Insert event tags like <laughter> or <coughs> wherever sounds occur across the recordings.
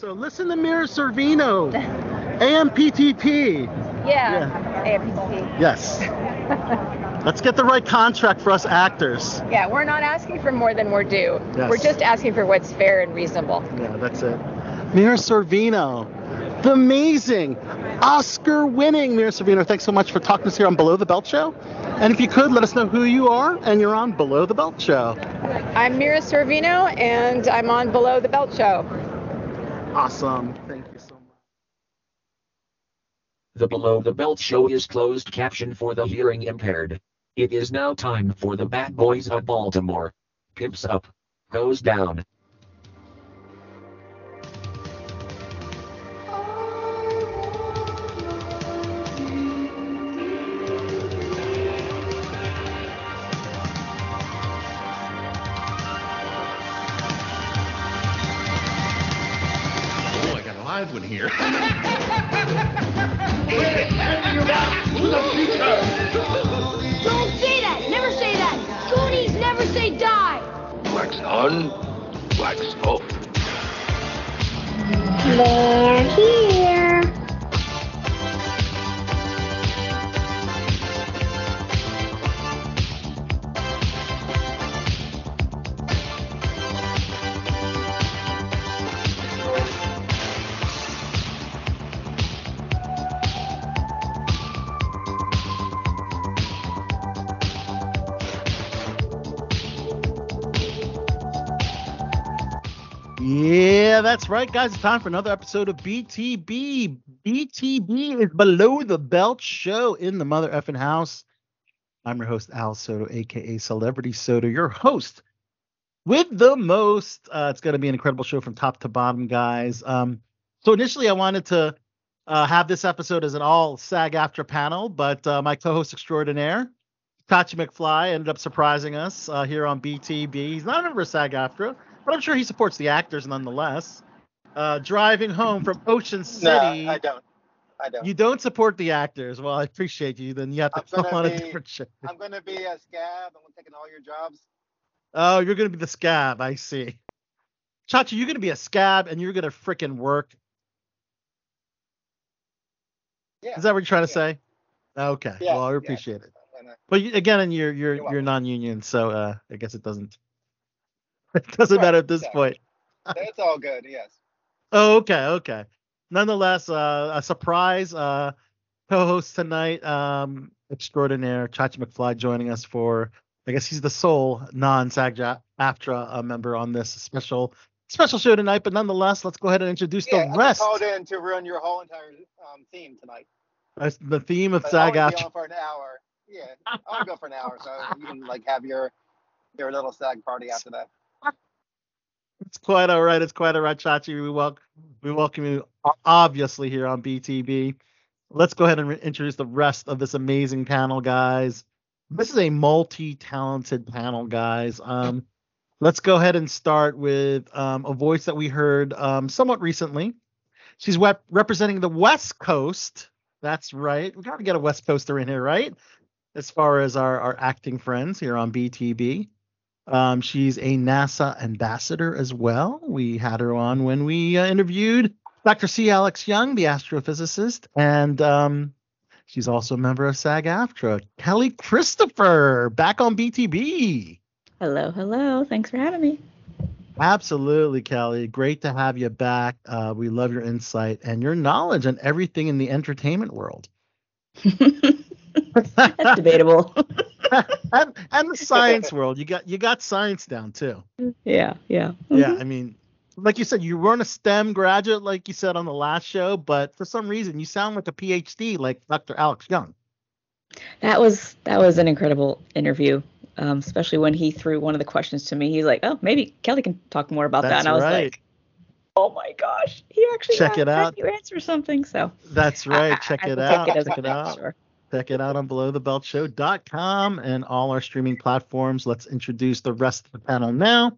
So listen to Mira Sorvino, AMPTP. <laughs> Yeah, AMPTP. Yes. <laughs> Let's get the right contract for us actors. Yeah, we're not asking for more than we're due. Yes. We're just asking for what's fair and reasonable. Yeah, that's it. Mira Sorvino, the amazing Oscar-winning Mira Sorvino. Thanks so much for talking to us here on Below the Belt Show. And if you could, let us know who you are, and you're on Below the Belt Show. I'm Mira Sorvino, and I'm on Below the Belt Show. Awesome. Thank you so much. The Below the Belt show is closed caption for the hearing impaired. It is now time for the Bad Boys of Baltimore. Pimps up. Goes down. I got a live one here. Don't say that! Never say that! Goonies never say die! Wax on, wax off. They're here. Yeah, that's right, guys. It's time for another episode of BTB. BTB is Below the Belt Show in the mother effing house. I'm your host, Al Sotto, aka Celebrity Sotto, your host with the most. Uh, it's going to be an incredible show from top to bottom, guys. Um, so initially, I wanted to uh, have this episode as an all SAG AFTRA panel, but uh, my co-host extraordinaire, Chachi McFly, ended up surprising us uh, here on BTB. He's not a member of SAG AFTRA, but I'm sure he supports the actors nonetheless. Uh, driving home from Ocean <laughs> City. No, I don't. I don't. You don't support the actors. Well, I appreciate you. Then you have to I'm gonna on a be- different show. I'm gonna be a scab. I'm taking all your jobs. Oh, you're gonna be the scab. I see. Chachi, you're gonna be a scab and you're gonna frickin' work. Yeah. Is that what you're trying to yeah. say? Okay. Yeah, well, I yeah. appreciate it. Uh, But you, again, and you're you're You're you're non-union, so uh, I guess it doesn't. <laughs> It doesn't Right, matter at this point. It's all good. Yes. <laughs> Oh, okay, okay. Nonetheless, uh, a surprise uh, co-host tonight, um, extraordinaire Chachi McFly joining us for. I guess he's the sole non-SAG AFTRA uh, member on this special special show tonight. But nonetheless, let's go ahead and introduce Yeah, the I rest. called in to ruin your whole entire um, theme tonight. That's the theme of But SAG I'll only be AFTRA. on for an hour. Yeah, I'll go for an hour, so you can like have your your little SAG party after that. It's quite all right. It's quite all right, Chachi. We welcome we welcome you obviously here on BTB. Let's go ahead and re- introduce the rest of this amazing panel, guys. This is a multi-talented panel, guys. Um, let's go ahead and start with um, a voice that we heard um, somewhat recently. She's representing the West Coast. That's right. We got to get a West Coaster in here, right? As far as our, our acting friends here on BTB. Um, she's a NASA ambassador as well. We had her on when we uh, interviewed Dr. C. Alex Young, the astrophysicist, and um, she's also a member of SAG AFTRA. Kelly Christopher, back on BTB. Hello, hello. Thanks for having me. Absolutely, Kelly. Great to have you back. Uh, we love your insight and your knowledge on everything in the entertainment world. <laughs> That's debatable. <laughs> and, and the science world. You got you got science down too. yeah, yeah. Yeah, Mhm. I mean, like you said, you weren't a STEM graduate, like you said on the last show, but for some reason, you sound like a PhD, like Dr. Alex Young. That was that was an incredible interview. Um, especially when he threw one of the questions to me. He's like, "Oh, maybe Kelly can talk more about that." That's And I was right. like, "Oh my gosh, he actually Check got- it out. You answer something." So That's I- right. I- Check I it out. It Check it out. sure. Check it out on belowthebeltshow.com and all our streaming platforms. Let's introduce the rest of the panel now.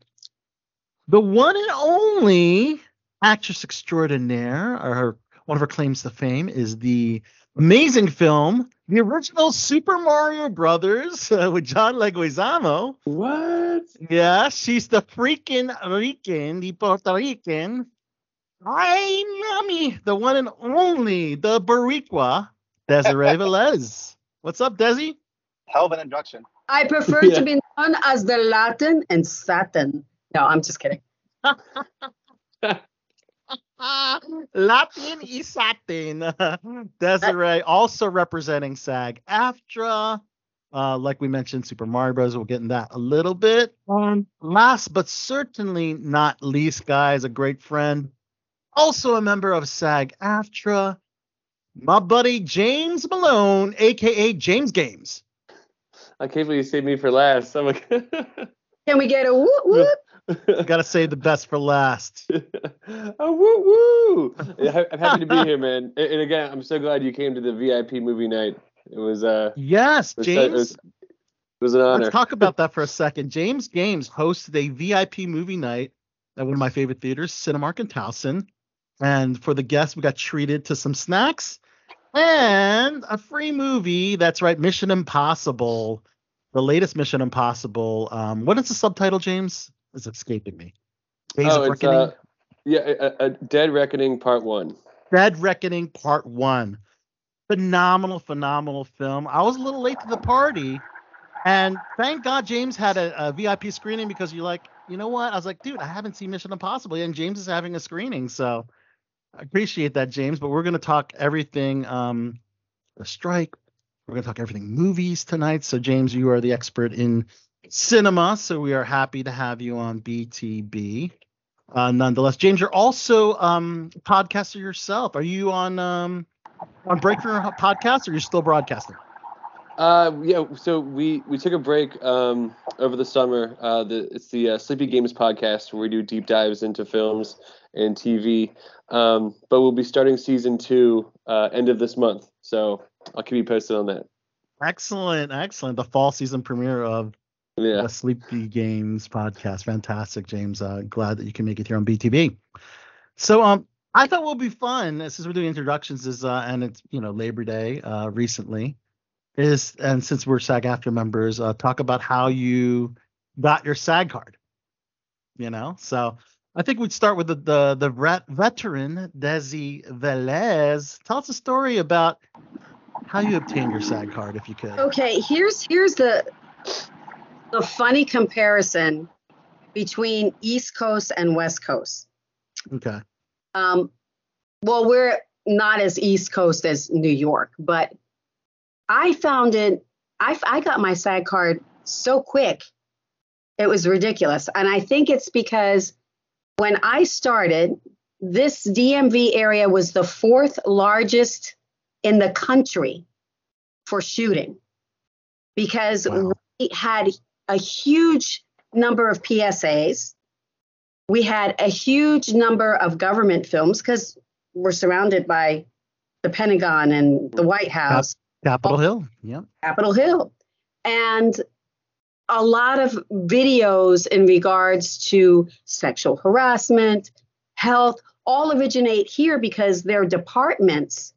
The one and only actress extraordinaire, or her, one of her claims to fame, is the amazing film, the original Super Mario Brothers uh, <laughs> with John Leguizamo. What? Yeah, she's the freaking Rican, the Puerto Rican Hi, mommy, the one and only, the Boricua, Desiree <laughs> Velez. What's up, Desi? Hell of an introduction. I prefer Yeah. to be known as the Latin and Satin. No, I'm just kidding. <laughs> Latin y Satin. <laughs> Desiree also representing SAG AFTRA. Uh, like we mentioned, Super Mario Bros. We'll get in that a little bit. Um, last but certainly not least, guys, a great friend, also a member of SAG AFTRA, my buddy James Malone, aka James Games. I can't believe you saved me for last. I'm like, <laughs> Can we get a whoop whoop? <laughs> Gotta save the best for last. oh, woo woo! I'm happy to be here, man. And, and again, I'm so glad you came to the VIP movie night. It was uh, Yes, it was, James. it was, it was an honor. Let's talk about that for a second. James Games hosted a VIP movie night at one of my favorite theaters, Cinemark in Towson. And for the guests, we got treated to some snacks and a free movie. That's right, Mission Impossible, the latest Mission Impossible. Um, what is the subtitle, James? It's escaping me. Days oh, it's Reckoning. uh, yeah, a, a Dead Reckoning Part One. Dead Reckoning Part One. Phenomenal, phenomenal film. I was a little late to the party, and thank God James had a, a VIP screening because you're like, you know what? I was like, dude, I haven't seen Mission Impossible yet, and James is having a screening, so I appreciate that, James. But we're gonna talk everything, um, the strike. We're gonna talk everything movies tonight. So James, you are the expert in cinema, so we are happy to have you on BTB. Uh, nonetheless, James, you're also um, podcaster yourself. Are you on um, on Breakthrough podcast, or you're still broadcasting? Uh, yeah. So we we took a break um over the summer. Uh, the it's the uh, Sleepy Games podcast where we do deep dives into films and TV. Um, but we'll be starting season two uh, end of this month. So I'll keep you posted on that. Excellent, excellent. The fall season premiere of Yeah. the Sleepy Games podcast. Fantastic, James. Uh, glad that you can make it here on BTV. So, um, I thought what would be fun uh, since we're doing introductions is, uh, and it's you know Labor Day uh, recently, is and since we're SAG AFTRA members, uh, talk about how you got your SAG card. You know, so I think we'd start with the the the vet, veteran Desi Velez. Tell us a story about how you obtained your SAG card, if you could. Okay, here's here's the the funny comparison between East Coast and West Coast. Okay. Um, well, we're not as East Coast as New York, but I found it. I I got my SAG card so quick, it was ridiculous, and I think it's because when I started, this DMV area was the fourth largest in the country for shooting because Wow. we had a huge number of PSAs. We had a huge number of government films because we're surrounded by the Pentagon and the White House, Capitol Hill. Yep. Capitol Hill, and a lot of videos in regards to sexual harassment, health, all originate here because their departments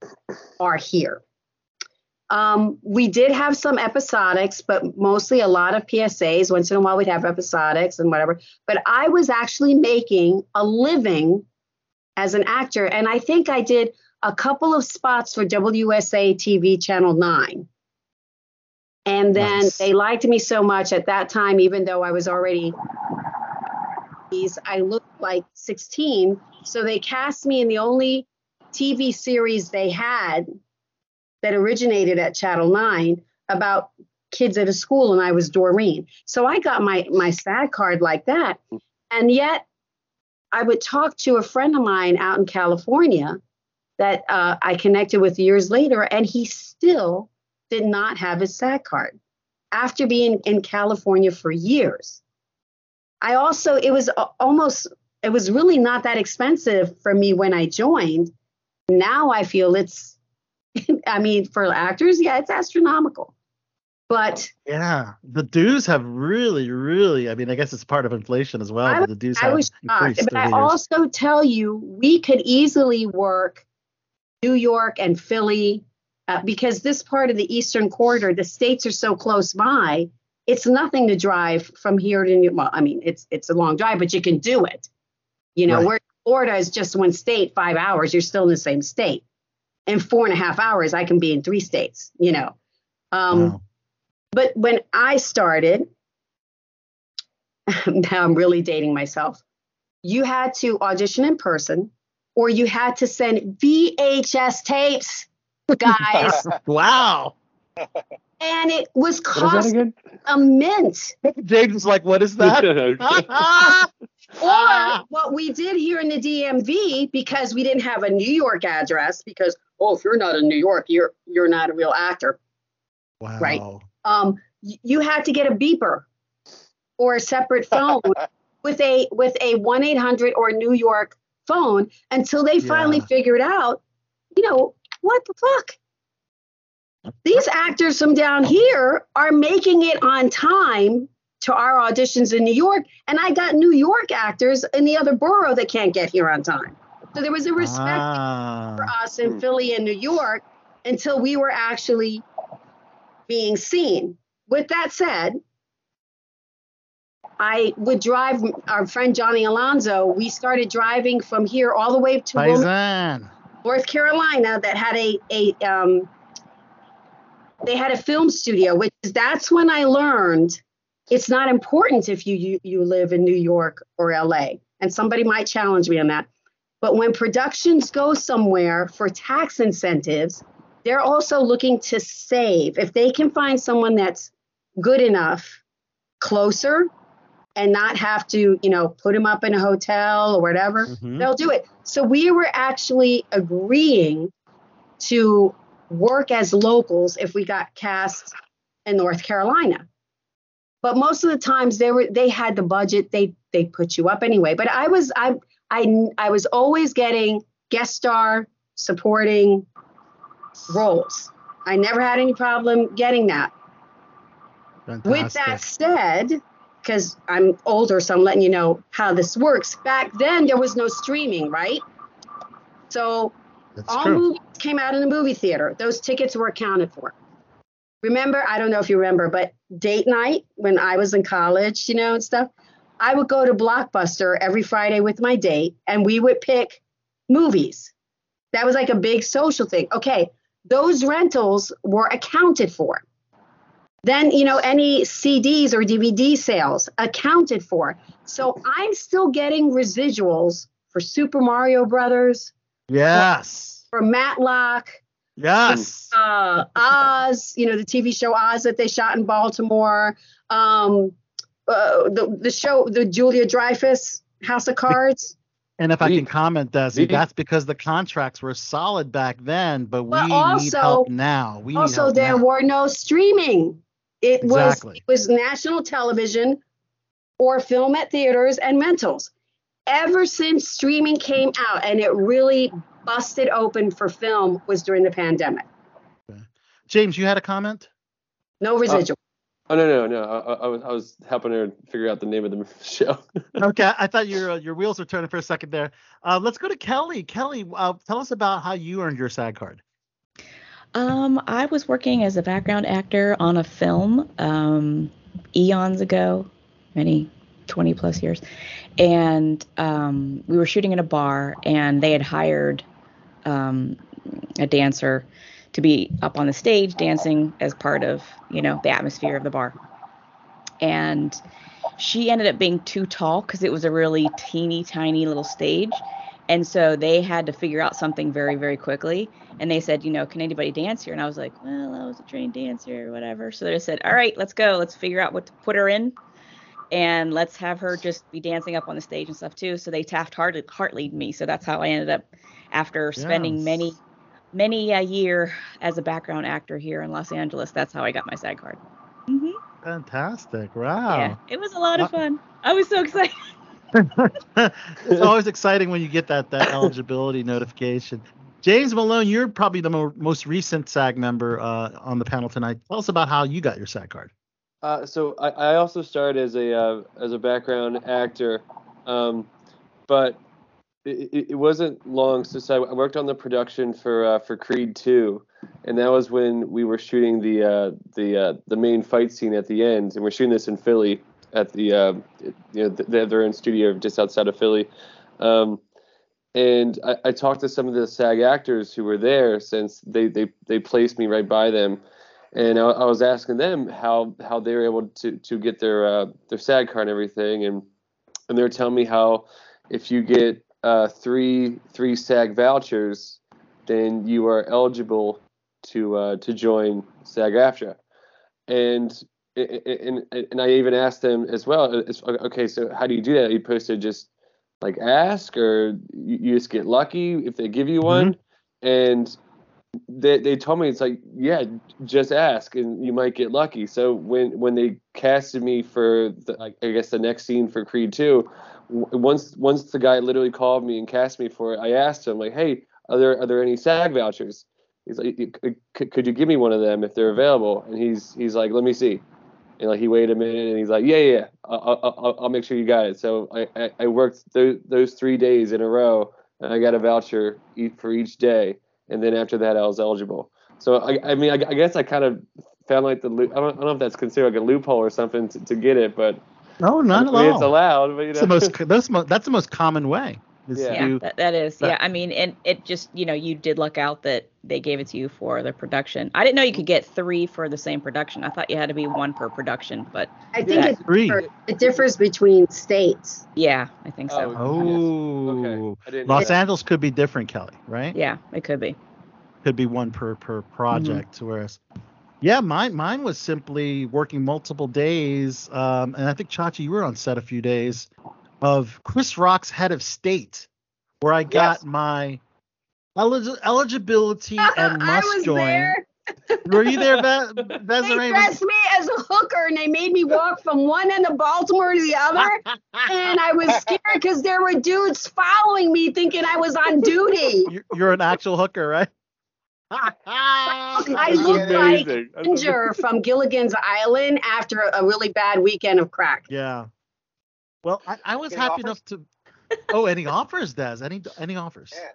are here. Um, we did have some episodics, but mostly a lot of PSAs. Once in a while, we'd have episodics and whatever. But I was actually making a living as an actor, and I think I did a couple of spots for WUSA TV Channel 9. And then Nice. they liked me so much at that time, even though I was already, I looked like 16. So they cast me in the only TV series they had that originated at Channel 9 about kids at a school, and I was Doreen. So I got my, my SAG card like that. And yet, I would talk to a friend of mine out in California that uh, I connected with years later, and he still did not have his SAG card after being in California for years. I also, it was almost, it was really not that expensive for me when I joined. Now I feel it's, <laughs> I mean, for actors, yeah, it's astronomical. But Yeah. The dues have really, really. I mean, I guess it's part of inflation as well, I but the dues I have was shocked. increased But I years. also tell you, we could easily work New York and Philly uh, because this part of the Eastern Corridor, the states are so close by. It's nothing to drive from here to New. Well, I mean, it's it's a long drive, but you can do it. You know, Right. we're Florida is just one state, five hours, you're still in the same state. In four and a half hours, I can be in three states, you know. Um, Wow. But when I started, <laughs> now I'm really dating myself. You had to audition in person, or you had to send VHS tapes, guys, <laughs> Wow. and it was What is that cost a mint. James is like, what is that? <laughs> <laughs> Or what we did here in the DMV, because we didn't have a New York address, because oh, if you're not in New York, you're you're not a real actor. wow. Right. Um, you had to get a beeper or a separate phone with a with a one eight hundred or New York phone until they finally Yeah. figured out, you know, what the fuck. These actors from down here are making it on time to our auditions in New York, and I got New York actors in the other borough that can't get here on time. So there was a respect for Ah. us in Philly and New York until we were actually being seen. With that said, I would drive our friend Johnny Alonso. We started driving from here all the way to Wilmington, Paisan. North Carolina that had a a um, they had a film studio, which is that's when I learned it's not important if you, you you live in New York or LA. And somebody might challenge me on that. But when productions go somewhere for tax incentives, they're also looking to save. If they can find someone that's good enough closer and not have to, you know, put them up in a hotel or whatever, Mhm. they'll do it. So we were actually agreeing to work as locals if we got cast in North Carolina. But most of the times they were they had the budget, they they put you up anyway. But I was I I I was always getting guest star supporting roles. I never had any problem getting that. With that said, because I'm older, so I'm letting you know how this works. Back then, there was no streaming, right? So That's all true. movies came out in the movie theater. Those tickets were accounted for. Remember, I don't know if you remember, but date night when I was in college, you know, and stuff, I would go to Blockbuster every Friday with my date and we would pick movies. That was like a big social thing. Okay, those rentals were accounted for. Then, you know, any CDs or DVD sales accounted for. So I'm still getting residuals for Super Mario Brothers, Yes. for Matlock, Yes. uh, Oz, you know, the TV show Oz that they shot in Baltimore, um, uh, the, the show, the Julia Dreyfus House of Cards. And if I can comment, Desi, we- that's because the contracts were solid back then, but we But need help now. We need also, help there now. were no streaming. It Exactly. was it was national television or film at theaters and rentals. Ever since streaming came out and it really busted open for film was during the pandemic. James, you had a comment? No residual. Oh no no no! I, I, I was I was helping her figure out the name of the <laughs> show. okay, I thought your uh, your wheels were turning for a second there. Uh, let's go to Kelly. Kelly, uh, tell us about how you earned your SAG card. Um, I was working as a background actor on a film um, eons ago, many 20 plus years, and um, we were shooting in a bar, and they had hired um, a dancer to be up on the stage dancing as part of you know the atmosphere of the bar, and she ended up being too tall because it was a really teeny tiny little stage and so they had to figure out something very very quickly. And they said you know can anybody dance here? And i was like well i was a trained dancer or whatever. So they said all right let's go. Let's figure out what to put her in. And let's have her just be dancing up on the stage and stuff too. So they taft heart heartlead me. So that's how i ended up after spending Yes. many many a year as a background actor here in los angeles. That's how i got my sag card. Hmm Fantastic. Wow. yeah. It was a lot of fun. I was so excited <laughs> it's always exciting when you get that that eligibility notification. James Malone, you're probably the mo- most recent SAG member uh, on the panel tonight. Tell us about how you got your SAG card. Uh, so I, I also started as a uh, as a background actor, um, but it, it, wasn't long since I, I worked on the production for uh, for Creed 2, and that was when we were shooting the uh, the uh, the main fight scene at the end, and we're shooting this in Philly at the uh, you know they have their own studio just outside of Philly. Um, and I, I talked to some of the SAG actors who were there since they they they placed me right by them, and I, I was asking them how how they were able to to get their uh, their SAG card and everything, and and they were telling me how if you get uh, three three SAG vouchers, then you are eligible to uh, to join SAG-AFTRA, and and and I even asked them as well. Uh, okay, so how do you do that? Are you supposed to just like ask, or you, just get lucky if they give you one? Mm-hmm. And they they told me it's like yeah, just ask and you might get lucky. So when when they casted me for the, I guess the next scene for Creed two, once once the guy literally called me and cast me for it, I asked him like, hey, are there are there any SAG vouchers? He's like, could, could you give me one of them if they're available? And he's he's like, let me see. And like he waited a minute and he's like, yeah, yeah, yeah. I'll, I'll, I'll make sure you got it. So I, I, I worked those, those three days in a row and I got a voucher for each day. And then after that, I was eligible. So I, I mean, I, I guess I kind of found like the loop. I don't, I don't know if that's considered like a loophole or something to, to get it, but No, not I at all. it's allowed. But you know, That's the most. That's, that's the most common way. Is Yeah. Yeah, that, that is. that- yeah, I mean, and it just, you know, you did luck out that they gave it to you for the production. I didn't know you could get three for the same production. I thought you had to be one per production, but I think Yeah. it, Three. it differs between states. yeah, I think so. Oh, Oh, Okay. I didn't know Los. Angeles could be different, Kelly. Right? Yeah, it could be. Could be one per per project. Whereas, yeah, mine mine was simply working multiple days. Um, and I think Chachi, you were on set a few days of Chris Rock's Head of State, where I got Yes. my elig- eligibility <laughs> and I must was join. there. <laughs> Were you there, Be- <laughs> They Desiree? dressed me as a hooker and they made me walk from one end of Baltimore to the other. and I was scared because there were dudes following me thinking I was on duty. You're, you're an actual hooker, right? I That's looked like Ginger from Gilligan's Island after a really bad weekend of crack. Yeah. Well, I, I was Any happy offers? enough to. Oh, any offers, Des? Any any offers? Yeah.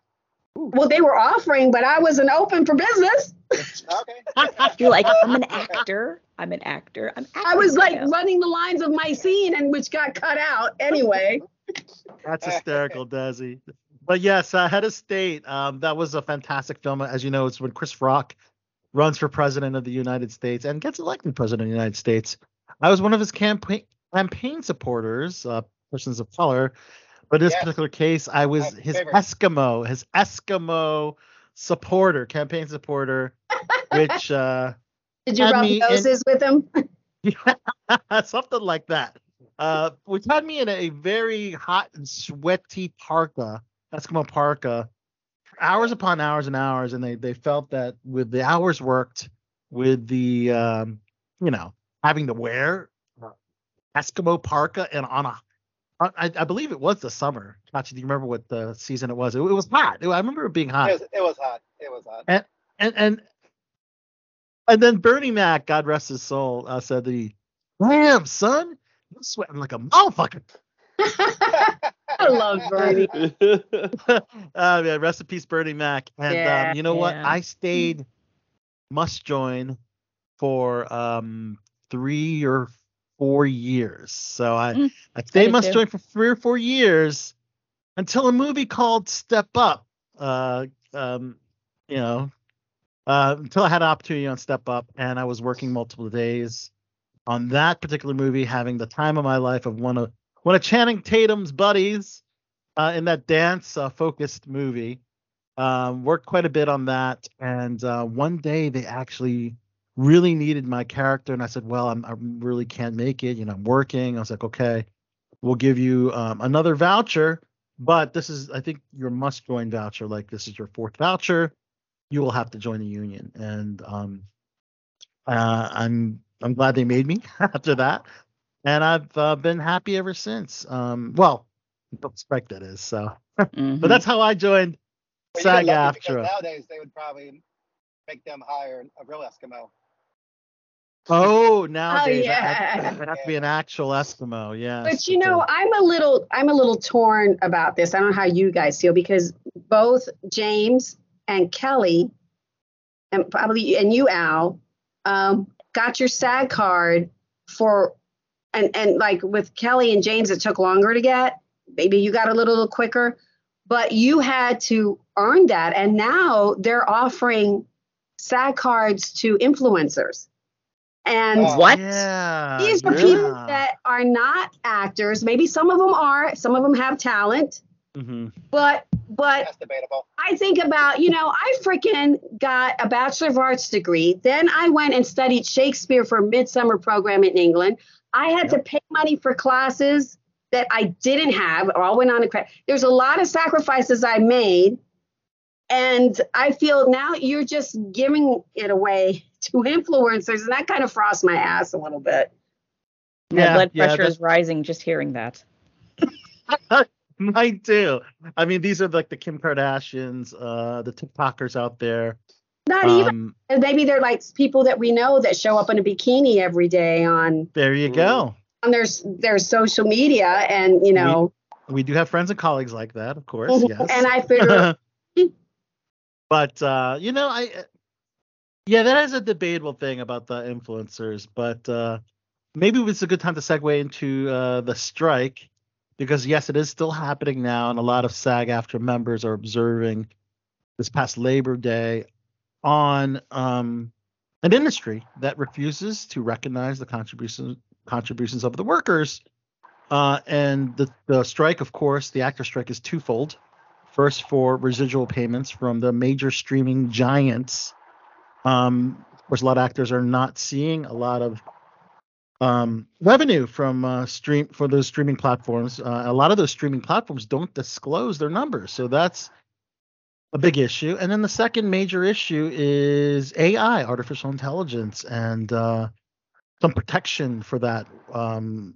Well, they were offering, but I wasn't open for business. Okay. <laughs> You're like, I'm an actor. I'm an actor. I'm I was like now." running the lines of my scene, and which got cut out anyway. <laughs> That's hysterical, Desi. But yes, uh, Head of State. Um, that was a fantastic film. As you know, it's when Chris Rock runs for president of the United States and gets elected president of the United States. I was one of his campaign campaign supporters, uh, persons of color. But in this Yes. particular case, I was My his favorite. Eskimo, his Eskimo supporter, campaign supporter, <laughs> which uh, Did you Had rub me in- noses with him? <laughs> <laughs> something like that. Uh, which had me in a very hot and sweaty parka, Eskimo parka, for hours upon hours and hours, and they they felt that with the hours worked, with the um, you know having to wear Eskimo parka and on a I, I believe it was the summer. Chachi, do you remember what the season it was? It, it was hot. I remember it being hot. It was, it was hot. It was hot. and and and then Bernie Mac, God rest his soul, uh, said that he, damn son, you're sweating like a motherfucker. <laughs> I love Bernie. uh, <laughs> yeah, rest in peace, Bernie Mac. And Yeah, um, you know what? I stayed must join for um three or four years. So I Mm, I did must too. join for three or four years until a movie called Step Up. Uh, um, you know, uh, until I had an opportunity on Step Up, and I was working multiple days on that particular movie, having the time of my life of one of one of Channing Tatum's buddies uh, in that dance uh, focused movie. Um, worked quite a bit on that, and uh, one day they actually really needed my character, and I said, "Well, I'm, I really can't make it. You know, I'm working." I was like, "Okay, we'll give you um, another voucher, but this is, I think, your must join voucher. Like this is your fourth voucher. You will have to join the union." And um, uh, I'm I'm glad they made me <laughs> after that, and I've uh, been happy ever since. Um, well, respect that is so, Mhm. <laughs> but that's how I joined But you're SAG lucky because AFTRA. Nowadays, they would probably make them hire a real Eskimo. <laughs> Oh, nowadays yeah. that would have to be an actual Eskimo, yeah. But you know, I'm a little I'm a little torn about this. I don't know how you guys feel because both James and Kelly and probably and you Al um, got your SAG card for and and like with Kelly and James it took longer to get. Maybe you got a little quicker. but you had to earn that. And now they're offering SAG cards to influencers. And Oh. What? Yeah. these are yeah. people that are not actors. Maybe some of them are, some of them have talent, Mm-hmm. but but I think about, you know, I freaking got a Bachelor of Arts degree. Then I went and studied Shakespeare for a midsummer program in England. I had to pay money for classes that I didn't have. All went on a credit. There's a lot of sacrifices I made. And I feel now you're just giving it away to influencers. And that kind of frosts my ass a little bit. My Yeah, blood yeah, pressure that's- is rising just hearing that. <laughs> Mine too. I mean, these are like the Kim Kardashians, uh, the TikTokers out there. Not even. Um, And maybe they're like people that we know that show up in a bikini every day on there you go. on their their social media and you know We do have friends and colleagues like that, of course. <laughs> Yes. and I figure <laughs> but uh, you know, I yeah, that is a debatable thing about the influencers. But uh, maybe it's a good time to segue into uh, the strike because yes, it is still happening now, and a lot of SAG-AFTRA members are observing this past Labor Day on um, an industry that refuses to recognize the contributions contributions of the workers. Uh, and the, the strike, of course, the actor strike is twofold. First, for residual payments from the major streaming giants. Um, of course, a lot of actors are not seeing a lot of um, revenue from uh, stream for those streaming platforms. Uh, a lot of those streaming platforms don't disclose their numbers, so that's a big issue. And then the second major issue is AI, artificial intelligence, and uh, some protection for that. Um,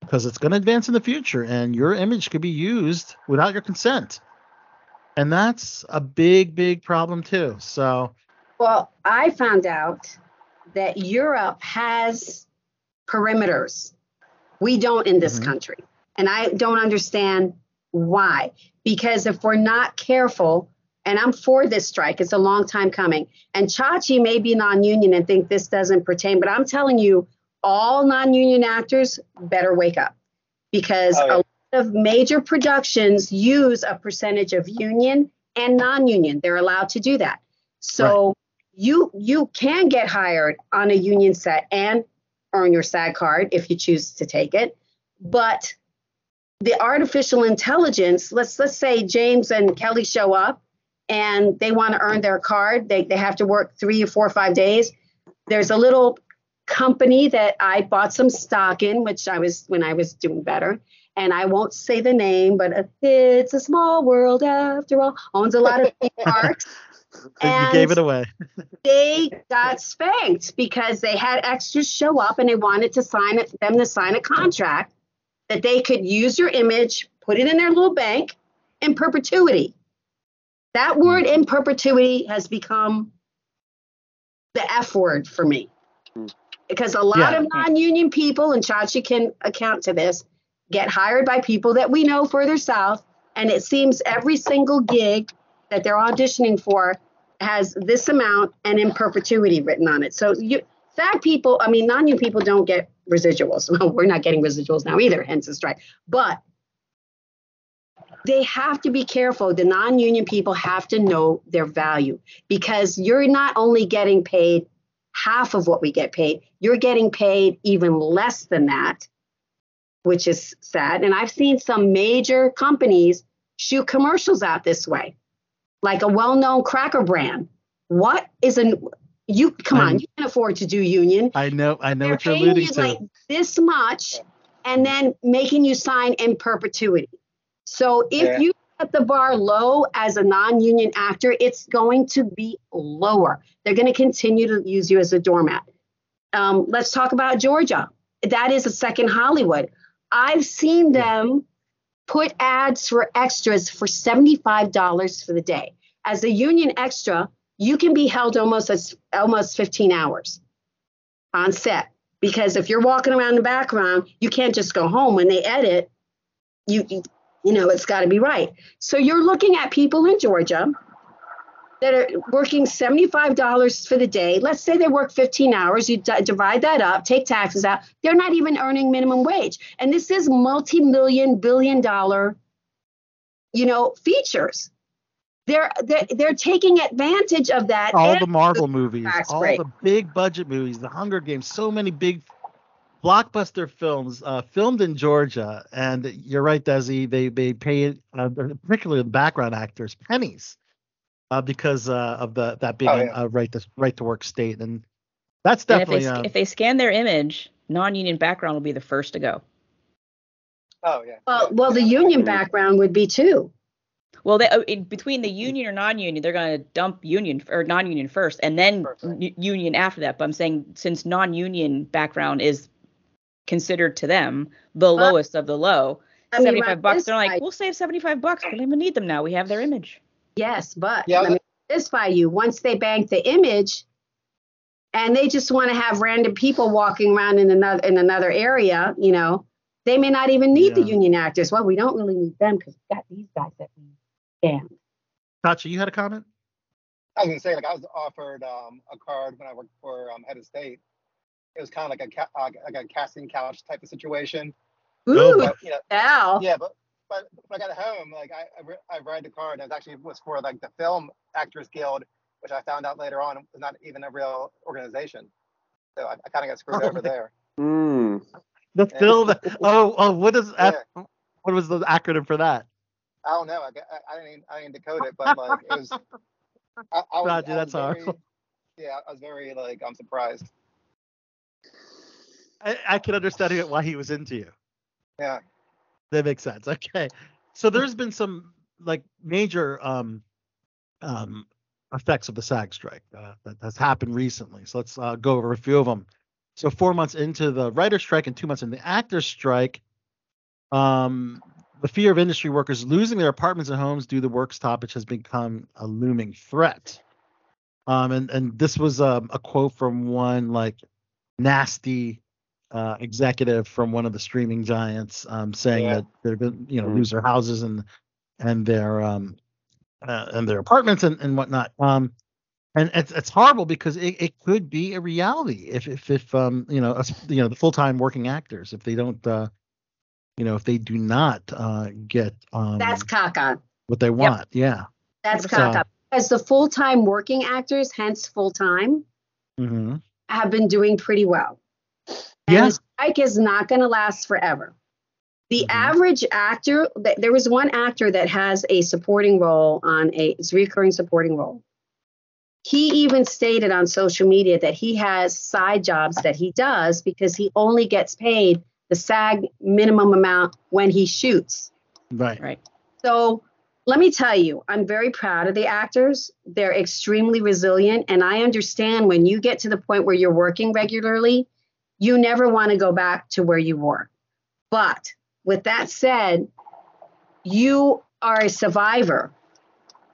because it's going to advance in the future and your image could be used without your consent. And that's a big, big problem too. So, well I found out that Europe has perimeters. We don't in this Mhm. country. And I don't understand why. Because if we're not careful, and I'm for this strike, it's a long time coming. And Chachi may be non union and think this doesn't pertain, but I'm telling you, all non union actors better wake up because Oh, yeah. a lot of major productions use a percentage of union and non union. They're allowed to do that. So you you can get hired on a union set and earn your SAG card if you choose to take it. But the artificial intelligence, let's let's say James and Kelly show up and they want to earn their card. They they have to work three or four or five days. There's a little company that I bought some stock in, which I was when I was doing better. And I won't say the name, but it's a small world after all. Owns a lot of theme <laughs> parks. You gave it away. they got spanked because they had extras show up and they wanted to sign it, them to sign a contract that they could use your image, put it in their little bank in perpetuity. That word in perpetuity has become the F word for me. Hmm. Because a lot Yeah. of non union people, and Chachi can account to this, get hired by people that we know further south. And it seems every single gig that they're auditioning for has this amount and in perpetuity written on it. So you SAG people, I mean, non-union people don't get residuals. <laughs> Well, we're not getting residuals now either, hence the strike. But they have to be careful. The non-union people have to know their value because you're not only getting paid half of what we get paid, you're getting paid even less than that, which is sad. And I've seen some major companies shoot commercials out this way like a well-known cracker brand. What is an you come on, I'm- you can afford to do union. I know, I know They're what you're paying alluding you to. like this much and then making you sign in perpetuity. So if Yeah. you set the bar low as a non-union actor, it's going to be lower. They're going to continue to use you as a doormat. Um, let's talk about Georgia. That is a second Hollywood. I've seen them put ads for extras for $75 for the day. As a union extra, you can be held almost as almost 15 hours on set because if you're walking around the background, you can't just go home when they edit. You you, you know it's got to be right. So you're looking at people in Georgia that are working $75 for the day. Let's say they work 15 hours. You d- divide that up, take taxes out. They're not even earning minimum wage. And this is multi-million billion dollar you know, features. They're they're, they're taking advantage of that. all the Marvel movies, all break. the big budget movies, the Hunger Games, so many big blockbuster films uh, filmed in Georgia. And you're right, Desi. They they pay uh, particularly the background actors pennies uh, because uh, of the that being Oh, yeah. a right to right to work state, and that's And if they, definitely uh, if they scan their image, non-union background will be the first to go. Oh yeah. well, well, the union background would be too. Well, they, uh, in, between the union or non-union, they're going to dump union or non-union first, and then First, right. u- union after that. But I'm saying since non-union background is considered to them the Well, lowest of the low, I mean, 75 right bucks. They're like, side- we'll save 75 bucks. We don't even need them now. We have their image. Yes, but Yeah, let me satisfy you. Once they bank the image, and they just want to have random people walking around in another in another area, you know, they may not even need the Yeah. union actors. Well, we don't really need them because we got these guys that we scanned. Chachi, you had a comment? I was gonna say, like, I was offered um, a card when I worked for um, Head of State. It was kind of like a ca- uh, like a casting couch type of situation. Oh, Ooh, boy. But you know, yeah, but but when I got home, like I I, re- I read the card. And it was actually was for like the Film Actors Guild, which I found out later on was not even a real organization. So I, I kind of got screwed Oh, over there. Hmm. The Yeah. film. Oh, oh, what is Yeah. what was the acronym for that? I don't know. I, got- I, I didn't even- I didn't decode it, but like it was. <laughs> I, I was, Roger, I that's was very, horrible. Yeah, I was very like I'm surprised. I, I can understand why he was into you. Yeah. That makes sense. Okay. So there's been some like major um um effects of the SAG strike uh, that has happened recently. So let's uh, go over a few of them. So four months into the writer's strike and two months into the actor's strike, um, the fear of industry workers losing their apartments and homes due to the work stoppage has become a looming threat. Um, and and this was um, a quote from one like nasty uh, executive from one of the streaming giants um, saying Yeah. that they're going you know Mm. lose their houses and and their um uh, and their apartments and, and whatnot. Um, and it's it's horrible because it, it could be a reality if if if um you know us, you know the full time working actors if they don't uh you know if they do not uh get um That's caca. what they want yeah That's So- caca. As the full time working actors, hence full time, mm-hmm. have been doing pretty well. And Yeah. the strike is not going to last forever. The Mhm. average actor, th- there was one actor that has a supporting role on a it's a recurring supporting role. He even stated on social media that he has side jobs that he does because he only gets paid the SAG minimum amount when he shoots. right Right. So let me tell you, I'm very proud of the actors. They're extremely resilient. And I understand when you get to the point where you're working regularly, you never want to go back to where you were. But with that said, you are a survivor.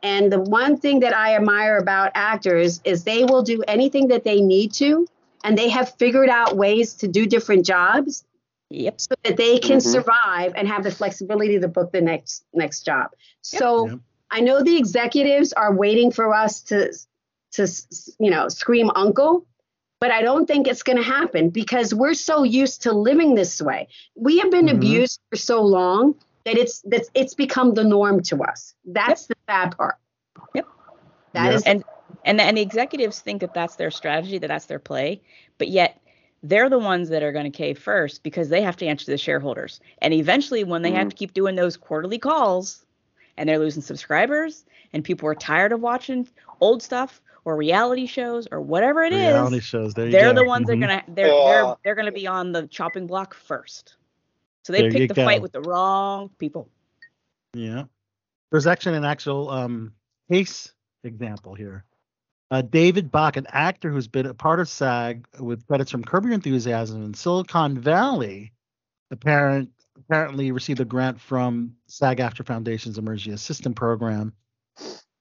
And the one thing that I admire about actors is they will do anything that they need to, and they have figured out ways to do different jobs Yep. so that they can Mhm. survive and have the flexibility to book the next next job. So Yep. I know the executives are waiting for us to to you know scream uncle, but I don't think it's going to happen because we're so used to living this way. We have been Mhm. abused for so long that it's that's it's become the norm to us. That's the bad part. Yep. That Yep. is and and the, and the executives think that that's their strategy, that that's their play, but yet they're the ones that are going to cave first because they have to answer the shareholders. And eventually, when they have to keep doing those quarterly calls, and they're losing subscribers, and people are tired of watching old stuff or reality shows or whatever it is, reality shows there you they're go. the ones Mhm. that are gonna they're Yeah. they're they're gonna be on the chopping block first. So they There picked the fight with the wrong people. Yeah. There's actually an actual um, case example here. Uh, David Bach, an actor who's been a part of SAG with credits from Curb Your Enthusiasm and Silicon Valley, apparent, apparently received a grant from SAG-AFTRA Foundation's Emergency Assistance Program.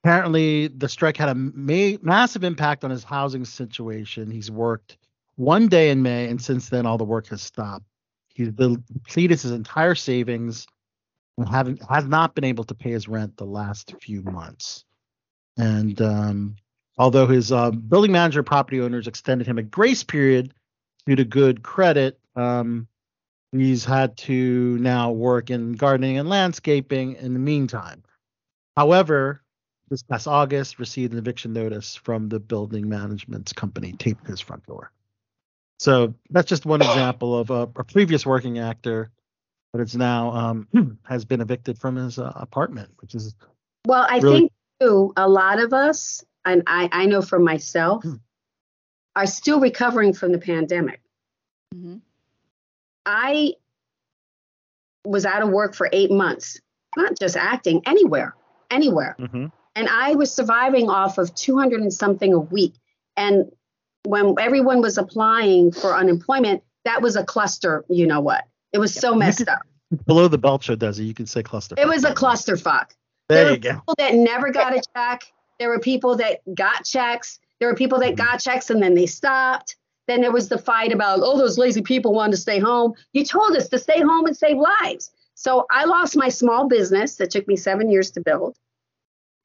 Apparently, the strike had a ma- massive impact on his housing situation. He's worked one day in May, and since then, all the work has stopped. He's depleted his entire savings and has not been able to pay his rent the last few months. And um, although his uh, building manager property owners extended him a grace period due to good credit, um, he's had to now work in gardening and landscaping in the meantime. However, this past August, received an eviction notice from the building management company taped to his front door. So that's just one <coughs> example of a, a previous working actor, but it's now um, <clears throat> has been evicted from his uh, apartment, which is Well, I Really- think too, a lot of us, and I, I know for myself, Hmm. are still recovering from the pandemic. Mhm. I was out of work for eight months, not just acting, anywhere, anywhere. Mhm. And I was surviving off of 200 and something a week. And when everyone was applying for unemployment, that was a cluster, you know what? It was so messed could- up. below the belt show does it. You can say cluster. It was a clusterfuck. There were you go. people that never got a check. There were people that got checks. There were people that mm-hmm. got checks and then they stopped. Then there was the fight about, oh, those lazy people wanted to stay home. You told us to stay home and save lives. So I lost my small business that took me seven years to build.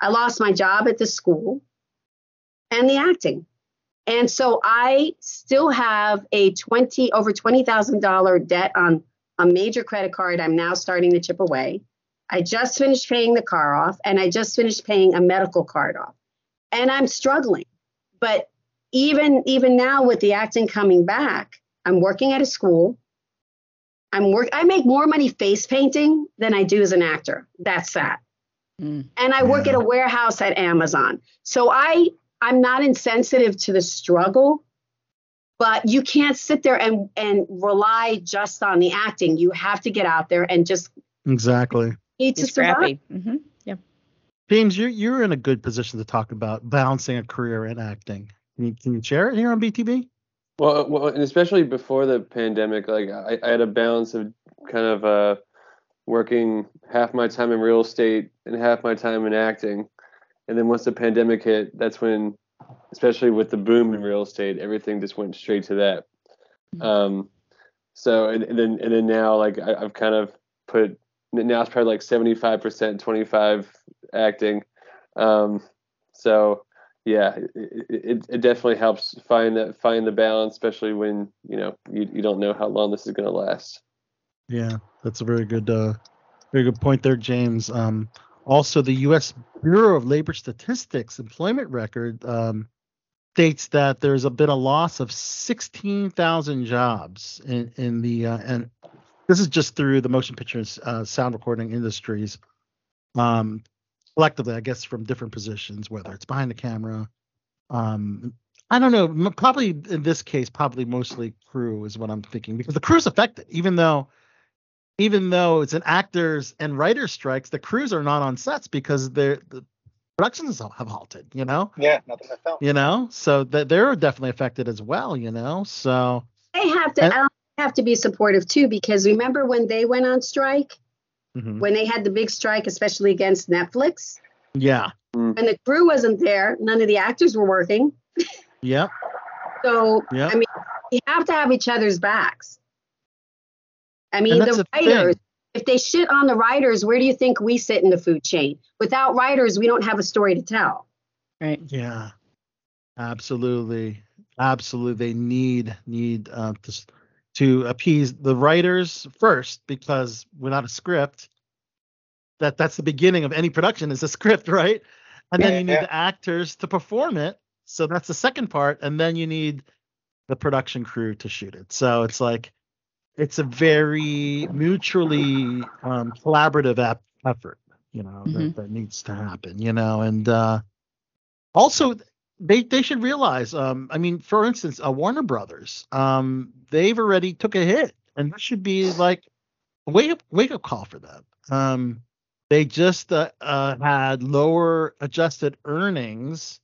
I lost my job at the school and the acting. And so I still have a 20 over $20,000 debt on a major credit card I'm now starting to chip away. I just finished paying the car off and I just finished paying a medical card off. And I'm struggling. But even even now with the acting coming back, I'm working at a school. I'm work I make more money face painting than I do as an actor. That's sad. Mm. And I work Yeah. at a warehouse at Amazon. So I I'm not insensitive to the struggle, but you can't sit there and and rely just on the acting. You have to get out there and just Exactly. need to It's survive. scrappy. hmm Yeah. James, you're you're in a good position to talk about balancing a career in acting. Can you, can you share it here on BTB? Well, well, and especially before the pandemic, like I, I had a balance of kind of uh, working half my time in real estate and half my time in acting. And then once the pandemic hit, that's when, especially with the boom in real estate, everything just went straight to that. Um, so and, and then and then now, like I, I've kind of put now it's probably like seventy five percent, twenty five acting. Um, so yeah, it, it, it definitely helps find that find the balance, especially when you know you, you don't know how long this is going to last. Yeah, that's a very good uh very good point there, James. Um also the US Bureau of Labor Statistics employment record um states that there's a been a loss of 16,000 jobs in in the uh, and this is just through the motion picture and uh, sound recording industries um collectively I guess from different positions whether it's behind the camera um I don't know. Probably in this case, probably mostly crew is what I'm thinking because the crew's affected, even though, even though it's an actors and writers strikes, the crews are not on sets because they're the productions have halted. You know, Yeah, nothing to film. you know, so that they're definitely affected as well. You know, so They have to And- have to be supportive too because remember when they went on strike, mhm. when they had the big strike, especially against Netflix, yeah, and the crew wasn't there, none of the actors were working. yeah, So yeah. I mean, we have to have each other's backs. I mean, that's the the thing. writers. If they shit on the writers, where do you think we sit in the food chain? Without writers, we don't have a story to tell. Right. Yeah, absolutely, absolutely. They need need uh, to to appease the writers first because without a script, that that's the beginning of any production is a <laughs> script, right? And then Yeah, you need yeah. the actors to perform it. So that's the second part, and then you need the production crew to shoot it. So it's like it's a very mutually um, collaborative ap- effort, you know, Mhm. that, that needs to happen, you know, and uh, also they they should realize um i mean for instance uh, warner brothers um they've already took a hit and this should be like a wake up wake up call for them um they just uh, uh had lower adjusted earnings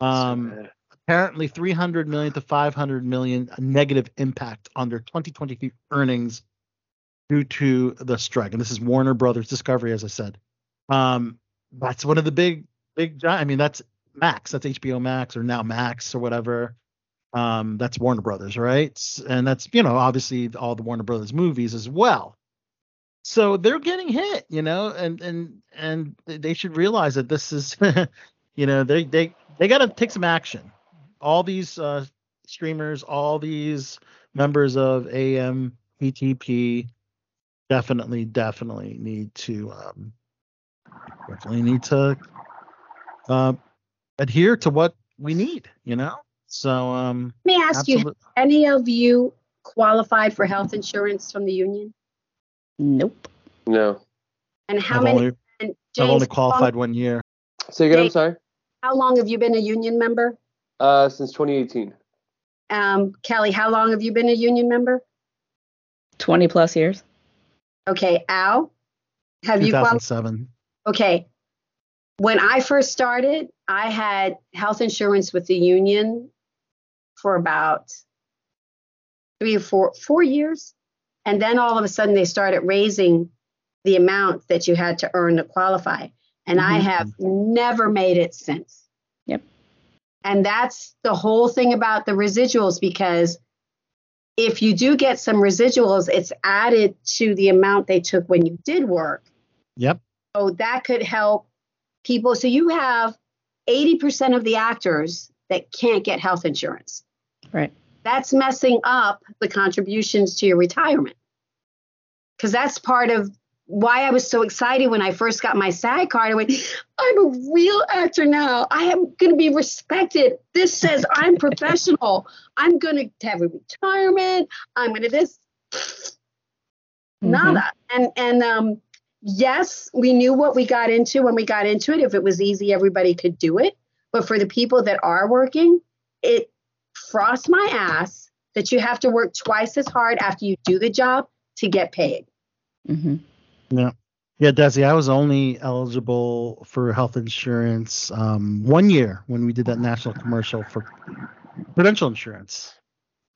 um So bad. Apparently 300 million to 500 million negative impact on their 2023 earnings due to the strike. And this is warner brothers discovery as i said. Um that's one of the big big i mean that's max that's hbo max or now max or whatever. Um that's warner brothers right? And that's you know obviously all the warner brothers movies as well. So they're getting hit you know and and and they should realize that this is <laughs> you know they they they got to take some action all these uh streamers all these members of am PTP definitely, definitely need to um, definitely need to uh, adhere to what we need. You know. So um, Let me ask you, absolute- any of you qualified for health insurance from the union? Nope. No. And how I've many? only, and I've only how long- qualified one year. Say again. I'm sorry. How long have you been a union member? Uh, since 2018. Um, Kelly, how long have you been a union member? 20 plus years. Okay, Al, have you qualified? 2007. Okay. When I first started, I had health insurance with the union for about three or four four years. And then all of a sudden they started raising the amount that you had to earn to qualify. And I Mhm. have never made it since. Yep. And that's the whole thing about the residuals because if you do get some residuals, it's added to the amount they took when you did work. Yep. So that could help people. So you have 80% of the actors that can't get health insurance. Right. That's messing up the contributions to your retirement. Because that's part of why I was so excited when I first got my SAG card. I went, I'm a real actor now. I am going to be respected. This says I'm professional. I'm going to have a retirement. I'm going to this. Nada. And and um, yes, we knew what we got into when we got into it. If it was easy, everybody could do it. But for the people that are working, it frosts my ass that you have to work twice as hard after you do the job to get paid. hmm Yeah. Yeah, Desi, I was only eligible for health insurance um, one year when we did that national commercial for Prudential Insurance.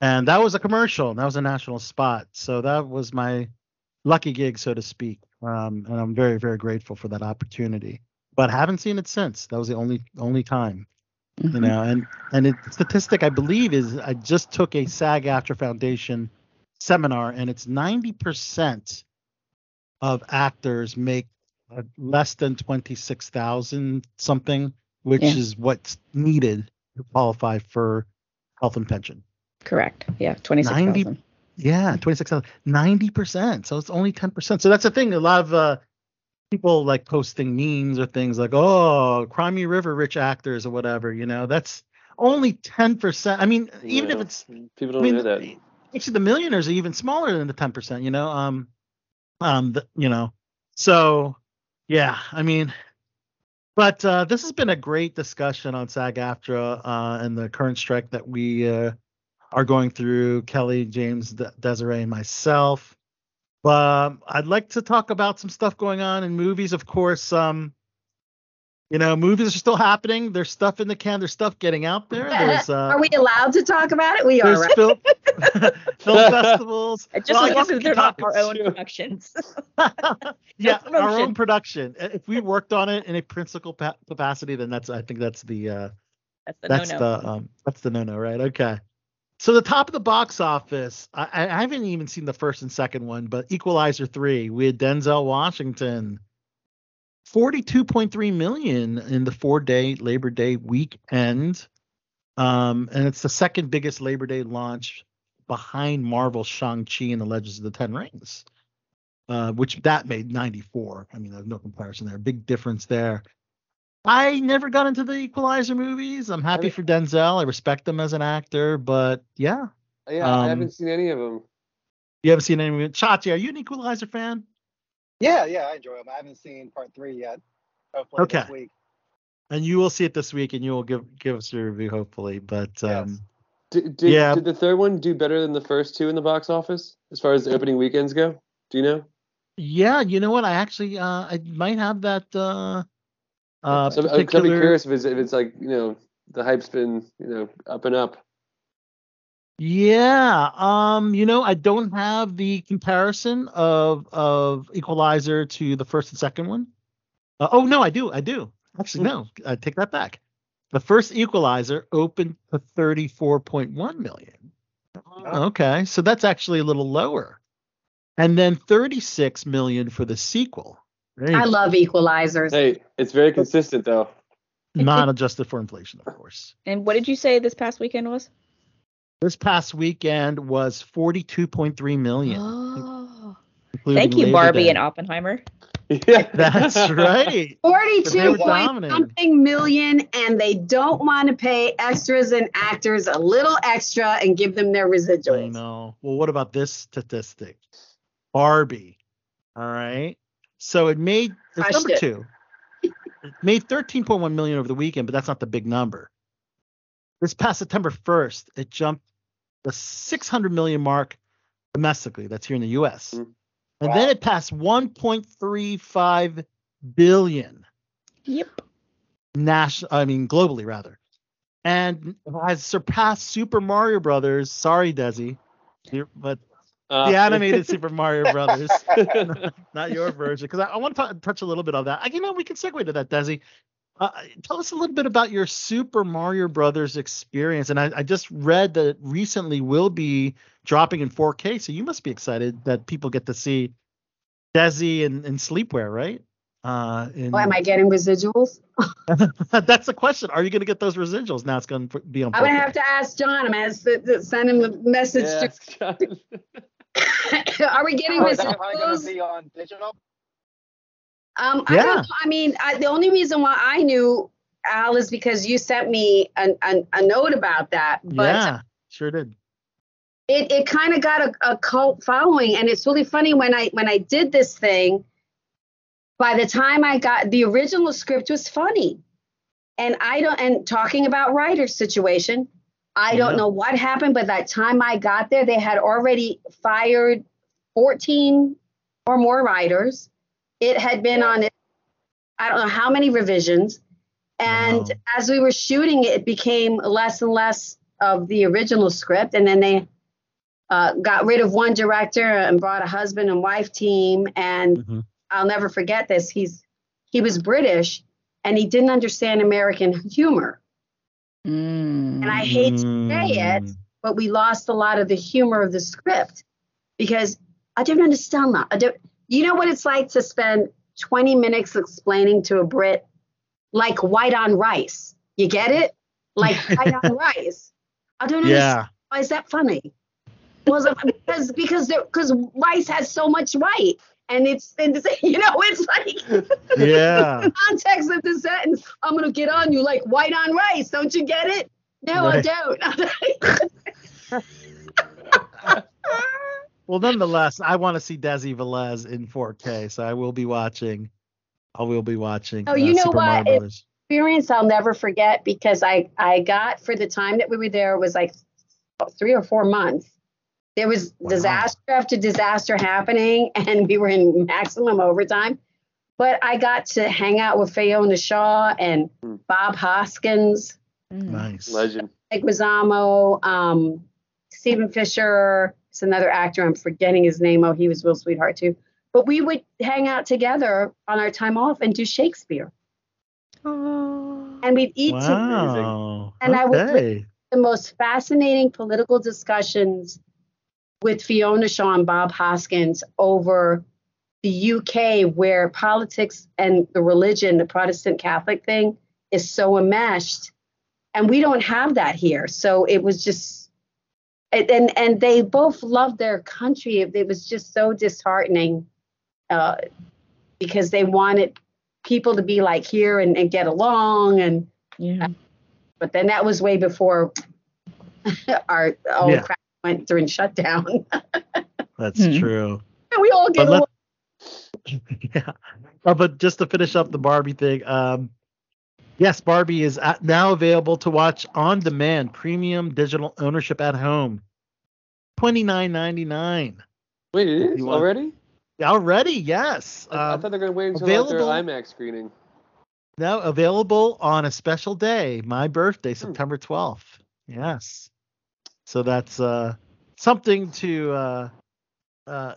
And that was a commercial, that was a national spot. So that was my lucky gig, so to speak. Um, and I'm very, very grateful for that opportunity. But haven't seen it since. That was the only only time. You know, and and it statistic I believe is I just took a SAG AFTRA Foundation seminar, and it's 90% of actors make uh, less than 26,000 something, which Yeah. is what's needed to qualify for health and pension. Correct. Yeah. 26,000. Yeah, 26,000, 90%. So it's only 10%. So that's the thing. A lot of uh, people like posting memes or things like, oh, Crimey River rich actors or whatever, you know, that's only 10%. I mean, even if it's people don't mean, know that. actually the millionaires are even smaller than the 10%, you know. Um um the, you know. So yeah, I mean but uh this has been a great discussion on SAG-AFTRA uh and the current strike that we uh are going through Kelly, James, De- Desiree and myself. But um, I'd like to talk about some stuff going on in movies. Of course, um you know, movies are still happening. There's stuff in the can. There's stuff getting out there. There's <laughs> uh, are we allowed to talk about it? We are, right? film, <laughs> film festivals. Just Well, I as long they're <laughs> not our own productions. yeah, No our own production. Uh, If we worked on it in a principal pa- capacity, then that's I think that's the uh, That's the that's no-no. the um, that's the no-no, right? Okay. So the top of the box office, I, I haven't even seen the first and second one, but Equalizer three with Denzel Washington, forty-two point three million in the four-day Labor Day weekend, um, and it's the second biggest Labor Day launch behind Marvel Shang Chi and the Legends of the Ten Rings, uh, which that made ninety-four. I mean, there's no comparison there. Big difference there. I never got into the Equalizer movies. I'm happy mean- for Denzel. I respect him as an actor, but yeah, Yeah, Um, I haven't seen any of them. you haven't seen any. Of them? Chachi, are you an Equalizer fan? Yeah, yeah, I enjoy them. I haven't seen part three yet. Hopefully this Okay. week. And you will see it this week, and you will give give us a review, hopefully. But um, Did, did, Yeah. did the third one do better than the first two in the box office as far as the opening weekends go? Do you know? yeah, you know what? I actually uh, I might have that uh, uh, So, I'd be particular. curious if it's, if it's like you know the hype's been you know up and up. Yeah, um, you know, I don't have the comparison of of Equalizer to the first and second one. Uh, oh no, I do, I do. Actually, no, I take that back. The first Equalizer opened to thirty four point one million. Ah. Okay, so that's actually a little lower, and then thirty six million for the sequel. There I go. love equalizers. Hey, it's very consistent though. not adjusted for inflation, of course. And what did you say this past weekend was? This past weekend was 42.3 million. Oh. Thank you, Labor Barbie Day. and Oppenheimer. <laughs> Yeah. <laughs> That's right. 42 point something million, and they don't want to pay extras and actors a little extra and give them their residuals. I know. Well, what about this statistic? Barbie. All right. So it made it's number it. two. It made 13.1 million over the weekend, but that's not the big number. This past September 1st, it jumped the 600 million mark domestically. That's here in the U.S. Mm. And then it passed 1.35 billion. Yep. national i mean globally rather. And has surpassed super mario brothers. Sorry desi. You're- but Uh, the animated super mario <laughs> brothers. <laughs> Not your version because I, I want to touch a little bit on that. I, you know we can segue to that desi uh, tell us a little bit about your super mario brothers experience and I, I just read that it recently will be dropping in 4k so you must be excited that people get to see desi and, in sleepwear right uh in, Oh, am I getting residuals? <laughs> that's the question. Are you going to get those residuals? Now it's going to be on. I'm gonna have to ask John. I'm gonna to to send him the message. yeah, To, <laughs> are we getting Oh, is that finally going residuals? to be on digital? Um, I don't know. I mean, I, the only reason why I knew Al is because you sent me a, a, a note about that. But yeah, sure did. it, it kind of got a, a cult following, and it's really funny when I when I did this thing. By the time I got the original script was funny, and I don't and talking about writer's situation. I don't Yeah. know what happened, but that time I got there, they had already fired 14 or more writers. It had been on it, I don't know how many revisions. And Wow. as we were shooting it, it became less and less of the original script. And then they uh, got rid of one director and brought a husband and wife team. And Mhm. I'll never forget this. He's he was British and he didn't understand American humor. Mm. And I hate to say it, Mm. but we lost a lot of the humor of the script because I don't understand that. I don't. You know what it's like to spend 20 minutes explaining to a Brit like white on rice. You get it? Like <laughs> white on rice. I don't understand. Yeah, Why is that funny? Was because because because rice has so much white, and it's and it's, <laughs> you know it's like <laughs> yeah. context of the sentence. I'm gonna get on you like white on rice. Don't you get it? No, Right. I don't. Well, nonetheless, I want to see Desi Velez in 4K, so I will be watching. I will be watching. Oh, you know Super what? Experience I'll never forget because I I got for the time that we were there was like three or four months. There was Wow. disaster after disaster happening, <laughs> and we were in maximum overtime. But I got to hang out with Fiona Shaw and Hmm. Bob Hoskins, Mm. Nice. Legend. Mike Guizamo, um, Stephen Fisher. It's another actor. I'm forgetting his name. Oh, he was Will Sweetheart too. But we would hang out together on our time off and do Shakespeare, Oh. and we'd eat together. Wow. And I would with- the most fascinating political discussions with Fiona Shaw and Bob Hoskins over the UK, where politics and the religion, the Protestant Catholic thing, is so enmeshed. And we don't have that here. So it was just, and and, and they both loved their country. It, it was just so disheartening uh, because they wanted people to be like here and, and get along. And Yeah. but then that was way before <laughs> our old Yeah. crap went through and shut down. <laughs> That's Hmm. true. we all get But let- along. <laughs> yeah. Uh, but just to finish up the Barbie thing, um, yes, Barbie is at, now available to watch on demand, premium digital ownership at home, twenty nine ninety nine. Wait, it is already? Already, yes. I, I thought they were gonna wait until like, their IMAX screening. No, available on a special day, my birthday, Hmm. September twelfth. Yes. So that's uh, something to. Uh, uh,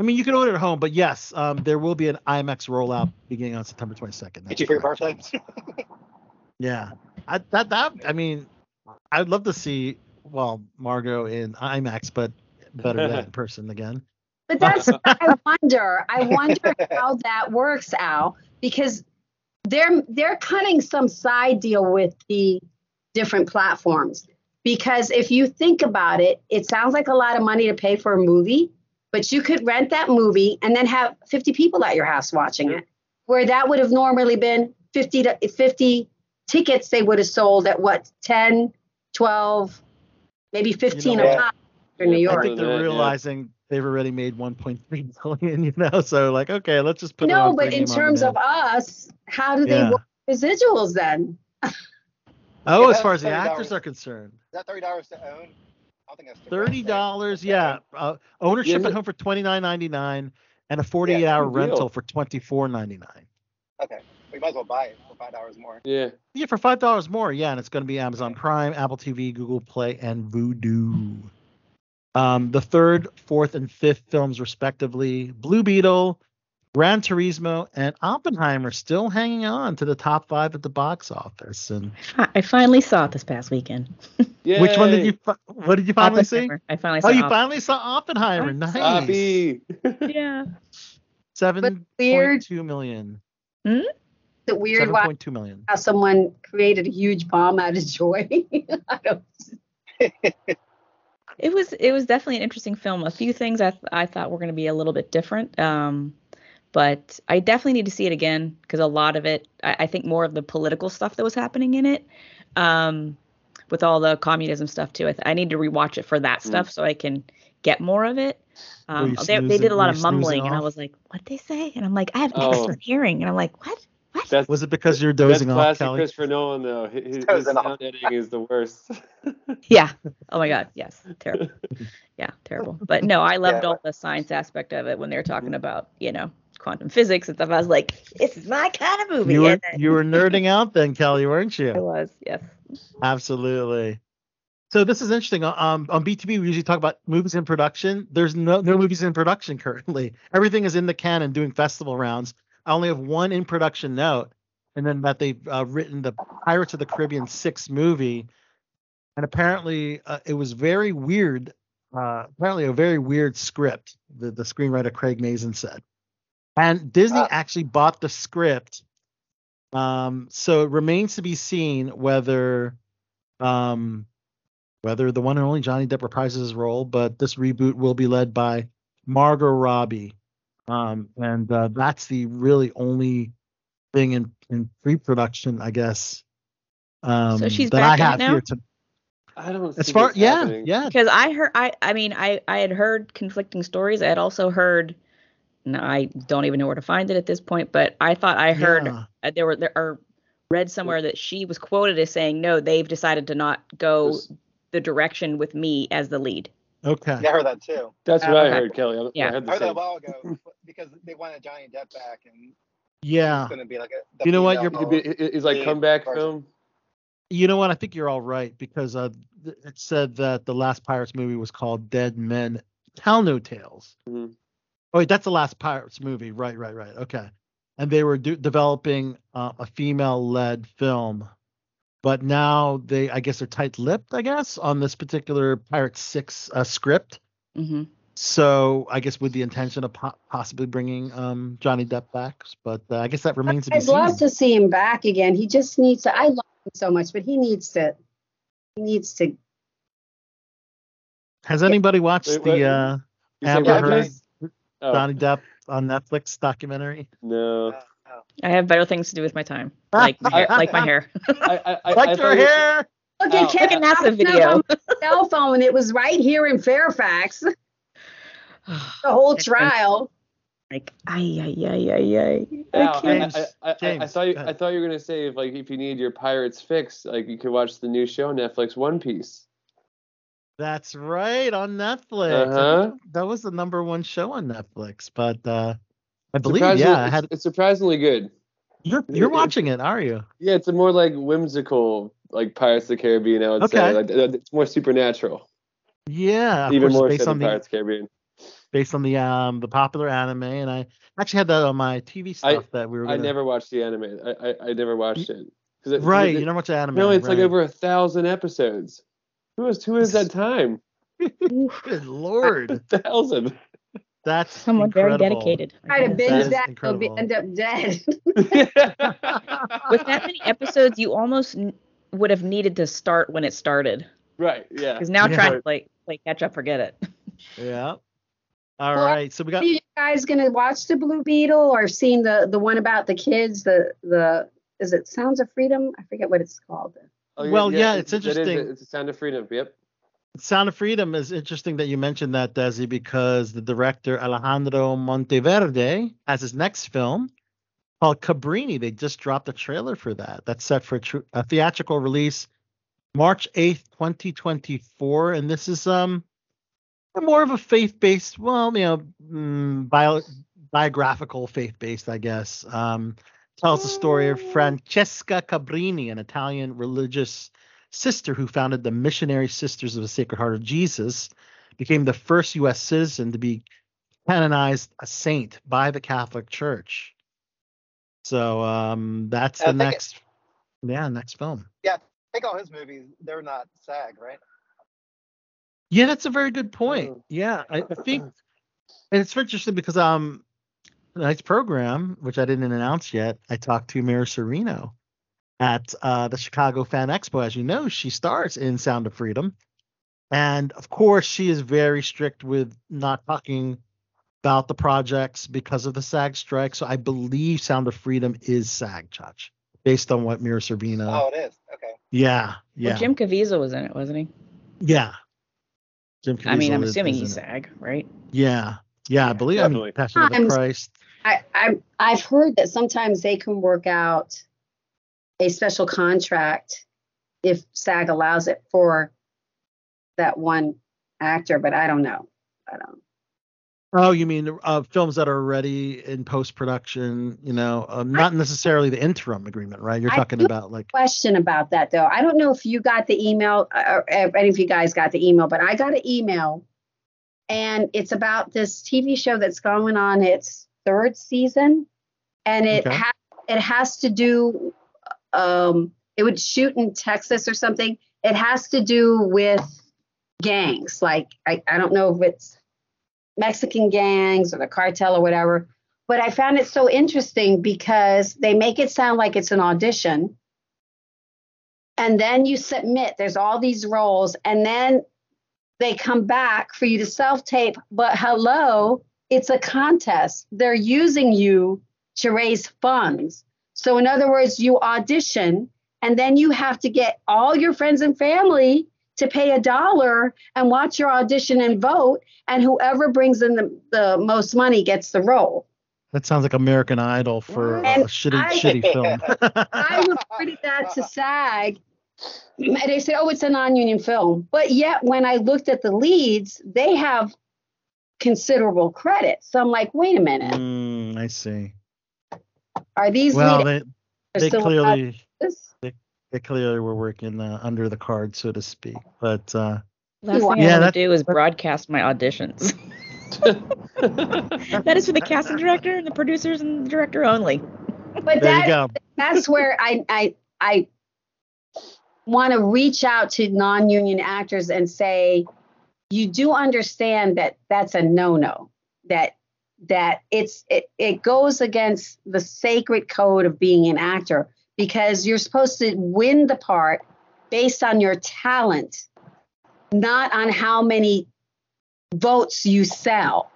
I mean, you can order it at home, but yes, um, there will be an IMAX rollout beginning on September twenty second. Get you for your birthday. Yeah, I, that that I mean, I'd love to see well Margot in IMAX, but better that in <laughs> person again. But that's I wonder. I wonder how that works, Al, because they're they're cutting some side deal with the different platforms. because if you think about it, it sounds like a lot of money to pay for a movie, but you could rent that movie and then have 50 people at your house watching it, where that would have normally been 50 to 50 tickets they would have sold at what 10, 12, maybe 15 know a what? pop in New York. I think they're yeah. realizing they've already made 1.3 billion, <laughs> you know. So like, okay, let's just put No, but in terms of us, how do they Yeah. work residuals then? oh, Yeah, as far as the actors are concerned, Is that thirty dollars to own? I think that's thirty dollars. Yeah. Uh, ownership at home for twenty nine ninety nine, and a forty eight hour good deal. rental for twenty four ninety nine. Okay, we might as well buy it for five dollars more. Yeah. Yeah, for five dollars more. Yeah, and it's going to be Amazon Prime, Apple TV, Google Play, and Vudu. Um, the third, fourth, and fifth films, respectively, Blue Beetle, Gran Turismo, and Oppenheimer, still hanging on to the top five at the box office. And I I finally saw it this past weekend. which one did you? What did you finally see? I finally saw. Oh, you Oppen- finally saw Oppenheimer. Nice. Happy. Yeah. <laughs> Seven weird. The weird Seven why point two million. how someone created a huge bomb out of joy? <laughs> I don't. It was it was definitely an interesting film. A few things I th- I thought were going to be a little bit different. Um, but I definitely need to see it again because a lot of it, I, I think more of the political stuff that was happening in it, um, with all the communism stuff too. I, th- I need to rewatch it for that stuff so I can get more of it. Um, they, they did a lot of mumbling, and I was like, "What they say?" And I'm like, "I have Oh. excellent hearing," and I'm like, "What? What?" That's Was it because you're that's dozing off, classic Christopher Nolan though. His, his Dozing off. sound editing is the worst. <laughs> Yeah. Oh my God. Yes. Terrible. <laughs> Yeah. Terrible. But no, I loved Yeah, all the science aspect of it when they were talking about, you know, quantum physics and stuff. I was like, this is my kind of movie. You were you were nerding out then, Kelly, weren't you? <laughs> I was. Yes. Absolutely. So this is interesting. Um, on BTB, we usually talk about movies in production. There's no no movies in production currently. Everything is in the can and doing festival rounds. I only have one in production note, and then that they've uh, written the Pirates of the Caribbean six movie, and apparently uh, it was very weird. Uh, apparently a very weird script. The the screenwriter Craig Mazin said, and Disney Ah. actually bought the script. Um, so it remains to be seen whether um, whether the one and only Johnny Depp reprises his role, but this reboot will be led by Margot Robbie. Um, and uh, that's the really only thing in, in pre-production, I guess. Um, So she's that back in have now? here to. I don't. As far, this yeah, happening. yeah, Because I heard, I, I mean, I, I had heard conflicting stories. I had also heard, and I don't even know where to find it at this point, but I thought I heard yeah. uh, there were, there are read somewhere that she was quoted as saying, no, they've decided to not go This- the direction with me as the lead. Okay. Yeah, I heard that too. That's what I heard, Kelly. I, Yeah. I heard the I heard that a while ago <laughs> because they wanted Johnny Depp back, and Yeah. it's going to be like a. You know what, female you're- It'd be- it- It's like Yeah, comeback version. film. You know what? I think you're all right because uh, th- it said that the last Pirates movie was called Dead Men Tell No Tales. Mhm. Oh, wait, that's the last Pirates movie. Right, right, right. Okay. And they were do- developing uh, a female-led film, but now they, I guess, they're tight-lipped. I guess on this particular Pirates Six uh, script. hmm So I guess with the intention of po- possibly bringing um, Johnny Depp back, but uh, I guess that remains to be seen. I'd love to see him back again. He just needs to. I love him so much, but he needs to. He needs to. Has anybody watched Wait, the what? uh, You say Amber Heard Jess? Oh, Johnny Depp on Netflix documentary? no. I have better things to do with my time, <laughs> like my hair, like my hair. I, I, I, like I your thought you- hair. Look Oh. at Look Kevin at NASA video. on cell phone. It was right here in Fairfax. <sighs> The whole trial. like, ay, ay, ay, ay, ay. Al, I I, can't. I, I, I, I thought you, I thought you were gonna say if like if you need your pirates fix, like you could watch the new show Netflix One Piece. That's right on Netflix. Uh-huh. That was the number one show on Netflix, but uh, I believe yeah, I had it's, it's surprisingly good. you're you're watching it, are you? Yeah, it's a more like whimsical like Pirates of the Caribbean. I would Okay. say like, it's more supernatural, Yeah, even course, more based on the Pirates of the Caribbean. based on the um the popular anime, and I actually had that on my TV I- stuff that we were. I Gonna, never watched the anime. I I, I never watched it. it- right. it- You never watch anime. Apparently, it's like over a thousand episodes. Who has who that time? Good lord, <laughs> A thousand. that's Someone very dedicated. I Try to guess. binge is that, he'll be, end up dead. <laughs> With that many episodes, you almost would have needed to start when it started. Right. Yeah. Because now Yeah. trying to play play catch up, forget it. <laughs> Yeah. All right. Well, So we got Are you guys gonna watch the Blue Beetle or seen the the one about the kids? The the is it Sounds of Freedom? I forget what it's called. Oh, Well, yeah, it's it- it is- interesting. it's a sound of freedom. Yep. Sound of Freedom is interesting that you mentioned that, Desi, because the director Alejandro Monteverde has his next film called Cabrini. They just dropped a trailer for that. That's set for a, tr- a theatrical release March 8th, 2024. And this is um more of a faith-based, well, you know, mm, bio, biographical faith-based, I guess. Um, tells the story of Francesca Cabrini, an Italian religious sister who founded the Missionary Sisters of the Sacred Heart of Jesus, became the first U.S. citizen to be canonized a saint by the Catholic Church. So um, that's the think it- next, yeah, next film. Yeah, I think all his movies, they're not SAG, right? Yeah, that's a very good point. Mm. Yeah, I, I think, and it's interesting because um, tonight's program, which I didn't announce yet, I talked to Mira Sorvino at uh, the Chicago Fan Expo. As you know, she stars in Sound of Freedom, and of course, she is very strict with not talking about the projects because of the SAG strike. So I believe Sound of Freedom is SAG, Chach, based on what Mira Sorvino. Oh, it is. Okay. Yeah, yeah, Well, Jim Caviezel was in it, wasn't he? yeah. Jim I mean, I'm is- assuming is he's. SAG, right? Yeah, yeah, I believe. I mean, definitely. Passion of the Christ. I, I I've heard that sometimes they can work out a special contract if SAG allows it for that one actor, but I don't know. I don't. Oh, you mean uh, films that are already in post production? You know, um, not necessarily the interim agreement, right? You're I talking about like. Question about that though. I don't know if you got the email uh, or if any of you guys got the email, but I got an email, and it's about this TV show that's going on its third season, and it Okay. ha- it has to do. Um, it would shoot in Texas or something. It has to do with gangs. Like I, I don't know if it's Mexican gangs or the cartel or whatever. But I found it so interesting because they make it sound like it's an audition. And then you submit, there's all these roles, and then they come back for you to self tape. But hello, it's a contest. They're using you to raise funds. So, in other words, you audition, and then you have to get all your friends and family to pay a dollar and watch your audition and vote. And whoever brings in the, the most money gets the role. That sounds like American Idol for a shitty, I- shitty <laughs> film. I reported that to SAG, and they said, "Oh, it's a non-union film." But yet, when I looked at the leads, they have considerable credit. So I'm like, "Wait a minute, Mm, I see. are these Well, lead they they clearly actors?" they clearly were working uh, under the card, so to speak. But uh, Last Yeah, thing I want that- to do is broadcast my auditions. <laughs> that is for the casting director and the producers and the director only. But there you that go. that's where I I I want to reach out to non-union actors and say, you do understand that that's a no-no. That that it's it, it goes against the sacred code of being an actor because you're supposed to win the part based on your talent, not on how many votes you sell.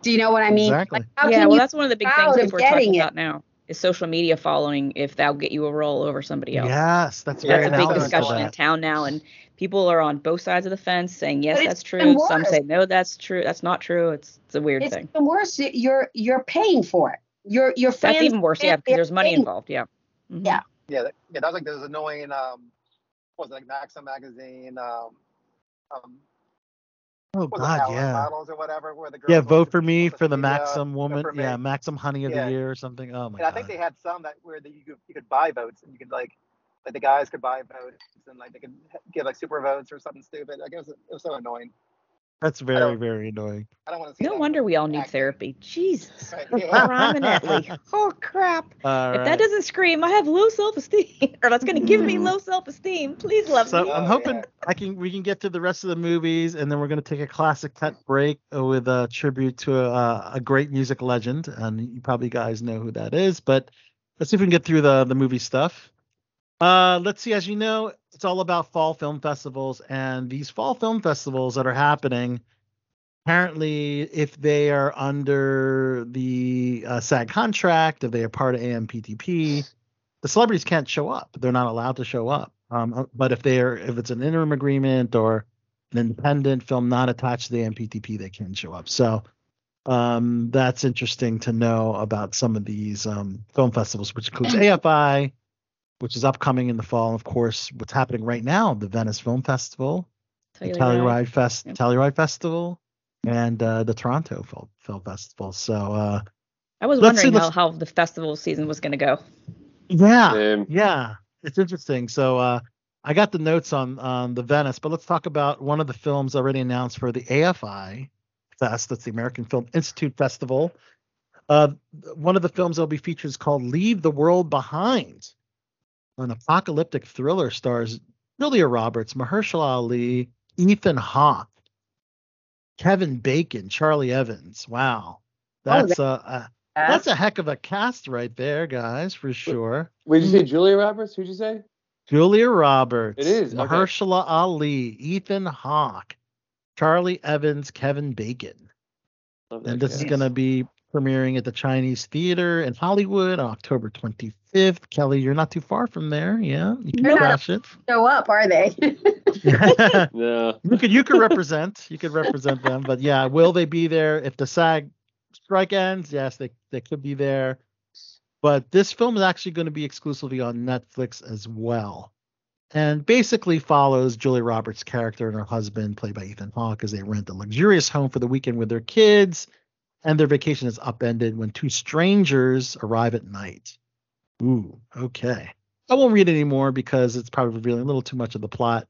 Do you know what I mean? Exactly. Like, how yeah, can well, you that's one of the big things of people are talking it? about now is social media following if that'll get you a role over somebody else. yes, that's Yeah, very That's a big discussion in town now, and people are on both sides of the fence saying yes, that's true. Some say no, that's true. That's not true. It's it's a weird it's thing. even worse. You're you're paying for it. Your your fans. That's even worse, yeah, because there's money paying- involved. Yeah. Mhm. Yeah. Yeah, that, yeah, that was like those annoying. Um, what was it like Maxim magazine? Um, um, Oh what was it, God, yeah. Whatever, the Yeah, vote for me for the Maxim woman. Yeah, Maxim Honey of Yeah. the Year or something. Oh my And I think they had some that where that you could you could buy votes and you could like like the guys could buy votes and like they could get like super votes or something stupid. Like it was it was so annoying. That's very, very annoying. I don't want to see. No that wonder we all need acting. therapy. Jesus. <laughs> Prominently. <laughs> Oh crap. All If right. that doesn't scream, I have low self-esteem, <laughs> or that's going to give me Mm. low self-esteem. Please love So me. I'm Oh, hoping yeah. I can we can get to the rest of the movies, and then we're gonna take a classic cut break with a tribute to a, a great music legend, and you probably guys know who that is. But let's see if we can get through the the movie stuff. Uh, let's see. As you know, it's all about fall film festivals, and these fall film festivals that are happening. Apparently, if they are under the uh, SAG contract, if they are part of AMPTP, the celebrities can't show up. They're not allowed to show up. Um, uh, but if they are, if it's an interim agreement or an independent film not attached to the AMPTP, they can show up. So um, that's interesting to know about some of these um, film festivals, which includes <clears throat> AFI, which is upcoming in the fall. Of course, what's happening right now, the Venice Film Festival, the Telluride Fest, Yep. Telluride Festival, and uh, the Toronto Film, Film Festival. So uh, I was Let's see, wondering how, how the festival season was going to go. yeah, Same. yeah, it's interesting. So uh, I got the notes on on the Venice, but let's talk about one of the films already announced for the AFI Fest. That's the American Film Institute Festival. Uh, one of the films that'll be featured is called Leave the World Behind. An apocalyptic thriller stars Julia Roberts, Mahershala Ali, Ethan Hawke, Kevin Bacon, Charlie Evans. Wow. Oh, That's a, a that's a heck of a cast right there, guys, for sure. Wait, did you say hmm. Julia Roberts? Who'd you say? Julia Roberts. It is, okay. Mahershala Ali, Ethan Hawke, Charlie Evans, Kevin Bacon. And this is going to be premiering at the Chinese Theater in Hollywood on October 25th. Kelly, you're not too far from there. Yeah, you can They're not- crash it. show up, are they? <laughs> <laughs> No. you could you could represent you could represent them, but yeah, will they be there if the SAG strike ends? Yes, they they could be there. But this film is actually going to be exclusively on Netflix as well, and basically follows Julie Roberts' character and her husband, played by Ethan Hawke, as they rent a luxurious home for the weekend with their kids, and their vacation is upended when two strangers arrive at night. Ooh, okay. I won't read anymore because it's probably revealing a little too much of the plot.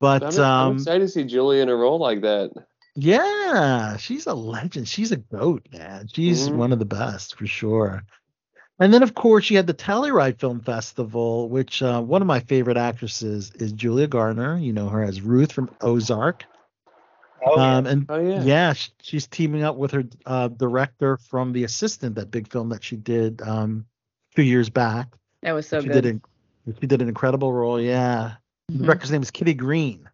But I'm, I'm um, excited to see Julia in a role like that. yeah, she's a legend. She's a goat, man. She's Mhm. one of the best for sure. And then, of course, you had the Telluride Film Festival, which uh, one of my favorite actresses is Julia Garner. You know her as Ruth from Ozark. Oh, yeah. Um, and Oh yeah. yeah, she's teaming up with her uh, director from The Assistant, that big film that she did um, a few years back. That was so she good. did an, she did an incredible role. Yeah, the Mhm. director's name is Kitty Green.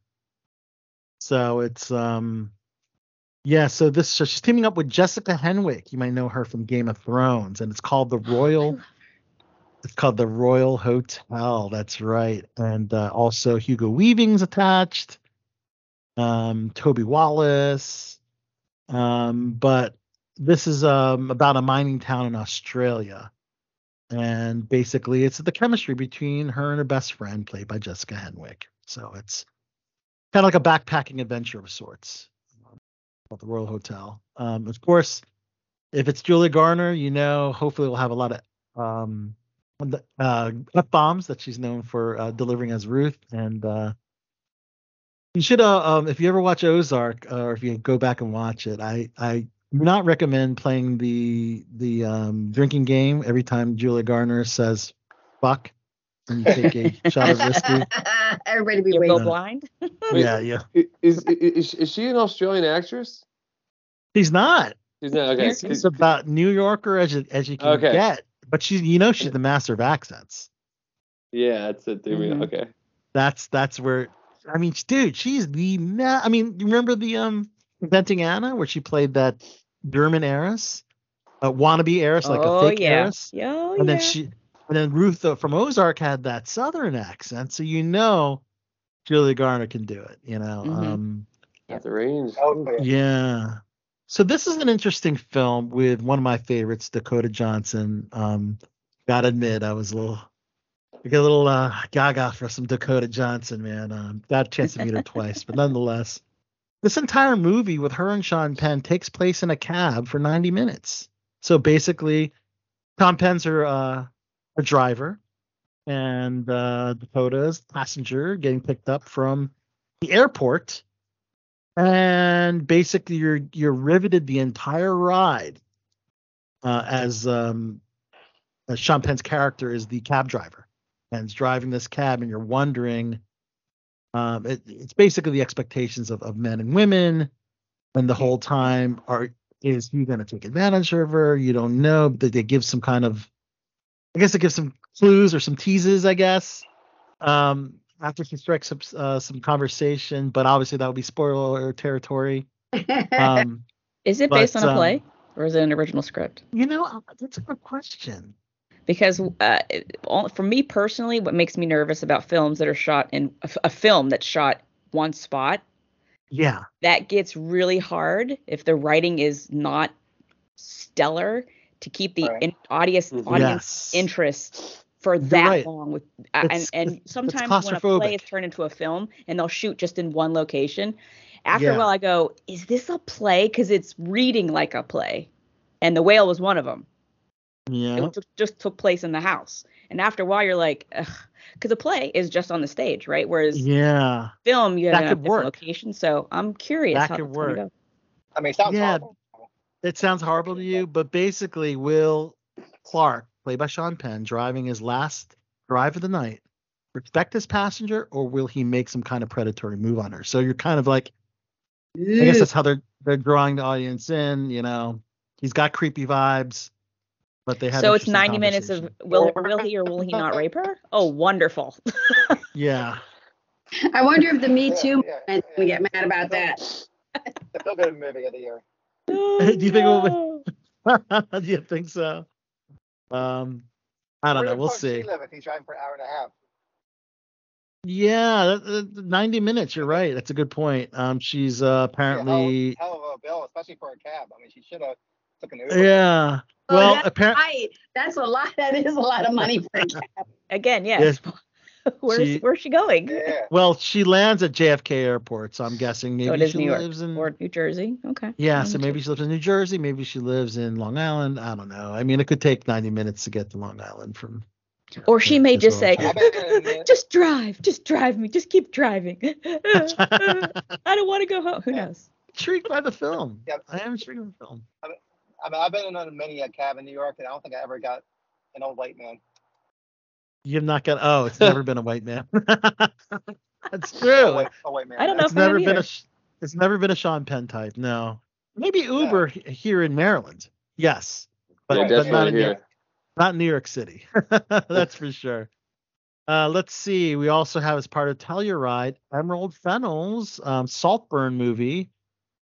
So it's um, yeah. So this so she's teaming up with Jessica Henwick. You might know her from Game of Thrones, and it's called the Royal. It's called the Royal Hotel. That's right, and uh, also Hugo Weaving's attached. Um, Toby Wallace. Um, but this is um about a mining town in Australia. And basically it's the chemistry between her and her best friend played by jessica henwick. So it's kind of like a backpacking adventure of sorts at the royal hotel. Um, of course if it's julia garner you know hopefully we'll have a lot of um, uh, f-bombs that she's known for uh, delivering as ruth. And uh, you should uh, um, if you ever watch ozark uh, or if you go back and watch it i i not recommend playing the the um, drinking game every time Julia Garner says "fuck" and you take a <laughs> shot of whiskey. <laughs> Everybody be You waiting. go blind. <laughs> Wait. Yeah, yeah. Is, is is she an Australian actress? She's not. She's not. Okay. She's, she's about New Yorker as you, as you can Okay. get, but she's you know she's the master of accents. Yeah, that's it. There we go. Mhm. Okay. That's that's where I mean, dude, she's the ma- I mean, you remember the um Inventing Anna where she played that German heiress, a wannabe heiress, like oh a fake yeah. heiress. Yeah, oh, and then she and then Ruth uh, from Ozark had that southern accent, so you know Julia Garner can do it. You know, Mhm. um, That's the range. Oh, yeah. yeah. So this is an interesting film with one of my favorites, Dakota Johnson. Um, gotta admit, I was a little, Get a little uh, gaga for some Dakota Johnson, man. Um, got a chance to meet her twice, but nonetheless, this entire movie with her and Sean Penn takes place in a cab for 90 minutes. So basically, Tom Penn's her uh, a driver, and uh, Dakota's passenger getting picked up from the airport and basically you're you're riveted the entire ride uh, as um as Sean Penn's character is the cab driver and is driving this cab and you're wondering um it, it's basically the expectations of, of men and women and the whole time are is he going to take advantage of her you don't know but they give some kind of I guess it gives some clues or some teases, I guess. Um, after she strikes up uh, some conversation, but obviously that would be spoiler territory. <laughs> Um, Is it but, based on a um, play or is it an original script? you know, uh, that's a good question. Because uh, all- for me personally, what makes me nervous about films that are shot in a film that's shot one spot, Yeah, that gets really hard if the writing is not stellar to keep the Right. in, audience Mhm. audience yes. interest for You're that right. long with and and it's- it's sometimes when a play is turned into a film and they'll shoot just in one location after a while i go is this a play because it's reading like a play and the whale was one of them Yeah, it just, just took place in the house and after a while you're like because a play is just on the stage right whereas yeah, film you have could different work. location so i'm curious That how could that's gonna work. go. I mean, it sounds Yeah. horrible. it sounds horrible to you, but basically, Will Clark, played by Sean Penn, driving his last drive of the night, respect his passenger, or will he make some kind of predatory move on her? So you're kind of like, I guess that's how they're they're drawing the audience in. You know, he's got creepy vibes, but they have. so it's 90 minutes of will will he or will he not rape her oh wonderful <laughs> yeah. I wonder if the Me Too yeah, movement yeah. gonna get mad about that. The feel good movie of the year. <laughs> <laughs> Do you think it will Do you think so? Um, I don't Where know. We'll fuck does he see. live if he's driving for an hour and a half? Yeah, that, that- 90 minutes. You're right. That's a good point. Um, she's uh, Yeah, hell, apparently. hell of a bill, especially for a cab. I mean, she should have took an Uber. Yeah. Oh, Well, that's apparently. Right. That's a lot. That is a lot of money for a cab. <laughs> again yes <laughs> where's She- where's she going Yeah. Well, she lands at JFK Airport, so I'm guessing maybe so it is she new york lives in. or new jersey okay yeah, so New maybe Jersey. she lives in New Jersey. Maybe she lives in Long Island. I don't know. I mean, it could take 90 minutes to get to Long Island from. or she Yeah, may just say I'm I bet in the- just drive just drive me just keep driving <laughs> i don't want to go home who Yeah. knows intrigued by the film. Yep. I am intrigued by the film. I mean, I've been in a many a cab in New York, and I don't think I ever got an old white man. You've not got. Oh, it's never been a white man. <laughs> That's A true. white, a white man. I don't know It's if I never been either. a. sh- It's never been a Sean Penn type. No. Maybe Uber he- here in Maryland. Yes, but, yeah, but not in New here. York, not in New York City. <laughs> That's for sure. Uh, let's see. We also have as part of Telluride Emerald Fennels um, Saltburn movie,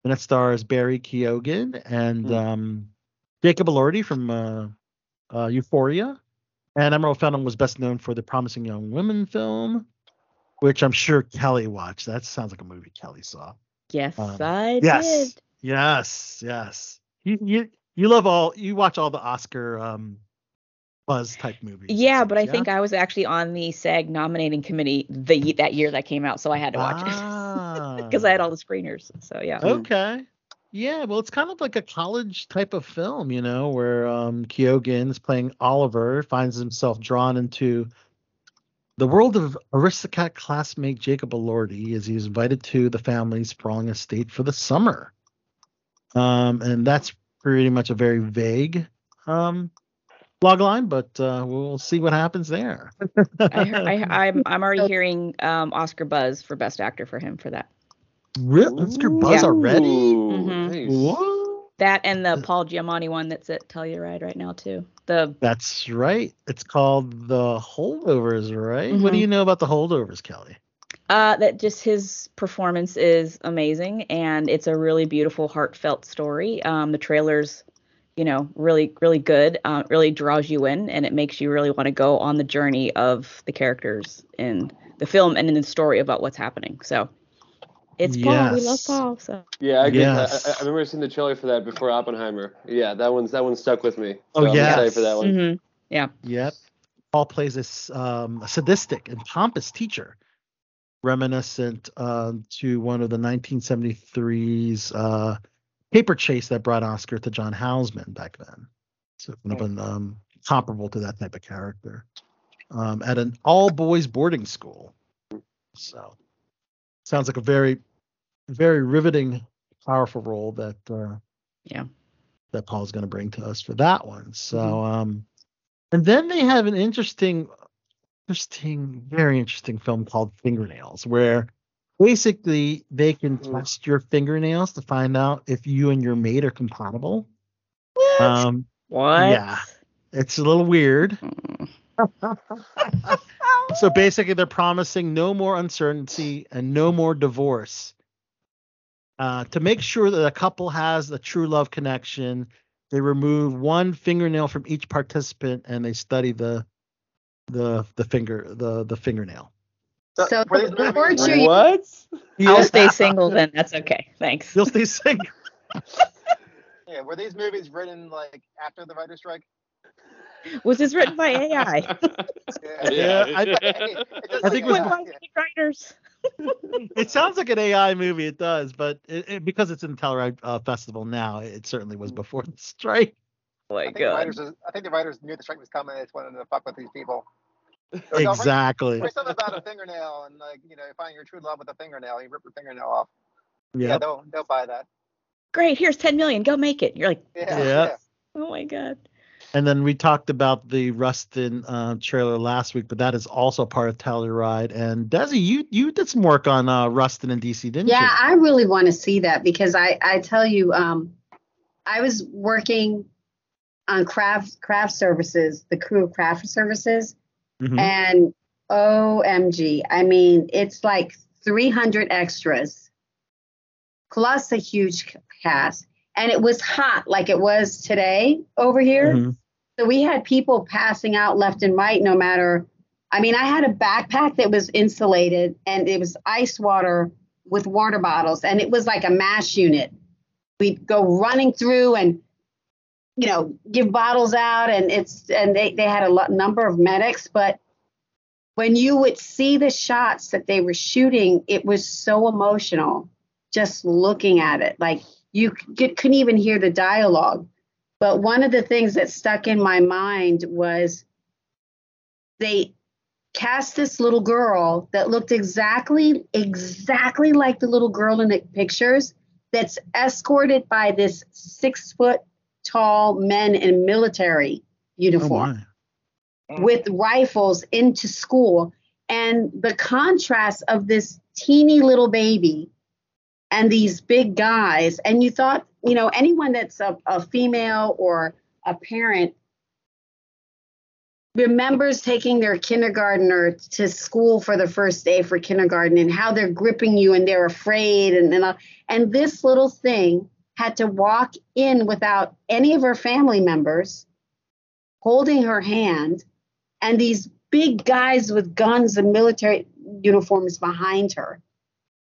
and it stars Barry Keoghan and Hmm. um, Jacob Elordi from uh, uh, Euphoria. And Emerald Fennell was best known for the Promising Young Women film, which I'm sure Kelly watched. That sounds like a movie Kelly saw. yes Um, i yes. did Yes, yes. You you you love all you watch all the Oscar um buzz type movies. it yeah but i think i was actually on the sag nominating committee the that year that came out so i had to watch it <laughs> because i had all the screeners so yeah Okay. Yeah, well, it's kind of like a college type of film, you know, where um, Keoghan is playing Oliver, finds himself drawn into the world of aristocrat classmate Jacob Elordi as he's invited to the family's sprawling estate for the summer. Um, and that's pretty much a very vague um, log line, but uh, we'll see what happens there. I, hear- I, I'm I'm already <laughs> hearing um, Oscar buzz for best actor for him for that. Real Oscar Buzz Yeah. already? Ooh, Mhm. nice. What? That and the Paul Giamatti one that's at Telluride right now too. The That's right. It's called the holdovers, right? What do Mhm. you know about the holdovers, Kelly? uh that just his performance is amazing and it's a really beautiful heartfelt story. Um the trailers, you know, really really good. Uh, really draws you in and it makes you really want to go on the journey of the characters in the film and in the story about what's happening. So it's Paul. We love Paul. So Yeah, I, get, Yes. I, I I remember seeing the trailer for that before Oppenheimer. Yeah, that one's that one stuck with me. Oh, So I'm yes. excited for that one. mhm. Yep. Paul plays this um, sadistic and pompous teacher, reminiscent um, to one of the 1973's uh, paper chase that brought Oscar to John Houseman back then. So it would have been um, comparable to that type of character um, at an all boys boarding school. So sounds like a very, very riveting, powerful role that uh, Yeah. that Paul's going to bring to us for that one. So um, and then they have an interesting, interesting, very interesting film called Fingernails, where basically they can Mm. test your fingernails to find out if you and your mate are compatible. What? Um, what? yeah. It's a little weird. <laughs> so basically, they're promising no more uncertainty and no more divorce. Uh, to make sure that a couple has a true love connection, they remove one fingernail from each participant and they study the the the finger the the fingernail. So were the movies- you What? I'll stay single then. That's okay. Thanks. You'll stay single. <laughs> Yeah, were these movies written like after the writer's strike? Was this written by AI? <laughs> Yeah, I- It <laughs> I think it like was- a- writers? it sounds like an AI movie. It does, but it, it, because it's in Telluride uh, Festival now, it certainly was before the strike. Oh my I think, the god. writers, I think the writers knew the strike was coming. They just wanted to fuck with these people. Like, Exactly. Write something about a fingernail and like you know, you find your true love with a fingernail. You rip your fingernail off. Yeah, Yep. they'll they'll buy that. Great. Here's 10 million. Go make it. You're like, Yeah. Yeah. yeah. oh my god. And then we talked about the Rustin uh, trailer last week, but that is also part of Telluride. And Desi, you you did some work on uh, Rustin in DC, didn't Yeah, you? Yeah, I really want to see that because I I tell you, um, I was working on craft craft services, the crew of craft services, Mhm. and OMG, I mean, it's like 300 extras plus a huge cast, and it was hot like it was today over here. Mhm. So we had people passing out left and right, no matter. I mean, I had a backpack that was insulated and it was ice water with water bottles, and it was like a mash unit. We'd go running through and, you know, give bottles out, and it's and they they had a lot, number of medics, but when you would see the shots that they were shooting, it was so emotional just looking at it. Like you c- couldn't even hear the dialogue. But one of the things that stuck in my mind was they cast this little girl that looked exactly, exactly like the little girl in the pictures that's escorted by this six foot tall men in military Oh, uniform my. with rifles into school and the contrast of this teeny little baby and these big guys and you thought you know anyone that's a, a female or a parent remembers taking their kindergartner to school for the first day for kindergarten and how they're gripping you and they're afraid and and, and this little thing had to walk in without any of her family members holding her hand and these big guys with guns and military uniforms behind her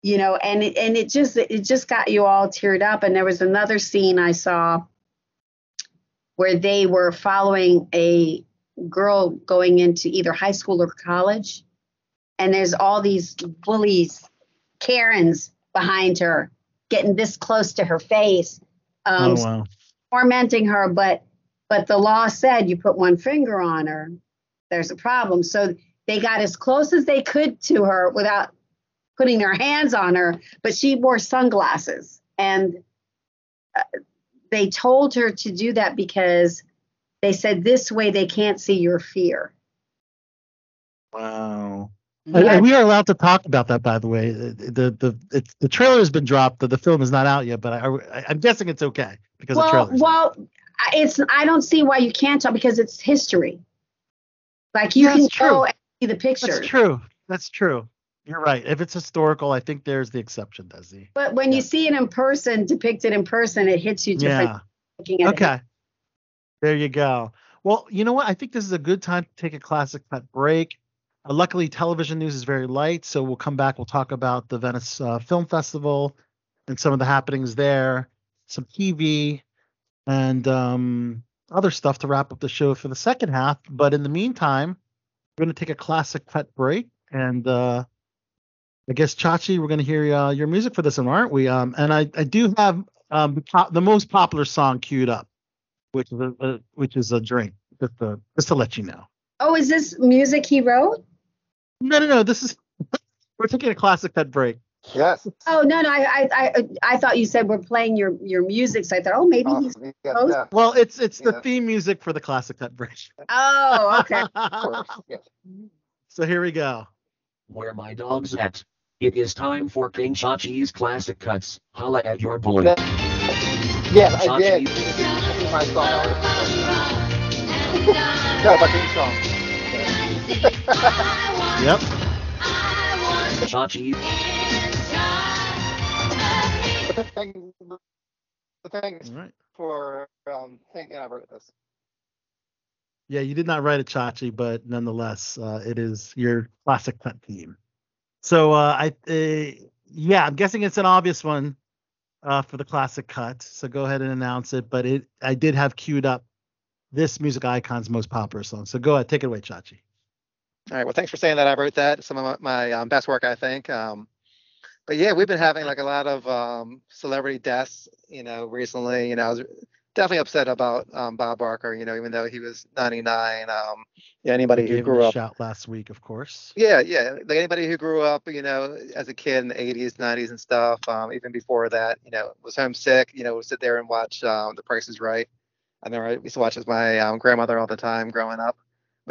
you know and it, and it just it just got you all teared up. And there was another scene i saw where they were following a girl going into either high school or college and there's all these bullies karens behind her getting this close to her face um, oh wow. tormenting her, but but the law said you put one finger on her, there's a problem. So they got as close as they could to her without putting their hands on her, but she wore sunglasses and uh, they told her to do that because they said this way they can't see your fear. Wow. Uh, and- and we are allowed to talk about that, by the way. Uh, the the the, it's, the trailer has been dropped. The, the film is not out yet, but I, I I'm guessing it's okay because the well, trailer. well, I- it's I don't see why you can't talk because it's history. Like you Yeah, can true. go and see the pictures. That's true. That's true. You're right. If it's historical, I think there's the exception, Desi. But when Yeah. you see it in person, depicted in person, it hits you different. Yeah. Looking at it. Okay. There you go. Well, you know what? I think this is a good time to take a classic cut break. Uh, luckily, television news is very light, so we'll come back. We'll talk about the Venice uh, Film Festival and some of the happenings there, some TV, and um, other stuff to wrap up the show for the second half. But in the meantime, we're going to take a classic cut break, and uh, I guess Chachi, we're going to hear uh, your music for this one, aren't we? Um, and I, I do have um, the pop- the most popular song queued up, which is a, a which is a drink. Just to, just to let you know. Oh, is this music he wrote? No, no, no. This is <laughs> we're taking a classic cut break. Yes. Oh no, no. I, I, I, I thought you said we're playing your your music. So I thought, oh, maybe he's. Awesome. Yeah, yeah, Well, it's it's the Yeah. theme music for the classic cut break. Oh, <laughs> okay. of course. Yeah. so here we go. Where my dog's at. It is time for King Chachi's classic cuts. Holla at your boy. Yes, I did. Chachi. This is my song. No, my theme song. Yep. Chachi. The thing, the thing is for um, thinking I wrote this. Yeah, you did not write a Chachi, but nonetheless, uh, it is your classic cut theme. So uh, I, uh, yeah, I'm guessing it's an obvious one uh, for the classic cut. So go ahead and announce it. But it, I did have queued up this music icon's most popular song. So go ahead, take it away, Chachi. All right. Well, thanks for saying that. I wrote that. Some of my, my um, best work, I think. Um, but yeah, we've been having like a lot of um, celebrity deaths, you know, recently. You know, I was definitely upset about um, Bob Barker. You know, even though he was 99. Um, yeah, anybody who grew up. shout last week, of course. Yeah, yeah. Like anybody who grew up, you know, as a kid in the 80s, 90s, and stuff. Um, even before that, you know, was homesick. You know, would sit there and watch um, The Price is Right. I remember I used to watch with my um, grandmother all the time growing up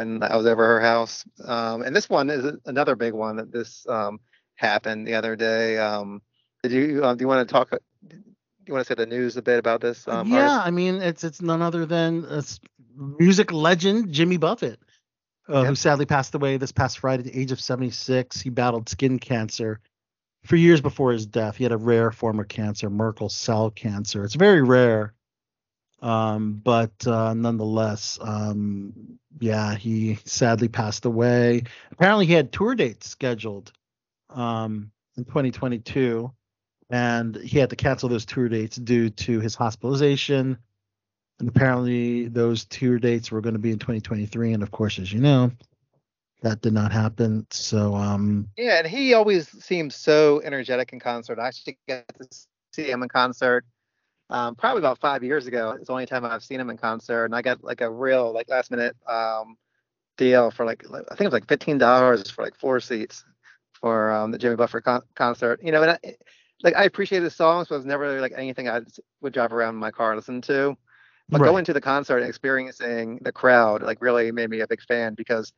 when I was over her house. Um, and this one is another big one that this um, happened the other day. Um, did you uh, do you want to talk? Do you want to say the news a bit about this? Um, yeah, artist? I mean, it's it's none other than uh, music legend Jimmy Buffett, uh, who sadly passed away this past Friday at the age of 76. He battled skin cancer for years before his death. He had a rare form of cancer, Merkel cell cancer. It's very rare, um, but uh, nonetheless, um, yeah, he sadly passed away. Apparently, he had tour dates scheduled um, in 2022 and he had to cancel those tour dates due to his hospitalization. And apparently, those tour dates were going to be in 2023, and of course, as you know, that did not happen. So, um, Yeah, and he always seems so energetic in concert. I actually get to see him in concert um, probably about five years ago. It's the only time I've seen him in concert, and I got like a real like last minute um, deal for like I think it was like fifteen dollars for like four seats for um, the Jimmy Buffett con- concert. You know, and I, like I appreciate his songs, but it was never really, like anything I would drive around in my car and listen to. But Right. going to the concert and experiencing the crowd like really made me a big fan because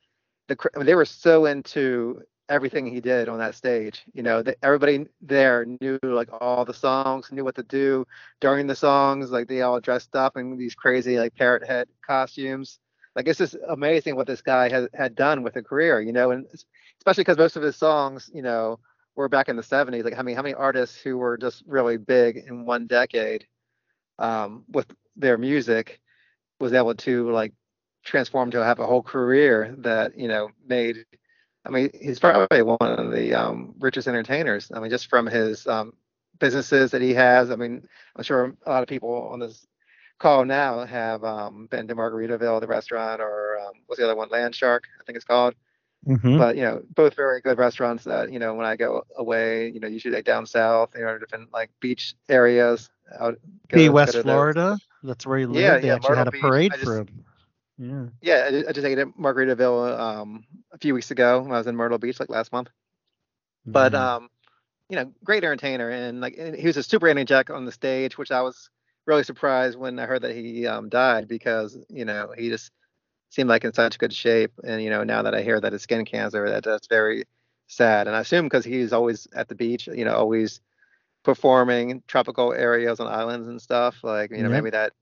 the cr- they were so into everything he did on that stage. You know, that everybody there knew like all the songs, knew what to do during the songs. Like they all dressed up in these crazy like parrot head costumes. Like it's just amazing what this guy has had done with a career. You know, and especially because most of his songs, you know, were back in the 70s. Like, I mean, how many artists who were just really big in one decade um, with their music was able to like transform to have a whole career that you know made i mean he's probably one of the um, richest entertainers i mean just from his um, businesses that he has i mean i'm sure a lot of people on this call now have um, been to margaritaville the restaurant or um, what's the other one land shark i think it's called mhm. but you know both very good restaurants that you know when i go away you know usually like down south you know different like beach areas out go- Key West, to those. Florida. That's where he lived. Yeah, they yeah, actually had a Myrtle Beach. parade I for him. Yeah. Yeah, I I just ate at Margaritaville um, a few weeks ago when I was in Myrtle Beach, like last month. But Mhm. um, you know, great entertainer, and like and he was a super energetic jack on the stage, which I was really surprised when I heard that he um, died because you know he just seemed like in such good shape, and you know now that I hear that it's skin cancer, that that's very sad, and I assume because he's always at the beach, you know, always performing tropical areas on islands and stuff, like you know Yep. maybe that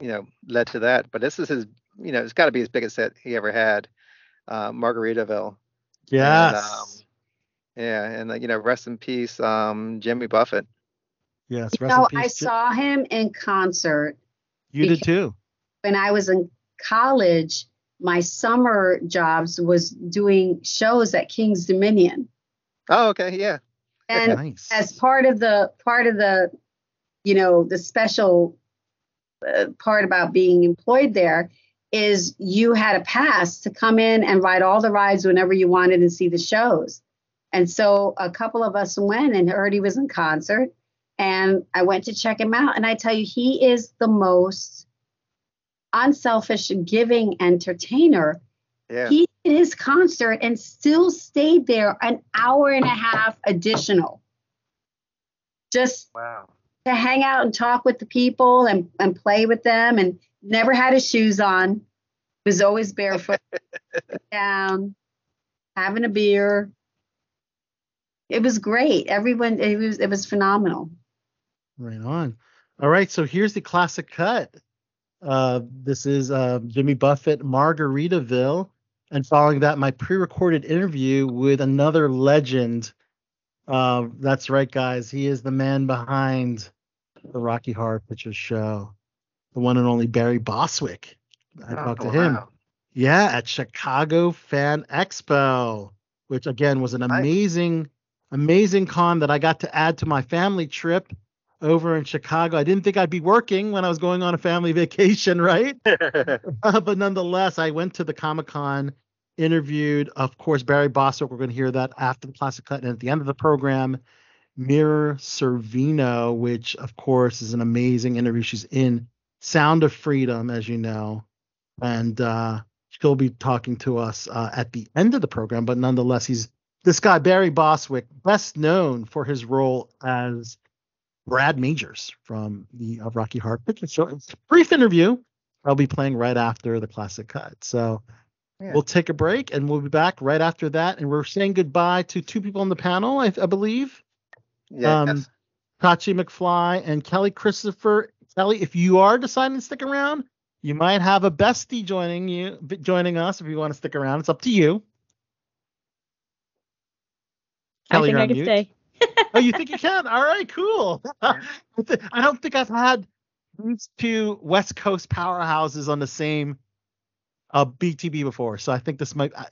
you know led to that, but this is his, you know, it's got to be his biggest hit he ever had, uh, Margaritaville. yes. um, Yeah, and like, you know, rest in peace, um, Jimmy Buffett. yes. You Rest know, in I peace. Jim. saw him in concert You did too. when I was in college. My summer jobs was doing shows at King's Dominion, Oh, okay, yeah. and nice. as part of the part of the you know the special uh, part about being employed there is you had a pass to come in and ride all the rides whenever you wanted and see the shows. And so a couple of us went and heard he was in concert and i went to check him out. And i tell you he is the most unselfish giving entertainer. Yeah. he did his concert and still stayed there an hour and a half additional. Just wow. to hang out and talk with the people and, and play with them. And never had his shoes on was always barefoot <laughs> down having a beer it was great everyone it was it was phenomenal Right on. All right, so here's the classic cut. Uh, this is uh, Jimmy Buffett, Margaritaville, and following that, my pre-recorded interview with another legend. Uh, that's right, guys. He is the man behind the Rocky Horror Picture Show, the one and only Barry Bostwick. I talked to Oh, him. Yeah, at Chicago Fan Expo, which again was an Nice. amazing, amazing con that I got to add to my family trip over in Chicago. I didn't think I'd be working when I was going on a family <laughs> vacation, right? <laughs> Uh, but nonetheless, I went to the Comic Con, interviewed, of course, Barry Bostwick. We're going to hear that after the Classic Cut. And at the end of the program, Mira Sorvino, which, of course, is an amazing interview. She's in Sound of Freedom, as you know. And uh, she'll be talking to us uh, at the end of the program. But nonetheless, he's this guy, Barry Bostwick, best known for his role as Brad Majors from the uh, Rocky Horror Picture Show. It's a brief interview. I'll be playing right after the classic cut. So Yeah. we'll take a break and we'll be back right after that. And we're saying goodbye to two people on the panel, I, I believe. Yes. Um, Chachi McFly and Kelly Christopher. Kelly, if you are deciding to stick around, you might have a bestie joining you, joining us. If you want to stick around, it's up to you. I Kelly, think you're I can mute. stay. <laughs> oh, you think you <laughs> can? All right, cool. I <laughs> I don't think I've had these two West Coast powerhouses on the same uh, BTB before, so I think this might. I,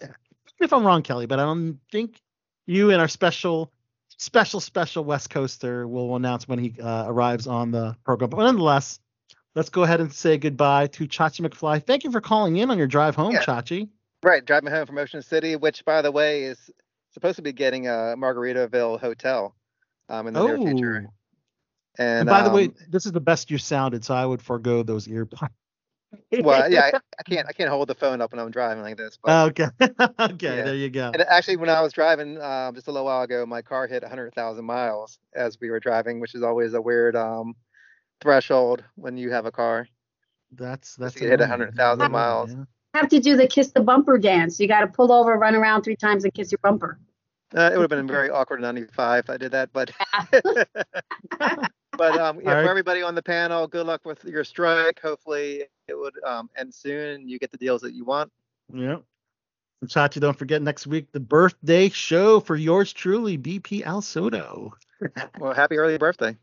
if I'm wrong, Kelly, but I don't think you and our special, special, special West Coaster will announce when he uh, arrives on the program. But nonetheless, let's go ahead and say goodbye to Chachi McFly. Thank you for calling in on your drive home, Yeah. Chachi. Right, driving home from Ocean City, which, by the way, is supposed to be getting a Margaritaville hotel um, in the near future. And, And, by the way, um, this is the best you sounded, so I would forego those earbuds. <laughs> well, yeah, I, <laughs> I can't, I can't hold the phone up when I'm driving like this. But, Okay. <laughs> okay, Yeah. there you go. and actually, when I was driving um, just a little while ago, my car hit 100,000 miles as we were driving, which is always a weird um, threshold when you have a car. That's that's you hit 100,000 miles. yeah. Have to do the kiss the bumper dance. You got to pull over, run around three times, and kiss your bumper. Uh, it would have been very awkward in 95 if I did that, but <laughs> but um, yeah, All right. for everybody on the panel, good luck with your strike. Hopefully, it would um, end soon. and You get the deals that you want. Yeah. And Chachi, don't forget next week the birthday show for yours truly, BP Al Sotto. <laughs> Well, happy early birthday.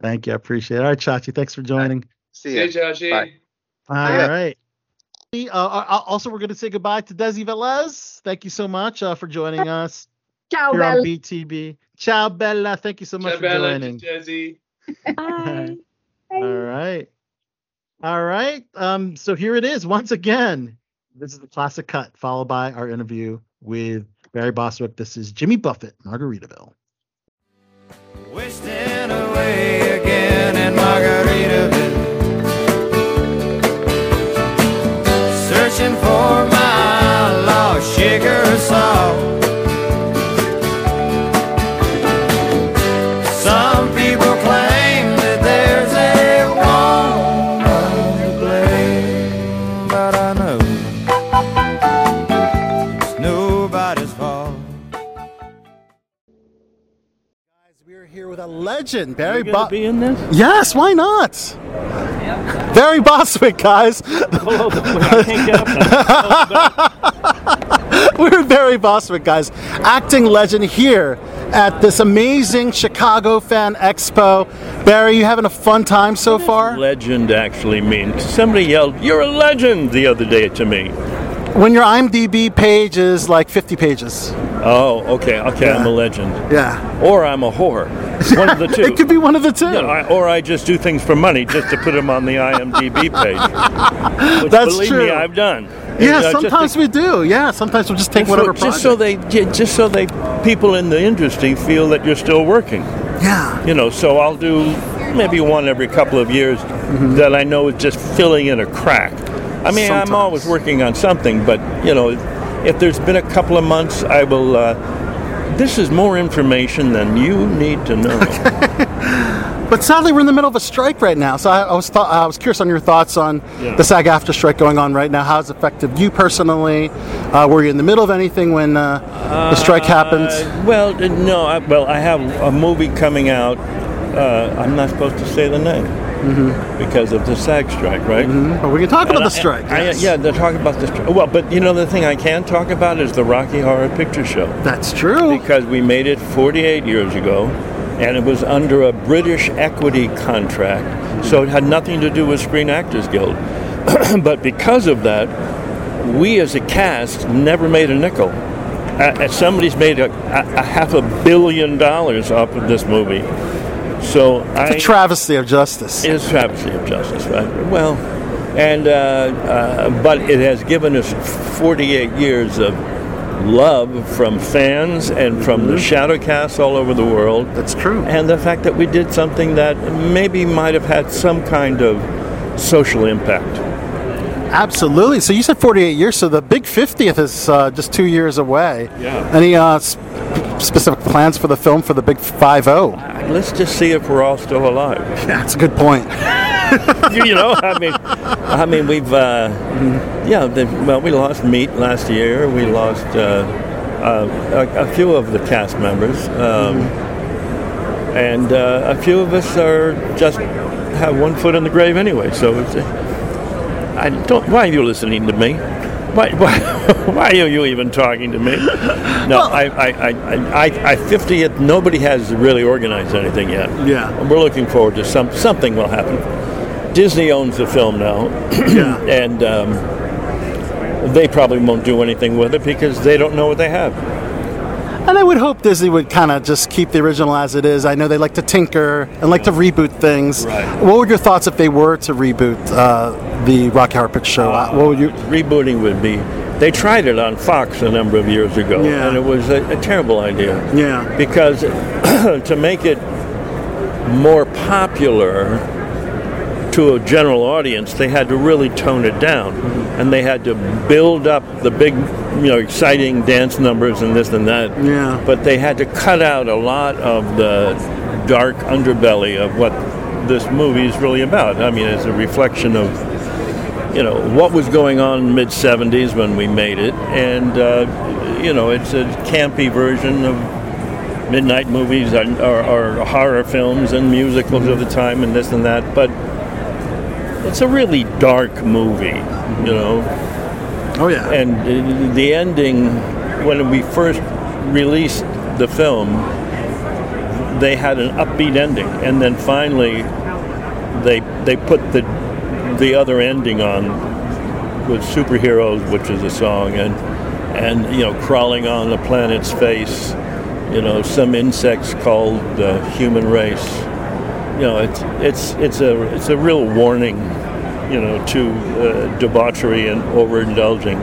Thank you, I appreciate it. All right, Chachi, thanks for joining. See Hey, you. Joshi. Bye. All Yeah. right. Uh, uh, also, we're going to say goodbye to Desi Velez. Thank you so much uh, for joining us <laughs> Ciao, here on BTB. Ciao, Bella. Thank you so much Ciao, for Bella, joining. Jazzy. Bye. <laughs> All right. All right. Um, so here it is once again. This is the classic cut, followed by our interview with Barry Bostwick. This is Jimmy Buffett, Margaritaville. Wasting away again in Margaritaville. Searching for my lost sugar salt. Barry be in this? Yes, why not? Barry Bostwick, guys. Hold on, I can't get up <laughs> We're Barry Bostwick, guys, acting legend here at this amazing Chicago Fan Expo. Barry, you having a fun time so far? Legend actually means somebody yelled, "You're a legend!" the other day to me. When your IMDb page is like 50 pages. Oh, okay, okay, I'm a legend. Yeah. Or I'm a whore. One of the <laughs> two. It could be one of the two. Yeah, I, or I just do things for money just to put them on the IMDb <laughs> page. Which, That's believe true. me, I've done. Yeah, Uh, sometimes to- we do. Yeah, sometimes we'll just take just whatever so, just so they ju- just so they people in the industry feel that you're still working. Yeah. You know, so I'll do maybe one every couple of years Mm-hmm. that I know is just filling in a crack. I mean, I'm always working on something, but you know, if there's been a couple of months, I will. Uh, this is more information than you need to know. <laughs> But sadly, we're in the middle of a strike right now. So I, I was thought, I was curious on your thoughts on Yeah. the SAG-AFTRA strike going on right now. How it's affected you personally? Uh, were you in the middle of anything when uh, the strike? Uh, well, uh, no. I, well, I have a movie coming out. Uh, I'm not supposed to say the name. Because of the SAG strike, right? But we can talk about And the strike. I- yes. yeah, they're talking about the strike. Well, but you know the thing I can talk about is the Rocky Horror Picture Show. That's true. Because we made it 48 years ago, and it was under a British equity contract, so it had nothing to do with Screen Actors Guild. <clears throat> but because of that, we as a cast never made a nickel. Uh, uh, somebody's made a, a, a half a billion dollars off of this movie. So It's a travesty of justice. It is a travesty of justice, right? Well, and uh, uh, but it has given us 48 years of love from fans and from the shadow casts all over the world. Mm-hmm. That's true. And the fact that we did something that maybe might have had some kind of social impact. Absolutely. So you said 48 years. So the big 50th is uh, just two years away. Yeah. Any uh, sp- specific plans for the film for the big 5 0? Let's just see if we're all still alive. Yeah, that's a good point. <laughs> you know, I mean, I mean, we've, uh, yeah, the, well, we lost Meat last year. We lost uh, uh, a, a few of the cast members, um, and uh, a few of us are just have one foot in the grave anyway. So it's, uh, I don't. Why are you listening to me? Why, why, <laughs> why are you even talking to me? No, I, I, I, I, I, 50th, nobody has really organized anything yet. Yeah. We're looking forward to some, something will happen. Disney owns the film now, yeah. and um, they probably won't do anything with it because they don't know what they have. And I would hope Disney would kind of just keep the original as it is. I know they like to tinker and like to reboot things. Right. What would your thoughts if they were to reboot uh, the Rocky Horror Picture Show? Uh, what would you? Rebooting would be. They tried it on Fox a number of years ago, Yeah. and it was a, a terrible idea. Yeah. Because <clears throat> to make it more popular to a general audience, they had to really tone it down, and they had to build up the big, you know, exciting dance numbers and this and that. Yeah. But they had to cut out a lot of the dark underbelly of what this movie is really about. I mean, it's a reflection of you know what was going on in the mid 70s when we made it and uh, you know it's a campy version of midnight movies or, or, or horror films and musicals of the time and this and that but it's a really dark movie you know Oh, oh yeah. and the ending when we first released the film they had an upbeat ending. And then finally they they put the the other ending on with superheroes which is a song and and you know crawling on the planet's face you know some insects called the human race. You know it's it's it's a it's a real warning you know to uh, debauchery and overindulging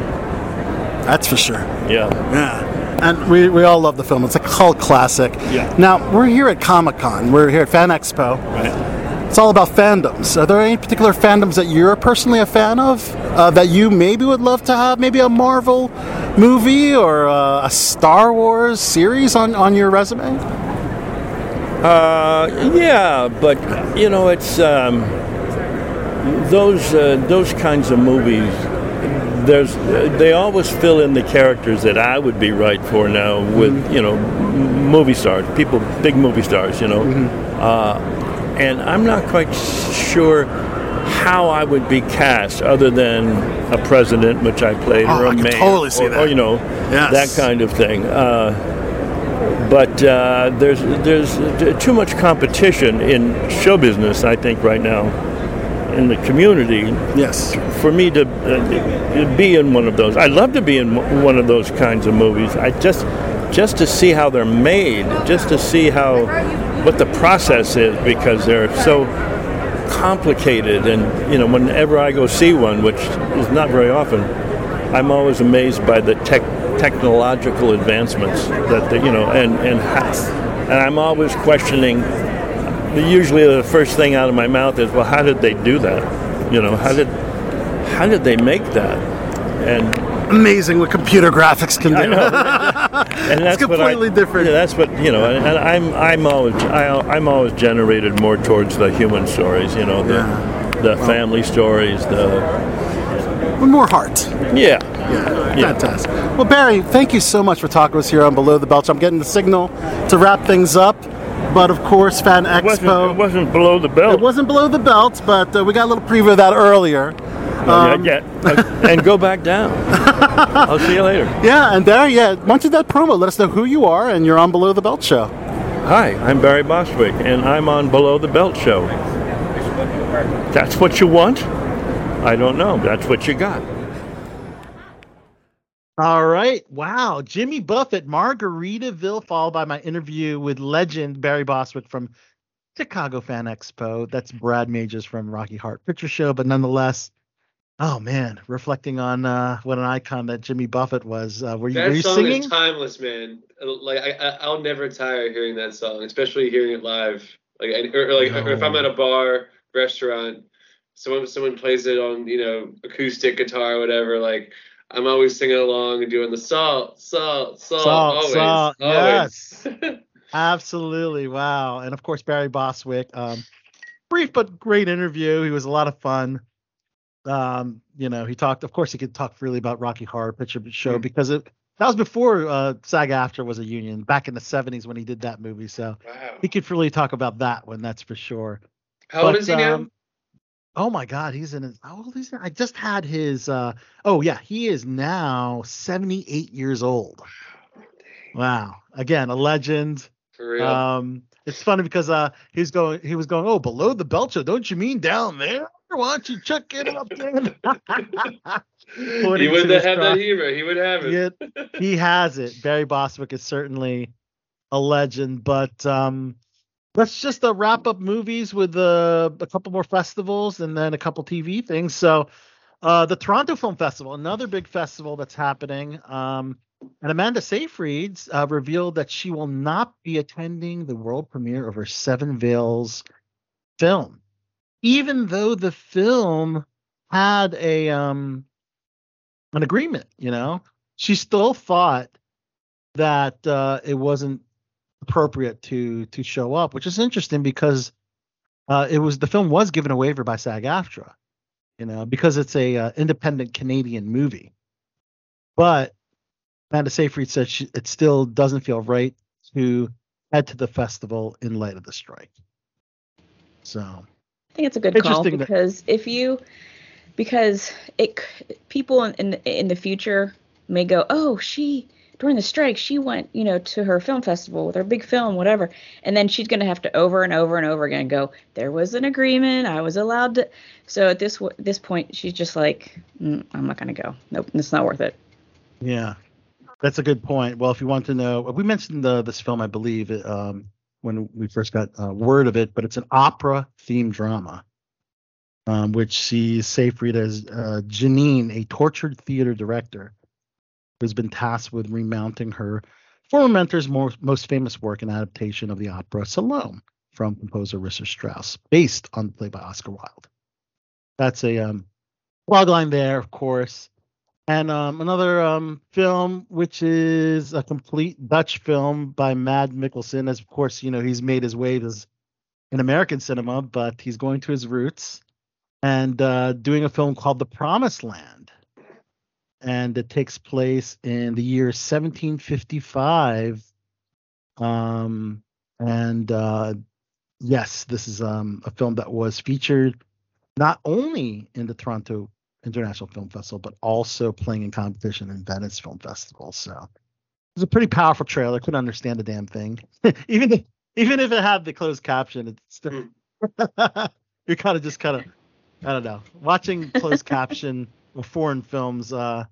That's for sure. yeah Yeah. And we, we all love the film. It's a cult classic. Yeah. Now, we're here at Comic Con. We're here at Fan Expo. right It's all about fandoms. Are there any particular fandoms that you're personally a fan of uh, that you maybe would love to have? Maybe a Marvel movie or uh, a Star Wars series on, on your resume? Uh, yeah, but you know, it's um, those uh, those kinds of movies. There's they always fill in the characters that I would be right for now with you know movie stars, people, big movie stars, you know. Uh, and I'm not quite sure how I would be cast other than a president, which I played, Oh, or a mayor, totally see or, that. or, you know Yes. that kind of thing. Uh, but uh, there's there's too much competition in show business, I think, right now in the community Yes. for me to uh, be in one of those. I'd love to be in one of those kinds of movies. I just just to see how they're made, just to see how what the process is because they're so complicated and you know whenever I go see one which is not very often I'm always amazed by the tech technological advancements that the, you know and and and I'm always questioning usually the first thing out of my mouth is well how did they do that you know how did how did they make that and Amazing what computer graphics can do. I <laughs> and that's what I- completely different. yeah, that's what you know and, and I'm I'm always I, I'm always generated more towards the human stories you know the Yeah. the family stories the With more heart. yeah Yeah. Fantastic. Well, Barry, thank you so much for talking to us here on Below the Belt. I'm getting the signal to wrap things up. But of course, Fan It wasn't, Expo. it wasn't below the belt. It wasn't below the belt, but uh, we got a little preview of that earlier. Yeah, Um, yeah, <laughs> yeah. and go back down. I'll see you later. <laughs> Yeah, and there, yeah, why don't you do that promo? Let us know who you are, and you're on Below the Belt show. Hi, I'm Barry Bostwick, and I'm on Below the Belt Show. That's what you want? I don't know. That's what you got. All right. Wow. Jimmy Buffett, Margaritaville, followed by my interview with legend Barry Bostwick from Chicago Fan Expo. That's Brad Majors from Rocky Horror Picture Show, but nonetheless, oh man, reflecting on uh, what an icon that Jimmy Buffett was. Uh, were you, were That you song singing? is timeless, man. Like I, I, I'll never tire hearing that song, especially hearing it live. Like, or, like or if I'm at a bar, restaurant, someone someone plays it on, you know, acoustic guitar or whatever. Like, I'm always singing along and doing the salt, salt, salt, Salt, always, salt, always. <laughs> Absolutely. Wow. And of course, Barry Bostwick. Um, brief but great interview. He was a lot of fun. Um, you know, he talked, of course, he could talk freely about Rocky Horror Picture Show Mm-hmm. because it that was before uh, SAG-AFTRA was a union back in the 70s when he did that movie. So Wow. he could freely talk about that one, that's for sure. How old is he now? Oh my God, he's in his. How old is he? I just had his. uh Oh yeah, he is now 78 years old. Wow. Again, a legend. For real. Um, it's funny because uh, he's going, he was going, oh, below the belt show, don't you mean down there? Why don't you check it up there? <laughs> he would have that truck. humor. He would have it. Yeah, he has it. Barry Bostwick is certainly a legend, but um, let's just uh, wrap up movies with uh, a couple more festivals and then a couple TV things. So, uh, the Toronto Film Festival, another big festival that's happening. Um, and Amanda Seyfried uh, revealed that she will not be attending the world premiere of her Seven Veils film, even though the film had a um an agreement. You know, she still thought that uh, it wasn't appropriate to to show up, which is interesting because uh, it was the film was given a waiver by SAG-AFTRA, you know, because it's a uh, independent Canadian movie. But Amanda Seyfried said she, it still doesn't feel right to head to the festival in light of the strike. So I think it's a good call Interesting that- because if you because it people in, in in the future may go, oh, she during the strike she went you know to her film festival with her big film whatever, and then she's gonna have to over and over and over again go, there was an agreement, I was allowed to. So at this this point, she's just like, mm, I'm not gonna go. Nope, it's not worth it. Yeah, that's a good point. Well, if you want to know, we mentioned the, this film, I believe, um, when we first got uh, word of it, but it's an opera themed drama, um, which sees Seyfried as uh, Janine, a tortured theater director who's been tasked with remounting her former mentor's most, most famous work, an adaptation of the opera Salome from composer Richard Strauss, based on the play by Oscar Wilde. That's a um, log line there, of course. And um, another um, film, which is a complete Dutch film by Mads Mikkelsen. As of course, you know, he's made his way as in American cinema, but he's going to his roots and uh, doing a film called The Promised Land. And it takes place in the year 1755. Um, and uh, yes, this is um, a film that was featured not only in the Toronto International Film Festival, but also playing in competition in Venice Film Festival. So it was a pretty powerful trailer. Couldn't understand a damn thing. <laughs> even if, even if it had the closed caption, it's still <laughs> you're kind of just kind of I don't know. Watching closed <laughs> caption foreign films, uh,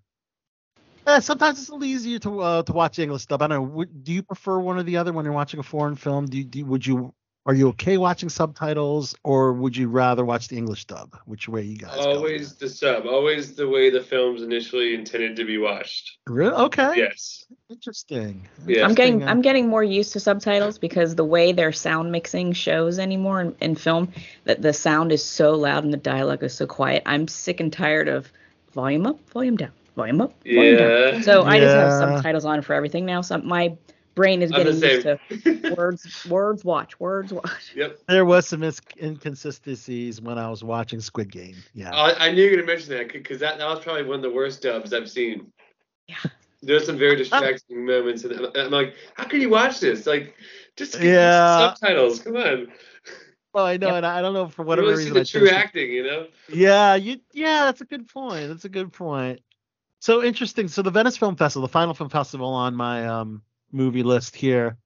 eh, sometimes it's a little easier to uh, to watch English dub. I don't know. Would, do you prefer one or the other when you're watching a foreign film? Do you, do would you are you okay watching subtitles or would you rather watch the English dub? Which way you guys? go? Always the sub. Always the way the film's initially intended to be watched. Really? Okay. Yes. Interesting. Yeah. I'm getting uh, I'm getting more used to subtitles because the way their sound mixing shows anymore in, in film that the sound is so loud and the dialogue is so quiet. I'm sick and tired of volume up, volume down, volume up, volume Yeah. down. So I just have subtitles on for everything now. So my brain is getting used to <laughs> words words watch, words watch. Yep. There was some mis- inconsistencies when I was watching Squid Game. Yeah. I, I knew you were gonna mention that because that, that was probably one of the worst dubs I've seen. Yeah. There's some very oh. distracting moments, and I'm- I'm like, how can you watch this? Like, just get Yeah. subtitles. Come on. Oh, I know, and I don't know for You whatever see reason. the I true acting, you know? Yeah, you yeah, that's a good point. That's a good point. So interesting. So the Venice Film Festival, the final film festival on my um movie list here.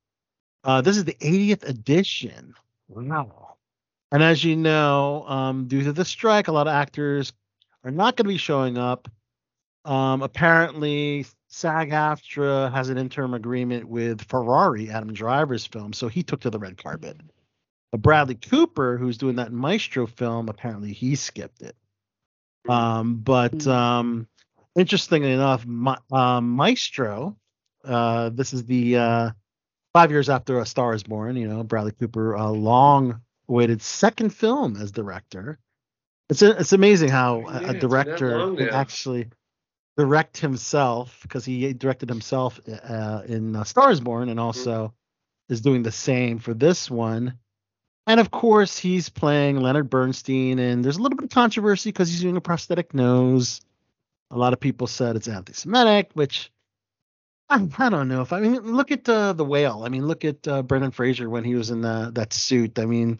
Uh this is the 80th edition. Wow. And as you know, um due to the strike, a lot of actors are not going to be showing up. Um apparently SAG-AFTRA has an interim agreement with Ferrari, Adam Driver's film, so he took to the red carpet. But Bradley Cooper, who's doing that Maestro film, apparently he skipped it. Um, but um, interestingly enough, Ma- um, Maestro, uh, this is the uh, five years after A Star Is Born. You know, Bradley Cooper, a long-awaited second film as director. It's it's amazing how a- Yeah, a it's been that director long can actually direct himself because he directed himself uh, in uh, Star Is Born and also is doing the same for this one. And of course, he's playing Leonard Bernstein, and there's a little bit of controversy because he's doing a prosthetic nose. A lot of people said it's anti-Semitic, which I, I don't know if I mean look at uh, the whale. I mean look at uh, Brendan Fraser when he was in the, that suit. I mean,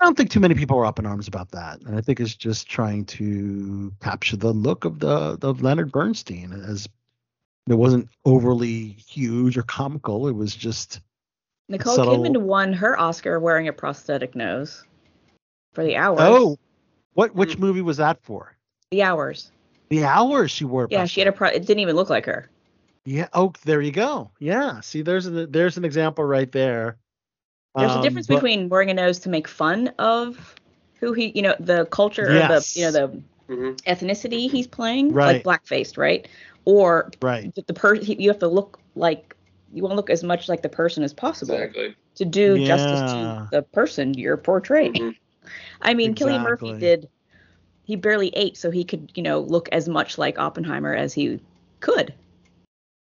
I don't think too many people are up in arms about that, and I think it's just trying to capture the look of the of Leonard Bernstein as it wasn't overly huge or comical. It was just Nicole subtle- Kidman won her Oscar wearing a prosthetic nose for the hours. oh, what which movie was that for? the hours. The hours she wore. a Yeah, she had a pro. It didn't even look like her. Yeah. Oh, there you go. Yeah. See, there's an there's an example right there. There's Um, a difference but- between wearing a nose to make fun of who he, you know, the culture Yes. or the, you know, the ethnicity he's playing, Right. like blackfaced, right? Or right. the, the per you have to look like you want to look as much like the person as possible Exactly. to do justice to the person you're portraying. I mean, Cillian Murphy did. He barely ate, so he could, you know, look as much like Oppenheimer as he could.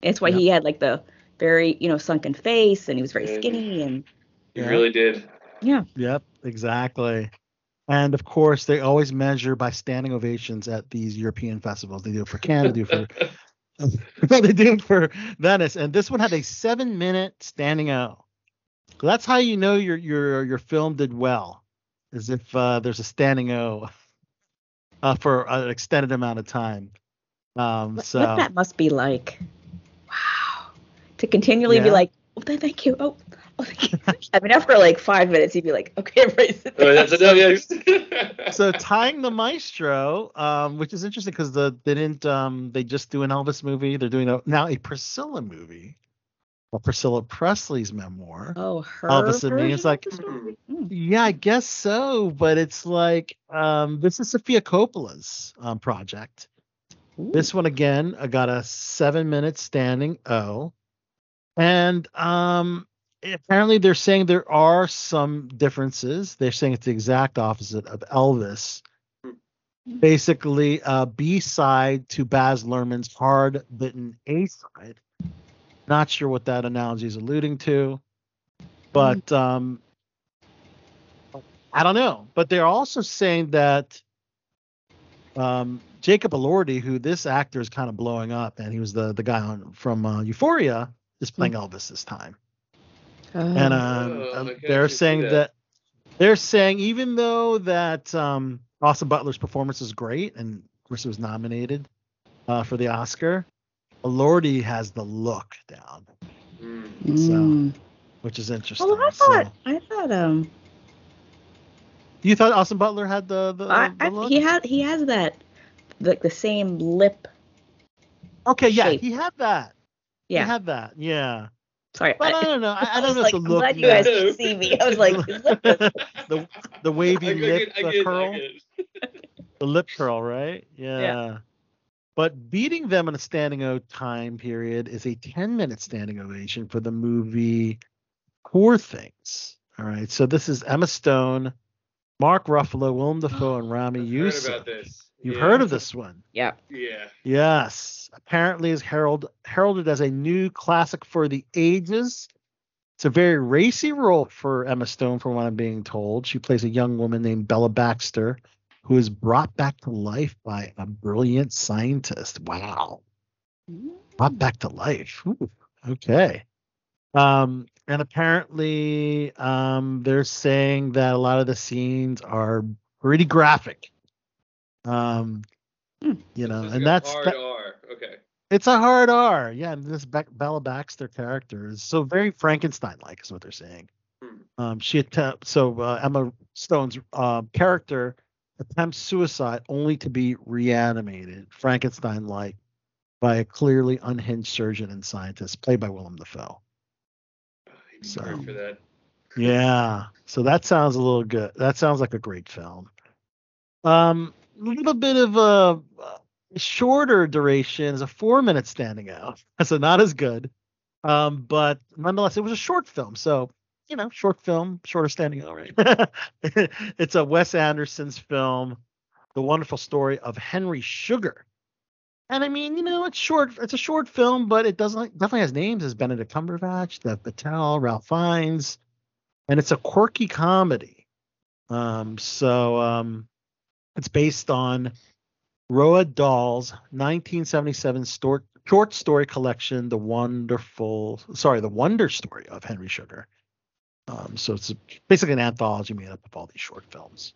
That's why Yep. he had like the very, you know, sunken face, and he was very Mhm. skinny, and he Yeah. really did. yeah. Yep. Exactly. And of course, they always measure by standing ovations at these European festivals. They do it for Canada, they do it for <laughs> <laughs> they do it for Venice, and this one had a seven-minute standing O. So that's how you know your your your film did well, is if uh, there's a standing O <laughs> uh, for an extended amount of time. Um, What, so what that must be like. Wow. To continually be like, oh, thank you. Oh. I mean, after like five minutes, he'd be like, okay, everybody sit Oh, down. that's enough. Yeah. <laughs> so tying the maestro, um, which is interesting because the they didn't um they just do an Elvis movie. They're doing a, now a Priscilla movie, well, Priscilla Presley's memoir. Oh, her. Elvis and me. It's like, of the story? Mm. yeah, I guess so, but it's like um this is Sofia Coppola's um project. This one again, I got a seven minute standing O, and um apparently they're saying there are some differences. They're saying it's the exact opposite of Elvis. Basically, a B side to Baz Luhrmann's hard bitten A side. Not sure what that analogy is alluding to, but um, I don't know. But they're also saying that um, Jacob Elordi, who this actor is kind of blowing up, and he was the the guy on from uh, Euphoria, is playing Elvis this time and um, Oh, um, they're saying that. that. they're saying even though that um, Austin Butler's performance is great and of course it was nominated uh, for the Oscar, Lordy has the look down, Mm. Mm. which is interesting. Well, I So- thought, I thought, um, you thought Austin Butler had the the, I, the I, he had, he has that, like the same lip. okay, yeah, shape. he had that. Yeah. He had that. Yeah, Sorry, but I, don't know. I, <laughs> I don't was know like, if the I'm look. glad you guys matched- can see me. I was like, his lip is- the the wavy I lip get, I uh, get, curl. I get. The lip curl, right? Yeah. But beating them in a standing O time period is a 10 minute standing ovation for the movie Poor Things. All right. So this is Emma Stone, Mark Ruffalo, Willem Dafoe, and <gasps> Ramy Heard Youssef. about this. You've Yeah. heard of this one. yeah. Yeah. Yes. Apparently is herald, heralded as a new classic for the ages. It's a very racy role for Emma Stone, from what I'm being told. She plays a young woman named Bella Baxter, who is brought back to life by a brilliant scientist. Wow. Brought back to life. Ooh, okay. Um, and apparently, um, they're saying that a lot of the scenes are pretty graphic. Um, you know, and that's that-. Okay. it's a hard R. Yeah, and this Be- Bella Baxter character is so very Frankenstein-like, is what they're saying. Um, she attempt so uh, Emma Stone's uh, character attempts suicide only to be reanimated, Frankenstein-like, by a clearly unhinged surgeon and scientist played by Willem Dafoe. So Sorry for that. yeah, so that sounds a little good. That sounds like a great film. Um, a little bit of a, a shorter duration is a four minute standing out, <laughs> so not as good. Um, but nonetheless, it was a short film, so you know, short film, shorter standing out, right? <laughs> it's a Wes Anderson's film, The Wonderful Story of Henry Sugar. And I mean, you know, it's short. It's a short film, but it doesn't definitely has names as Benedict Cumberbatch, Dev Patel, Ralph Fiennes, and it's a quirky comedy. Um, so um, it's based on Roald Dahl's 1977 stor- short story collection, The Wonderful, sorry, The Wonder Story of Henry Sugar. Um, so it's basically an anthology made up of all these short films.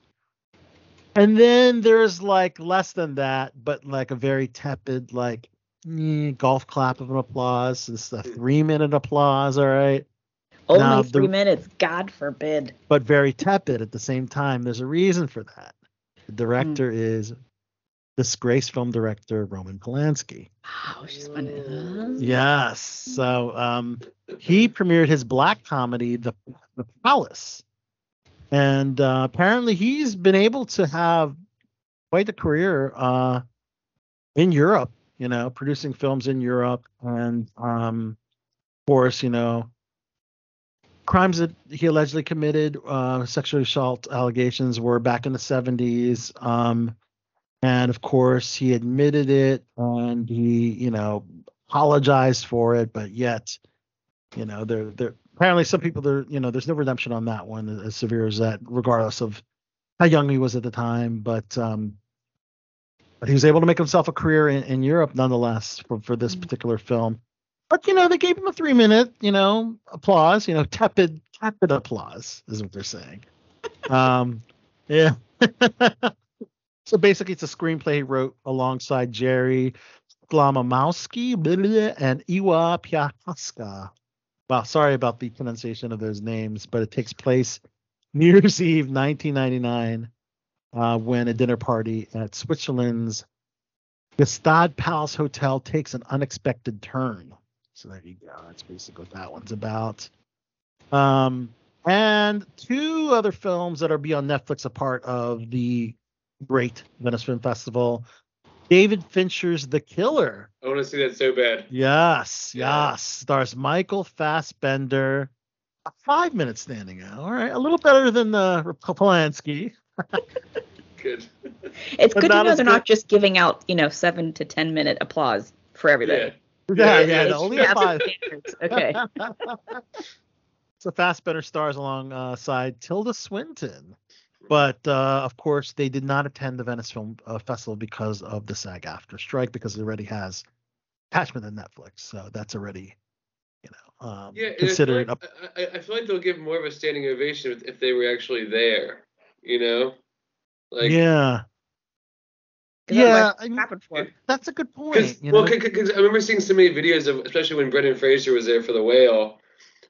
And then there's like less than that, but like a very tepid, like golf clap of an applause. It's a three minute applause, all right. Only Now, the- three minutes. God forbid. but very tepid at the same time. There's a reason for that. The director is disgraced film director Roman Polanski. Oh, she's one of those. Yes. So um, he premiered his black comedy, The The Palace, and uh, apparently he's been able to have quite a career uh, in Europe. You know, producing films in Europe, and um, of course, you know, crimes that he allegedly committed, uh, sexual assault allegations, were back in the 70s. Um, and of course, he admitted it and he, you know, apologized for it, but yet, you know, there, there, apparently some people there, you know, there's no redemption on that one as severe as that, regardless of how young he was at the time. But, um, but he was able to make himself a career in, in Europe nonetheless for, for this particular film. But you know, they gave him a three minute, you know, applause, you know, tepid, tepid applause is what they're saying. <laughs> Um, yeah. <laughs> so basically, it's a screenplay he wrote alongside Jerry Glamamowski and Iwa Piahaska. Wow, sorry about the pronunciation of those names, but it takes place New Year's Eve, 1999, uh, when a dinner party at Switzerland's Gstaad Palace Hotel takes an unexpected turn. So there you go. That's basically what that one's about. Um, and two other films that are be on Netflix, a part of the great Venice Film Festival. David Fincher's The Killer. I want to see that so bad. Yes, yes. Stars Michael Fassbender. A five minute standing out. All right. A little better than the Polanski. <laughs> Good. It's But good to not know they're good- not just giving out, you know, seven to ten minute applause for everybody. Yeah, yeah, They no, should only a five. standards. Okay. <laughs> so Fassbender stars alongside uh, Tilda Swinton. But uh, of course, they did not attend the Venice Film uh, Festival because of the SAG-AFTRA strike because it already has attachment to Netflix. So that's already, you know, um, Yeah, and considered I a feel, like, I, I feel like they'll give more of a standing ovation if, if they were actually there. You know, like yeah. 'Cause Yeah, otherwise, I mean, happened that's a good point. Cause, You well, because I remember seeing so many videos of, especially when Brendan Fraser was there for the whale.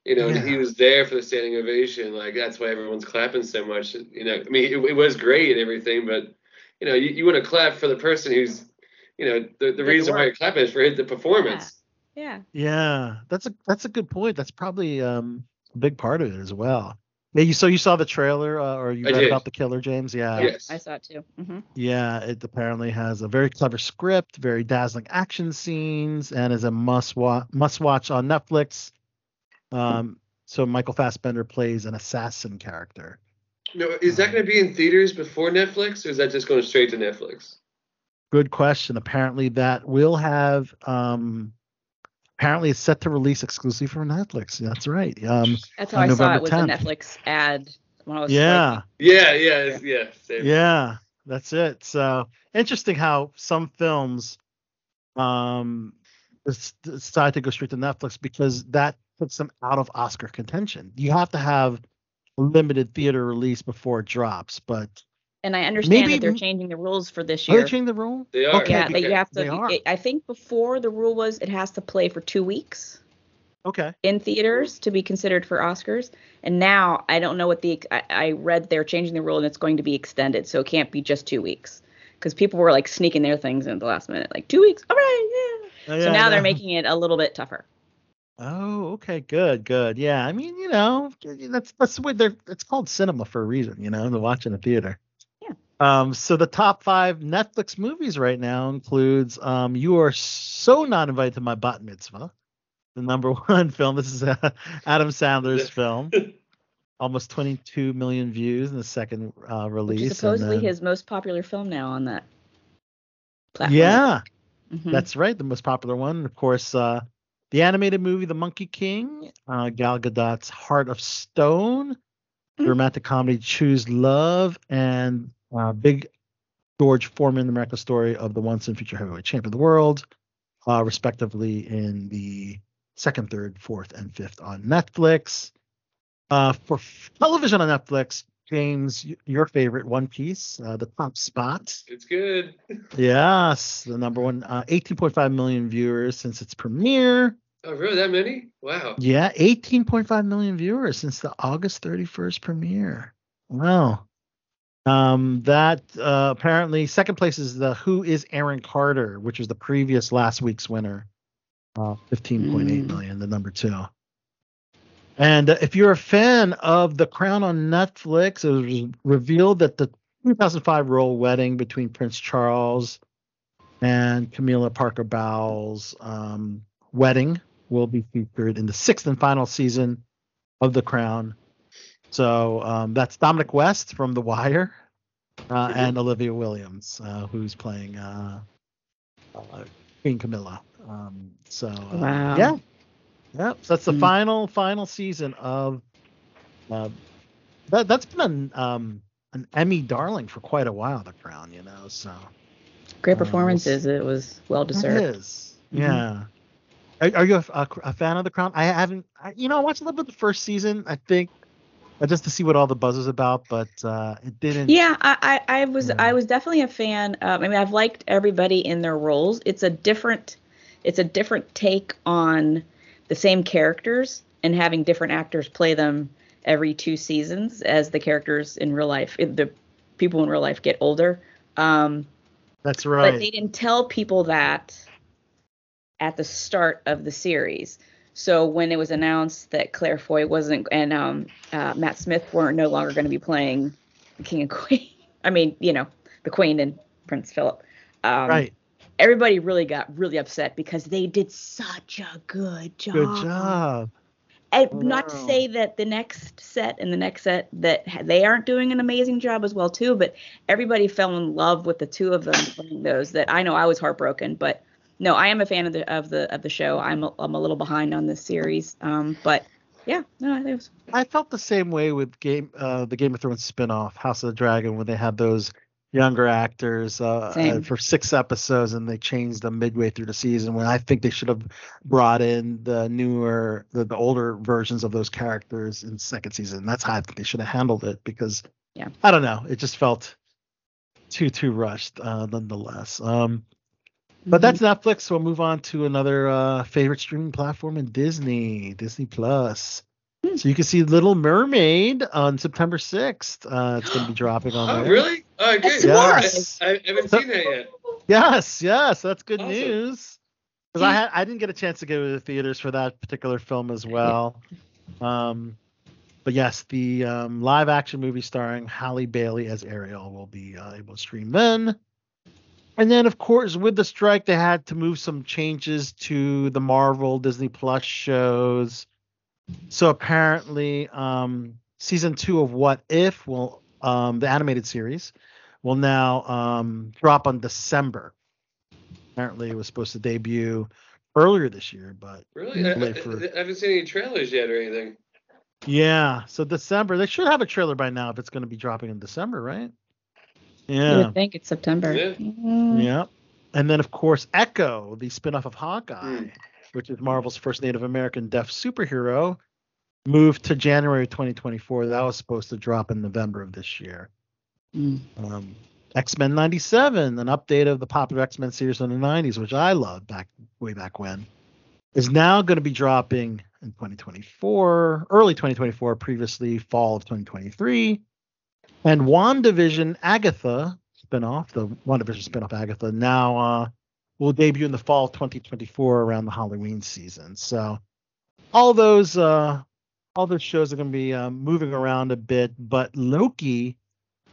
You know, and he was there for the standing ovation. Like that's why everyone's clapping so much. You know, I mean, it, it was great and everything, but you know, you, you want to clap for the person who's, you know, the, the the reason why you're clapping is for the performance. Yeah. Yeah, that's a that's a good point. That's probably um a big part of it as well. Yeah, you so you saw the trailer uh, or you I read did. about the killer, James? Yeah. Yes. I saw it too. hmm Yeah, it apparently has a very clever script, very dazzling action scenes, and is a must watch must watch on Netflix. Um, so Michael Fassbender plays an assassin character. No, is that going to be in theaters before Netflix, or is that just going straight to Netflix? Good question. Apparently, that will have um, apparently it's set to release exclusively for Netflix. That's right. Um, That's how on I saw it was 10th. a Netflix ad when I was Yeah. Yeah, yeah, it's- yeah. Same. Yeah, that's it. So interesting how some films, um, decide to go straight to Netflix because that puts them out of Oscar contention. You have to have a limited theater release before it drops, but And I understand Maybe- that they're changing the rules for this are year. They're changing the rule? They are. Okay, yeah, that because- you have to. it- I think before the rule was it has to play for two weeks Okay. in theaters to be considered for Oscars. And now I don't know what the I, I read they're changing the rule and it's going to be extended, so it can't be just two weeks because people were like sneaking their things in at the last minute, like two weeks. All right, yeah. Oh, so now I they're making it a little bit tougher. Oh, okay, good, good. Yeah, I mean, you know, that's that's the way they're. It's called cinema for a reason, you know, to watch in a theater. Yeah. Um. So the top five Netflix movies right now includes um. You are so not invited to my bat mitzvah, the number <laughs> one film. This is uh, Adam Sandler's film. <laughs> Almost 22 million views in the second uh, Which release. is supposedly then- his most popular film now on that platform. Yeah, Mhm. That's right, the most popular one. Of course, uh, the animated movie The Monkey King, uh, Gal Gadot's Heart of Stone, the romantic comedy Choose Love, and uh, Big George Foreman, the miracle story of the once and future heavyweight champion of the world, uh, respectively in the second, third, fourth, and fifth on Netflix. Uh, for television on Netflix, James, your favorite, One Piece, uh, the top spot. It's good. <laughs> Yes, the number one, uh, 18.5 million viewers since its premiere. Oh, really? That many? Wow. Yeah, 18.5 million viewers since the August 31st premiere. Wow. Um, that uh, apparently second place is the Who is Aaron Carter, which was the previous last week's winner. Uh, 15.8 Mm. million, the number two. And uh, if you're a fan of The Crown on Netflix, it was revealed that the 2005 royal wedding between Prince Charles and Camilla Parker Bowles' um, wedding will be featured in the sixth and final season of The Crown. So um, that's Dominic West from The Wire uh, and Olivia Williams, uh, who's playing uh, uh, Queen Camilla. Um, so uh, Wow. yeah, yeah. So that's the Mm. final final season of. Uh, that that's been an um, an Emmy darling for quite a while. The Crown, you know. So Great performances. It was well it deserved. is. Mhm. Yeah. Are, are you a, a, a fan of The Crown? I haven't. I, you know, I watched a little bit of the first season. I think uh, just to see what all the buzz is about, but uh, it didn't. Yeah, I, I, I was Yeah. I was definitely a fan. Um, I mean, I've liked everybody in their roles. It's a different it's a different take on the same characters and having different actors play them every two seasons as the characters in real life. The people in real life get older. Um, That's right. but they didn't tell people that at the start of the series. So when it was announced that Claire Foy wasn't and um, uh, Matt Smith weren't no longer going to be playing the King and <laughs> Queen, I mean, you know, the Queen and Prince Philip, um, right. Everybody really got really upset because they did such a good job. Good job. And not to say that the next set and the next set that they aren't doing an amazing job as well too, but everybody fell in love with the two of them playing those. That I know I was heartbroken, but no, I am a fan of the of the of the show. I'm a, I'm a little behind on this series, um, but yeah, no, it was I felt the same way with game uh, the Game of Thrones spin-off, House of the Dragon, when they had those younger actors uh, uh, for six episodes and they changed them midway through the season. When I think they should have brought in the newer, the, the older versions of those characters in second season. That's how I think they should have handled it because Yeah. I don't know, it just felt too too rushed, uh, nonetheless. Um, but that's Netflix. We'll move on to another uh, favorite streaming platform in Disney, Disney Plus. Hmm. So you can see Little Mermaid on September 6th. Uh, it's going to be <gasps> dropping on Oh, there. really? Oh, good. Yes. I, I haven't seen that yet. Yes, yes, that's good Awesome. news. Because I had I didn't get a chance to go to the theaters for that particular film as well. Um, but yes, the um, live action movie starring Halle Bailey as Ariel will be uh, able to stream then. And then, of course, with the strike, they had to move some changes to the Marvel Disney Plus shows. So apparently, um, season two of What If will um, the animated series will now um, drop on December. Apparently, it was supposed to debut earlier this year, but Really? I, for- I haven't seen any trailers yet or anything. yeah. So December, they should have a trailer by now if it's going to be dropping in December, right? You Yeah. would think it's September. Yeah. Mm. Yeah. and then of course Echo, the spin-off of Hawkeye, Hmm. which is Marvel's first Native American deaf superhero, moved to January 2024. That was supposed to drop in November of this year. Mm. Um, X-Men 97, an update of the popular X-Men series in the 90s, which I loved back way back when, is now going to be dropping in 2024, early 2024, previously fall of 2023. And WandaVision Agatha spinoff, the WandaVision spinoff Agatha, now uh, will debut in the fall 2024 around the Halloween season. So all those uh, all those shows are going to be uh, moving around a bit, but Loki,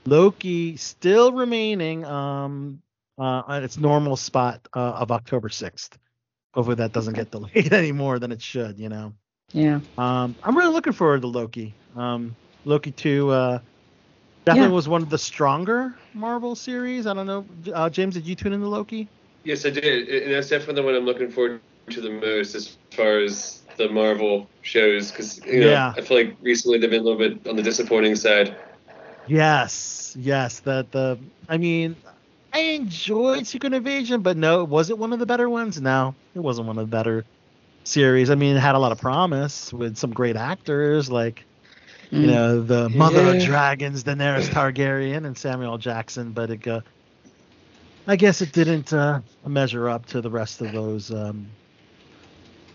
Loki still remaining um, uh, on its normal spot uh, of October 6th. Hopefully that doesn't get delayed <laughs> any more than it should, you know. Yeah. Um, I'm really looking forward to Loki. Um, Loki 2 uh, definitely Yeah. was one of the stronger Marvel series. I don't know. Uh, James, did you tune in into Loki? Yes, I did, and that's definitely the one I'm looking forward to the most as far as the Marvel shows, because you know Yeah. I feel like recently they've been a little bit on the disappointing side. Yes, yes. That the I mean, I enjoyed Secret Invasion, but no, was it one of the better ones? No, it wasn't one of the better series. I mean, it had a lot of promise with some great actors like you Mm. know the Mother of Yeah. Dragons, Daenerys Targaryen, and Samuel Jackson, but it uh, I guess it didn't uh, measure up to the rest of those um,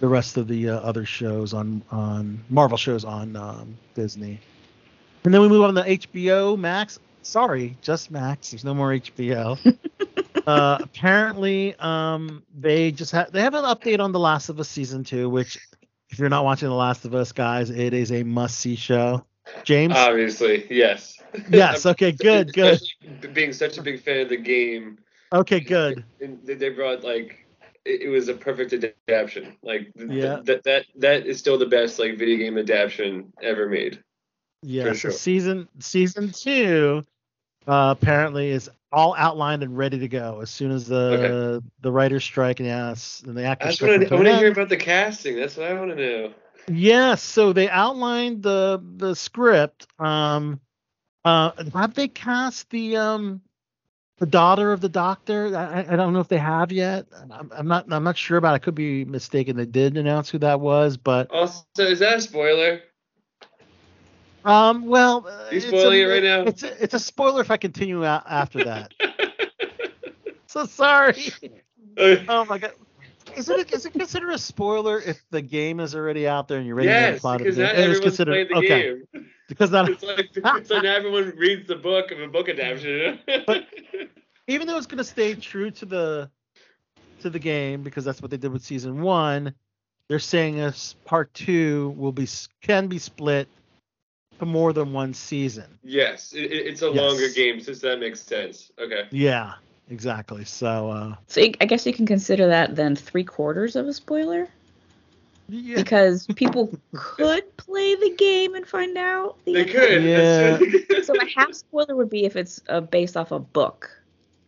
the rest of the uh, other shows on on Marvel shows on um, Disney. And then we move on to HBO Max. Sorry, just Max. There's no more HBO. <laughs> uh, apparently, um, they just have they have an update on The Last of Us season two, which if you're not watching The Last of Us, guys, it is a must see show. James. Obviously, yes. yes. <laughs> Okay. Good. Good. Especially being such a big fan of the game, Okay. Good. they- they brought like it, it was a perfect adaptation. Like th- th- Yeah. that that that is still the best like video game adaptation ever made. Yeah. So sure. season season two uh, apparently is all outlined and ready to go as soon as the the writers strike and yes and the actors I strike want to I want to hear about the casting. That's what I want to know. Yes, so they outlined the the script. Um, uh, have they cast the um the daughter of the doctor? I, I- I don't know if they have yet. I'm, I'm not I'm not sure about. it. I could be mistaken. They did announce who that was, but Also, is that a spoiler? Um, well, uh, You it's spoiling a, it right now? It's a, it's a spoiler if I continue after that. <laughs> so sorry. Oh my god. Is it is it considered a spoiler if the game is already out there and you're ready to yes, plot of because game? not It everyone's considered played the okay game. <laughs> because not <laughs> It's like it's like everyone reads the book of a book adaptation. but even though it's going to stay true to the to the game because that's what they did with season one they're saying this part two will be can be split to more than one season yes, it, it- it's a Yes. longer game, since that makes sense. Okay. yeah exactly so uh So I guess you can consider that then three quarters of a spoiler yeah because <laughs> people could play the game and find out. The They ending. could. Yeah. So a half spoiler would be if it's uh, based off a book,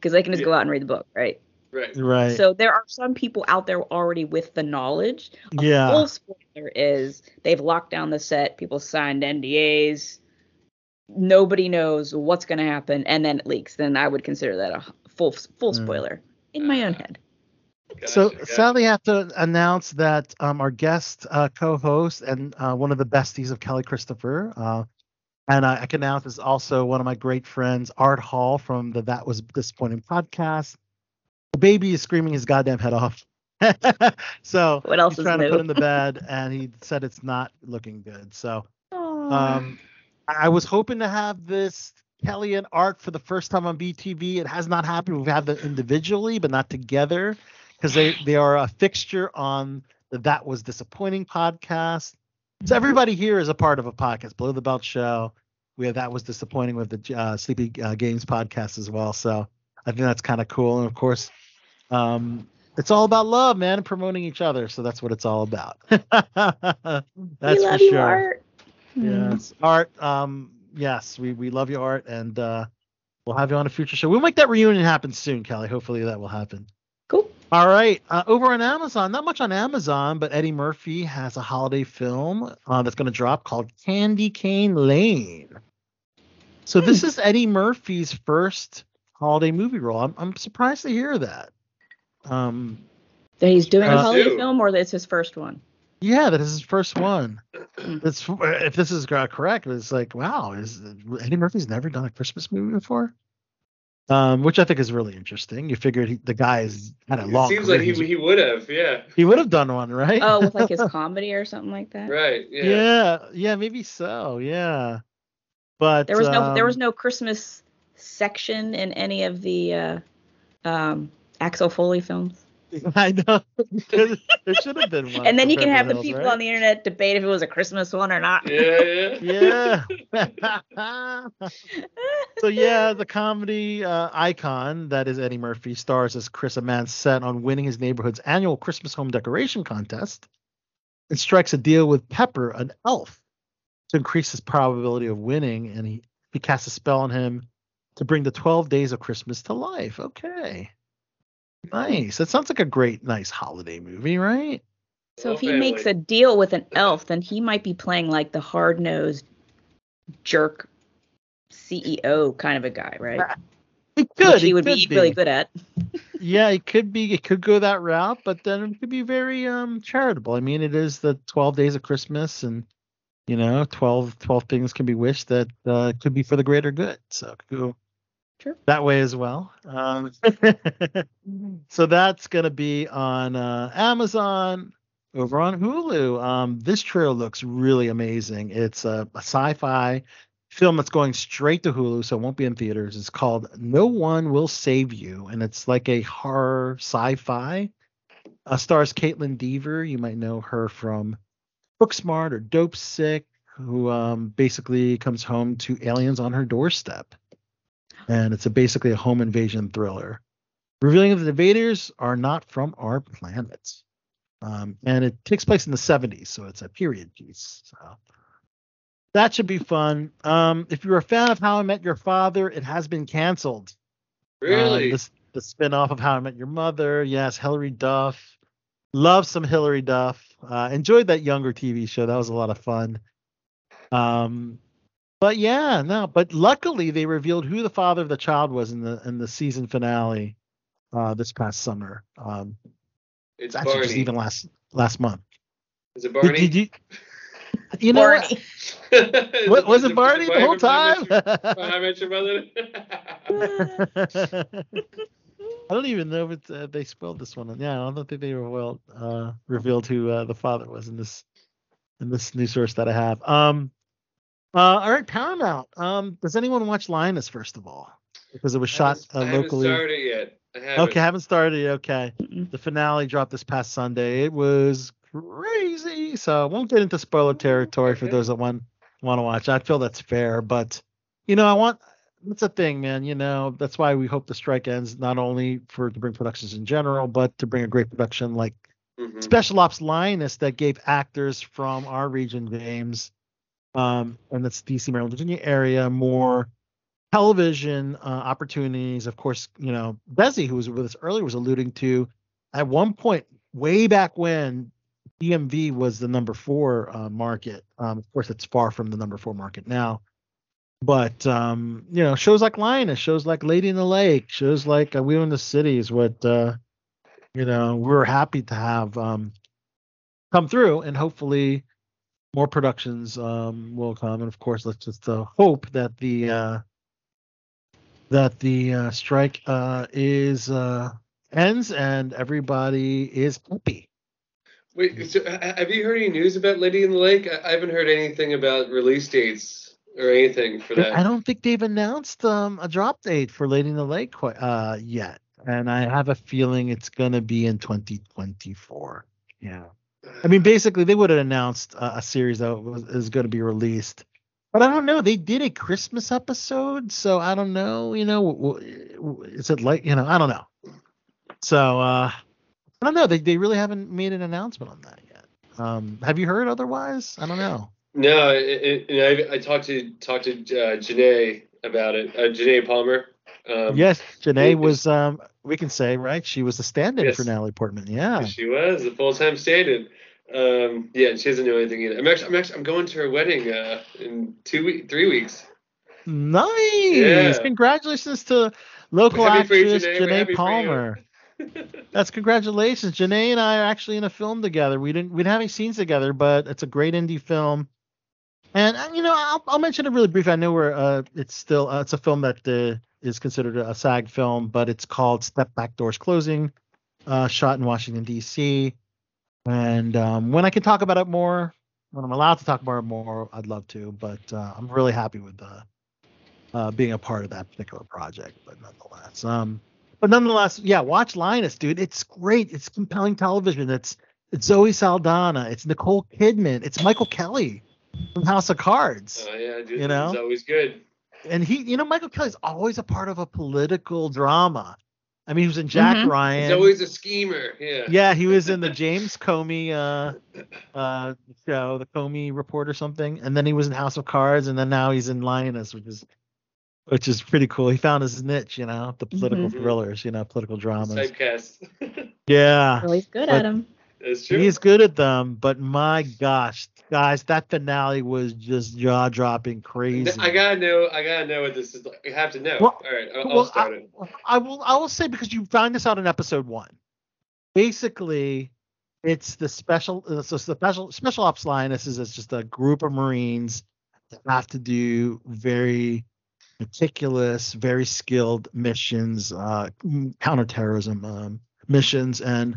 because they can just go out and read the book, right? Right. right So there are some people out there already with the knowledge. A Yeah. full spoiler is they've locked down the set, people signed NDAs, nobody knows what's going to happen, and then it leaks. Then I would consider that a full full Mm. spoiler in my own head. so Gotcha, gotcha. sadly i have to announce that um our guest uh co-host and uh, one of the besties of kelly christopher uh and I, I can announce is also one of my great friends art hall from the that was disappointing podcast the baby is screaming his goddamn head off <laughs> so What else he's is trying to put him the bed and he said it's not looking good so um I I was hoping to have this Kelly and Art for the first time on BTB. It has not happened. We've had them individually, but not together, because they they are a fixture on the That Was Disappointing podcast. So everybody here is a part of a podcast, Below the Belt Show. We have That Was Disappointing with the uh, Sleepy uh, Games podcast as well. So I think that's kind of cool. And of course, um, it's all about love, man, and promoting each other. So that's what it's all about. <laughs> that's we love for you, sure. Art. Hmm. Yes, Art. Um, yes, we we love you, Art, and uh, we'll have you on a future show. We'll make that reunion happen soon, Kelly. Hopefully that will happen. Cool. All right. Uh, over on Amazon, not much on Amazon, but Eddie Murphy has a holiday film uh, that's going to drop called Candy Cane Lane. So this is Eddie Murphy's first holiday movie role. I'm I'm surprised to hear that. Um, That he's doing a Uh, holiday Two. film, or that's his first one. yeah, that is his first one. <clears throat> It's if this is uh, correct, it's like wow, is Eddie Murphy's never done a Christmas movie before? Um, which I think is really interesting. You figured he, the guy is had a It long. seems like he, he would have, yeah. he would have done one, right? Oh, with like his <laughs> comedy or something like that. Right, yeah. yeah, yeah, maybe so. Yeah, but There was no there was um, no Christmas section in any of the uh, um, Axel Foley films. <laughs> I know there should have been one. and then you can have the Hills, people right? on the internet debate if it was a Christmas one or not. Yeah, yeah. Yeah. <laughs> so yeah, the comedy uh, icon that is Eddie Murphy stars as Chris, a man set on winning his neighborhood's annual Christmas home decoration contest, and strikes a deal with Pepper, an elf, to increase his probability of winning, and he he casts a spell on him to bring the 12 days of Christmas to life. Okay. Nice. That sounds like a great, nice holiday movie, right? So if Whole he makes a deal with an elf, then he might be playing like the hard nosed jerk CEO kind of a guy, right? It could. Which he it would be could really good at. <laughs> yeah, it could be. It could go that route, but then it could be very um charitable. I mean, it is the 12 days of Christmas, and you know, 12, 12 things can be wished that uh, could be for the greater good. So it could go Sure. that way as well. Um, <laughs> so that's gonna be on uh, Amazon. Over on Hulu, um, this trailer looks really amazing. It's a, a sci-fi film that's going straight to Hulu, so it won't be in theaters. It's called No One Will Save You, and it's like a horror sci-fi. Uh, stars Kaitlyn Dever. You might know her from Booksmart or Dope Sick, who um, basically comes home to aliens on her doorstep, and it's a basically a home invasion thriller, revealing that the invaders are not from our planet. Um, and it takes place in the 70s, so it's a period piece. So that should be fun. Um, if you're a fan of How I Met Your Father, it has been canceled. Really? Um, this, the spin-off of How I Met Your Mother. Yes, Hilary Duff. Love some Hilary Duff. Uh, enjoyed that younger TV show. That was a lot of fun. Um, but yeah, no. But luckily, they revealed who the father of the child was in the in the season finale uh, this past summer. Um, it's actually just even last last month. Is it Barney? did you? You know what? Is <laughs> What, was it Barney the whole time? <laughs> I Met Your Mother? <laughs> I don't even know if it's, uh, they spelled this one. Yeah, I don't think they were well uh, revealed who uh, the father was in this in this new source that I have. Um, uh, all right, Paramount. Um, does anyone watch Lioness first of all? Because it was shot uh, I haven't locally. started it yet. I haven't. Okay, haven't started. yet, Okay, the finale dropped this past Sunday. It was crazy. So I won't get into spoiler territory for Okay. those that want want to watch. I feel that's fair, but you know, I want. That's a thing, man. You know, that's why we hope the strike ends not only for to bring productions in general, but to bring a great production like Mhm. Special Ops Lioness that gave actors from our region, James, um, and that's DC, Maryland, Virginia area more television uh, opportunities. Of course, you know, Bezzy, who was with us earlier, was alluding to at one point way back when DMV was the number four uh, market. Um, of course, it's far from the number four market now. But um, you know, shows like Lioness, shows like Lady in the Lake, shows like uh, We Own the City is what uh, you know we're happy to have um, come through, and hopefully more productions um, will come. And of course, let's just uh, hope that the uh, that the uh, strike uh, is uh, ends and everybody is happy. Wait, so, have you heard any news about Lady in the Lake? I, haven't heard anything about release dates or anything for that. I don't think they've announced um, a drop date for Lady in the Lake quite, uh, yet, and I have a feeling it's going to be in 2024. Yeah, I mean, basically, they would have announced uh, a series that was, is going to be released, but I don't know. They did a Christmas episode, so I don't know. You know, is it like you know? I don't know. So uh, I don't know. They they really haven't made an announcement on that yet. Um, have you heard otherwise? I don't know. No, it, it, I, I talked to talked to uh, Janae about it. Uh, Janae Palmer. Um, yes, Janae was. Um, we can say right. She was the stand-in Yes. for Natalie Portman. Yeah. She was a full time stand-in. Um, yeah, and she doesn't know anything either. I'm actually, I'm actually, I'm going to her wedding uh, in two week, three weeks. Nice. Yeah. Congratulations to local for you, actress Janae. Janae happy for you. Palmer. <laughs> That's congratulations. Janae and I are actually in a film together. We didn't we didn't have any scenes together, but it's a great indie film. And you know, I'll, I'll mention it really brief. I know we're uh, it's still uh, it's a film that uh, is considered a SAG film, but it's called Step Back Doors Closing, uh, shot in Washington D.C. And um, when I can talk about it more, when I'm allowed to talk about it more, I'd love to. But uh, I'm really happy with uh, uh, being a part of that particular project. But nonetheless, um, but nonetheless, yeah, watch Lioness, dude. It's great. It's compelling television. It's it's Zoe Saldana. It's Nicole Kidman. It's Michael Kelly from House of Cards. Oh yeah, dude. You know? It's always good. And he, you know, Michael Kelly's always a part of a political drama. I mean, he was in Jack Mhm. Ryan. He's always a schemer. Yeah. yeah, he was in the <laughs> James Comey uh, uh, show, the Comey Report or something, and then he was in House of Cards, and then now he's in Lioness, which is which is pretty cool. He found his niche, you know, the political Mhm. thrillers, you know, political dramas. Typecast. Yeah, Well, he's good But- at them. That's true. he's good at them, but my gosh, guys, that finale was just jaw dropping crazy. I gotta know. I gotta know what this is like. I have to know. Well- All right, I'll, I'll well, start I, it. I will I will say because you find this out in episode one. Basically, it's the special so it's the special special ops lioness is it's just a group of Marines that have to do very meticulous, very skilled missions, uh, counterterrorism um, missions, and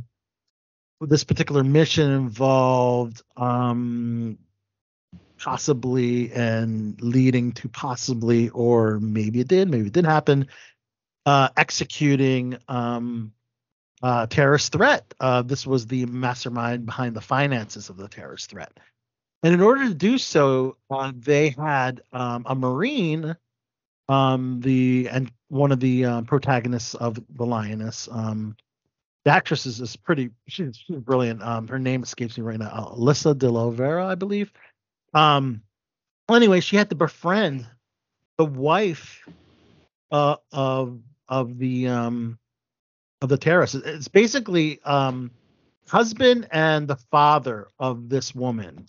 this particular mission involved um, possibly and leading to possibly, or maybe it did, maybe it didn't happen, uh, executing um, uh, terrorist threat. Uh, this was the mastermind behind the finances of the terrorist threat. And in order to do so, uh, they had um, a Marine, um, the and one of the um, protagonists of the Lioness. Um, the actress is, is pretty. She's, she's brilliant. Um, her name escapes me right now. Alyssa De La Vera, I believe. Um, well, anyway, she had to befriend the wife uh, of of the um of the terrorist. It's basically um husband and the father of this woman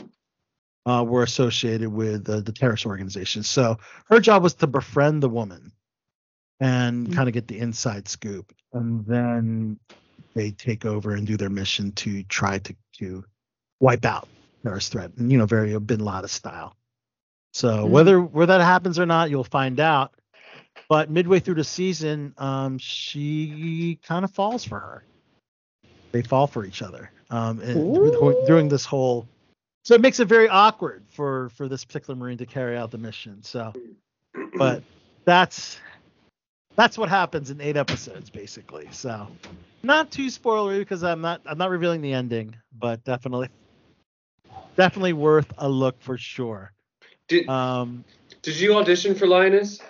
uh, were associated with uh, the terrorist organization. So her job was to befriend the woman and kind of get the inside scoop, and then they take over and do their mission to try to to wipe out terrorist threat, and you know, very Bin Laden style. So Mhm. whether whether that happens or not, you'll find out. But midway through the season, um, she kind of falls for her. They fall for each other. Um, and during, during this whole, so it makes it very awkward for for this particular marine to carry out the mission. So, but that's that's what happens in eight episodes basically. So, not too spoilery because I'm not I'm not revealing the ending, but definitely definitely worth a look for sure. Did Um, Did you audition for Lioness?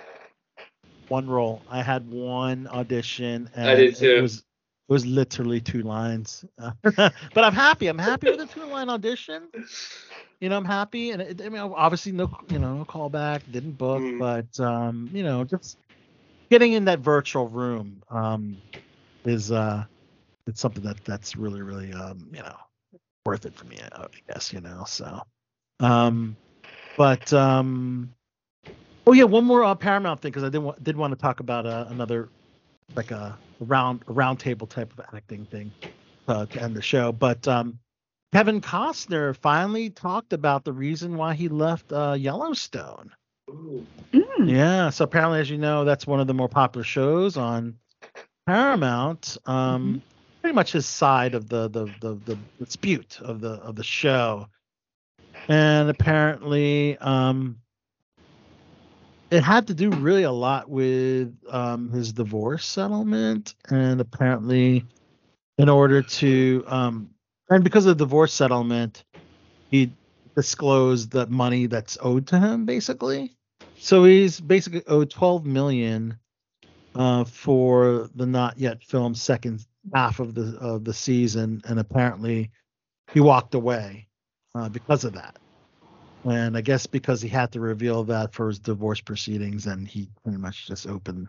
one role. I had one audition, and I did too. it was it was literally two lines. <laughs> but I'm happy. I'm happy with the two line audition. You know, I'm happy, and it, I mean, obviously no, you know, no callback, didn't book, Mm. but um, you know, just getting in that virtual room um is uh, it's something that that's really really um, you know, worth it for me. I guess you know, so um, but um. Oh yeah, one more uh, Paramount thing because I did wa- did want to talk about uh, another like a round a round table type of acting thing uh, to end the show. But um, Kevin Costner finally talked about the reason why he left uh, Yellowstone. Mm. Yeah, so apparently, as you know, that's one of the more popular shows on Paramount. Um, Pretty much his side of the the, the the dispute of the of the show, and apparently, um, it had to do really a lot with um, his divorce settlement, and apparently, in order to um, and because of the divorce settlement, he disclosed the money that's owed to him, basically. So he's basically owed 12 million uh, for the not yet filmed second half of the of the season, and apparently he walked away uh, because of that. And I guess because he had to reveal that for his divorce proceedings, and he pretty much just opened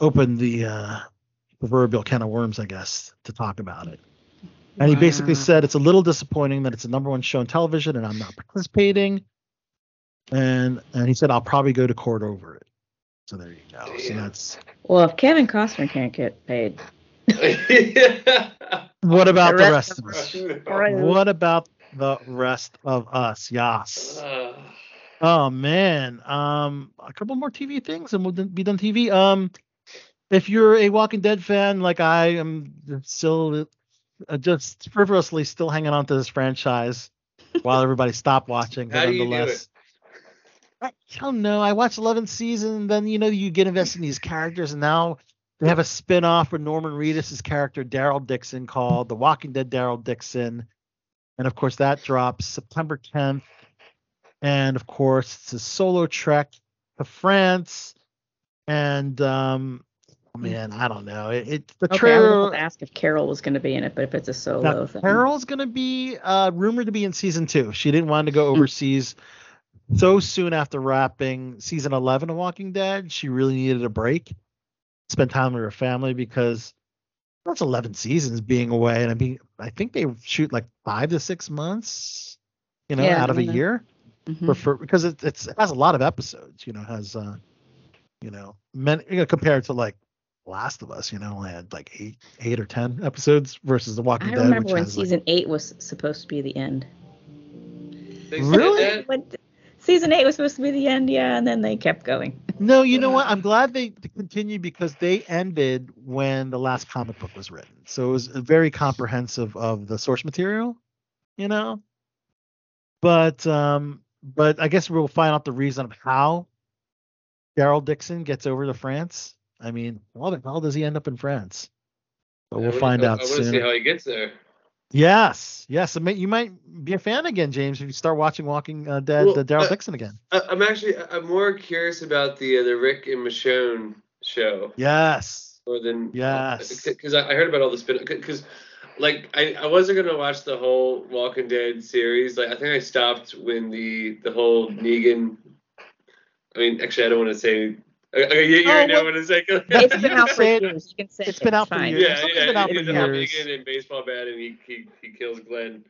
opened the uh, proverbial can of worms, I guess, to talk about it. And he basically said it's a little disappointing that it's a number one show on television and I'm not participating. And and he said I'll probably go to court over it. So there you go. So that's Well, if Kevin Costner can't get paid, <laughs> What about the The rest rest of us? <laughs> Right. What about the rest of us? Yes. Uh, Oh man. Um, a couple more TV things, and we'll be done TV. Um, if you're a Walking Dead fan, like I am, still uh, just frivolously still hanging on to this franchise while everybody stopped watching. but How do you do nonetheless- I don't know. I watched 11 season, then you know you get invested in these characters, and now they have a spin-off with Norman Reedus' character Daryl Dixon called The Walking Dead Daryl Dixon, and of course that drops September 10th. And of course it's a solo trek to France, and um, oh man, I don't know. It, it the Okay, I trailer. to ask if Carol was going to be in it, but if it's a solo Now, thing. Carol's gonna be uh, rumored to be in season two. She didn't want to go <laughs> overseas so soon after wrapping season 11 of Walking Dead. She really needed a break, spend time with her family because that's 11 seasons being away, and I mean, I think they shoot like five to six months, you know, Yeah, out of a yeah. year, Mhm. for, for because it, it's it has a lot of episodes. You know, has uh, you know, many you know, compared to like. Last of Us, you know, only had like eight, eight or ten episodes versus The Walking I Dead, I remember which when has like season eight was supposed to be the end. they said Really? that? When season eight was supposed to be the end, yeah, and then they kept going. No, you know what? I'm glad they continued because they ended when the last comic book was written. So it was very comprehensive of the source material, you know. But um but I guess we'll find out the reason of how Daryl Dixon gets over to France. I mean, how the hell does he end up in France? But I we'll find I, out I want to see soon. how he gets there. Yes, yes. may- You might be a fan again, James, if you start watching Walking uh, Dead, Well, the Daryl uh, Dixon again. I'm actually I'm more curious about the uh, the Rick and Michonne show Yes, more than yes. because I, I heard about all the spin because like I, I wasn't gonna watch the whole Walking Dead series. Like I think I stopped when the the whole Negan. I mean, actually, I don't want to say. Okay, you, you Oh, know what to say. It's You <laughs> been out for years. You can say It's it, been out for years. yeah, yeah. been out he- for the whole years. Negan in baseball bat, and he he, he kills Glenn.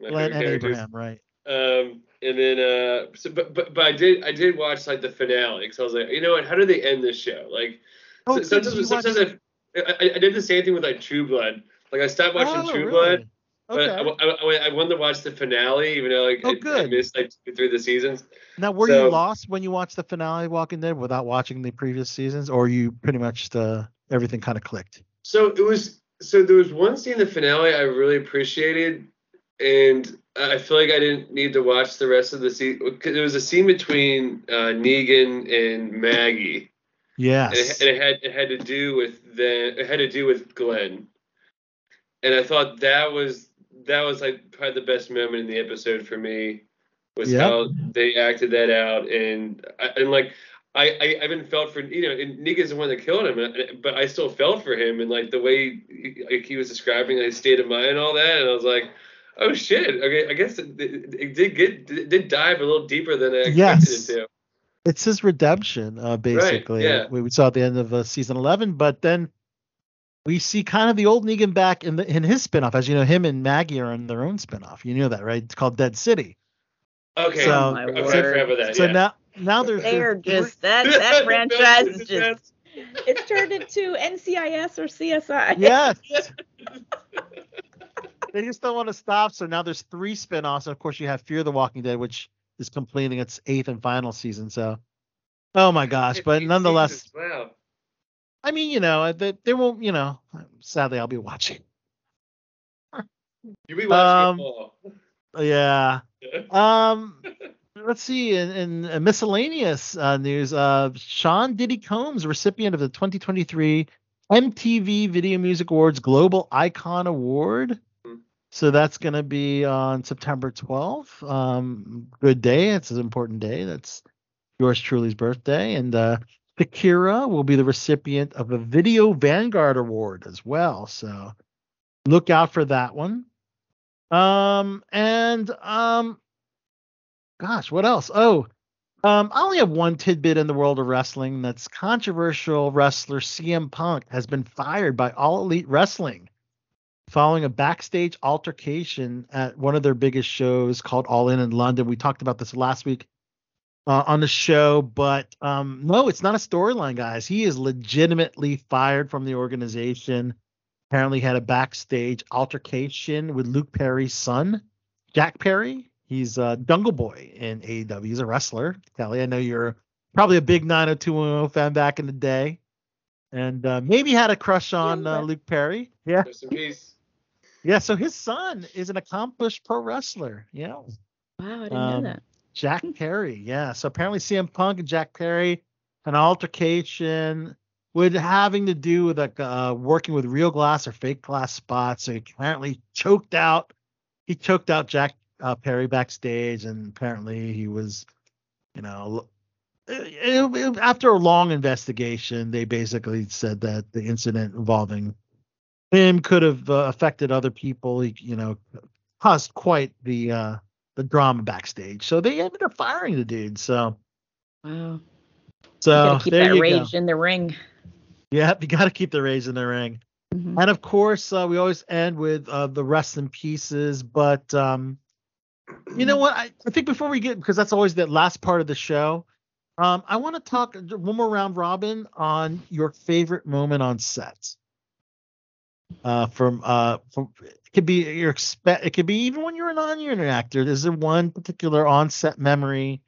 Glenn and. Abraham, right? Um, and then uh, so but but but I did I did watch like the finale because I was like, you know what? How do they end this show? Like Oh, so- good. Sometimes watch- sometimes I, I I did the same thing with like True Blood. Like I stopped watching Oh, True really? Blood, but I, I, I wanted to watch the finale, even though like Oh, I, I missed like two, three of the seasons. Now, were So- you lost when you watched the finale Walking Dead without watching the previous seasons, or you pretty much uh, everything kind of clicked? So it was so there was one scene in the finale I really appreciated, and I feel like I didn't need to watch the rest of the season because it was a scene between uh, Negan and Maggie. And Yes. it, and it had it had to do with the it had to do with Glenn, and I thought that was that was like probably the best moment in the episode for me was Yep. how they acted that out and I- and like I, I even felt for you know and Negan's the one that killed him and- but I still felt for him and like the way he, like he was describing his state of mind and all that and I was like oh shit okay I guess it, it, did get it did dive a little deeper than I expected Yes. it to. It's his redemption, uh, basically. yeah. We, we saw at the end of uh, season 11, but then we see kind of the old Negan back in the in his spinoff. As you know, him and Maggie are in their own spinoff. You know that, right? It's called Dead City. Okay, So- Oh, my okay, word. that. so yeah. now now there's They are just that that <laughs> franchise is just it's turned into NCIS or CSI. yes. <laughs> they just don't want to stop. So now there's three spin-offs. And of course, you have Fear the Walking Dead, which is completing its eighth and final season. So, oh my gosh! But nonetheless, seasons, Wow. I mean, you know, they, they won't. You know, sadly, I'll be watching. You will be watching Um. Yeah. <laughs> Um. Let's see. In, in miscellaneous uh, news, uh, Sean Diddy Combs, recipient of the 2023 MTV Video Music Awards Global Icon Award. Hmm. So that's going to be on September 12th. Um, good day. It's an important day. That's yours truly's birthday. And uh, Shakira will be the recipient of a Video Vanguard Award as well. So look out for that one. Um, and um, gosh, what else? Oh, um, I only have one tidbit in the world of wrestling. That's controversial wrestler CM Punk has been fired by All Elite Wrestling following a backstage altercation at one of their biggest shows called All In in London. We talked about this last week uh, on the show, but um, no, it's not a storyline, guys. He is legitimately fired from the organization. apparently had a backstage altercation with Luke Perry's son, Jack Perry. He's a Jungle Boy in AEW. He's a wrestler. Kelly, I know you're probably a big 90210 fan back in the day, and uh, maybe had a crush on uh, Luke Perry. Yeah. Rest in peace. Yeah. So his son is an accomplished pro wrestler. Yeah. Wow, I didn't Um, know that. Jack Perry, yeah. So apparently CM Punk and Jack Perry an altercation with having to do with like uh, working with real glass or fake glass spots. So he apparently choked out. He choked out Jack uh, Perry backstage, and apparently he was, you know, it- it- after a long investigation, they basically said that the incident involving him could have uh, affected other people. He, you know, caused quite the uh, the drama backstage. So they ended up firing the dude. So Wow. so keep there that you rage go. in the ring. Yeah, you got to keep the rage in the ring. Mhm. And of course, uh, we always end with uh, the rest in pieces. But um, you know what? I, I think before we get, because that's always the last part of the show, um, I want to talk one more round robin on your favorite moment on set. Uh, from uh, from it could be your expect, it could be even when you're a non-union actor. Is there one particular on-set memory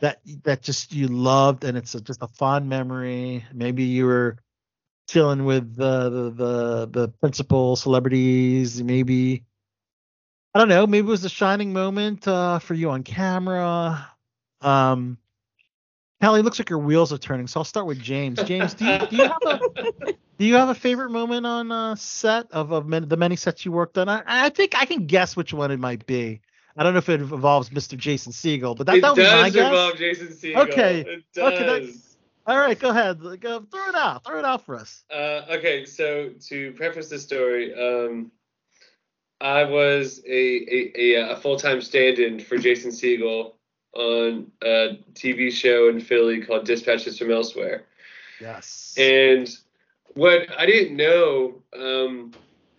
that that just you loved and it's a, just a fond memory? Maybe you were chilling with the the the, the principal celebrities. Maybe I don't know. Maybe it was a shining moment uh, for you on camera. Um, Kelly, looks like your wheels are turning. So I'll start with James. James, do you, do you have a <laughs> do you have a favorite moment on uh, set of, of many, the many sets you worked on? I, I think I can guess which one it might be. I don't know if it involves Mr. Jason Segel, but that, it that was my does guess. involve Jason Segel. Okay. It Okay, that- does. All right, go ahead. Go, throw it out. Throw it out for us. Uh, okay, so to preface the story, um, I was a a, a, a full time stand in for Jason Segel on a TV show in Philly called Dispatches from Elsewhere. Yes. And what I didn't know, um,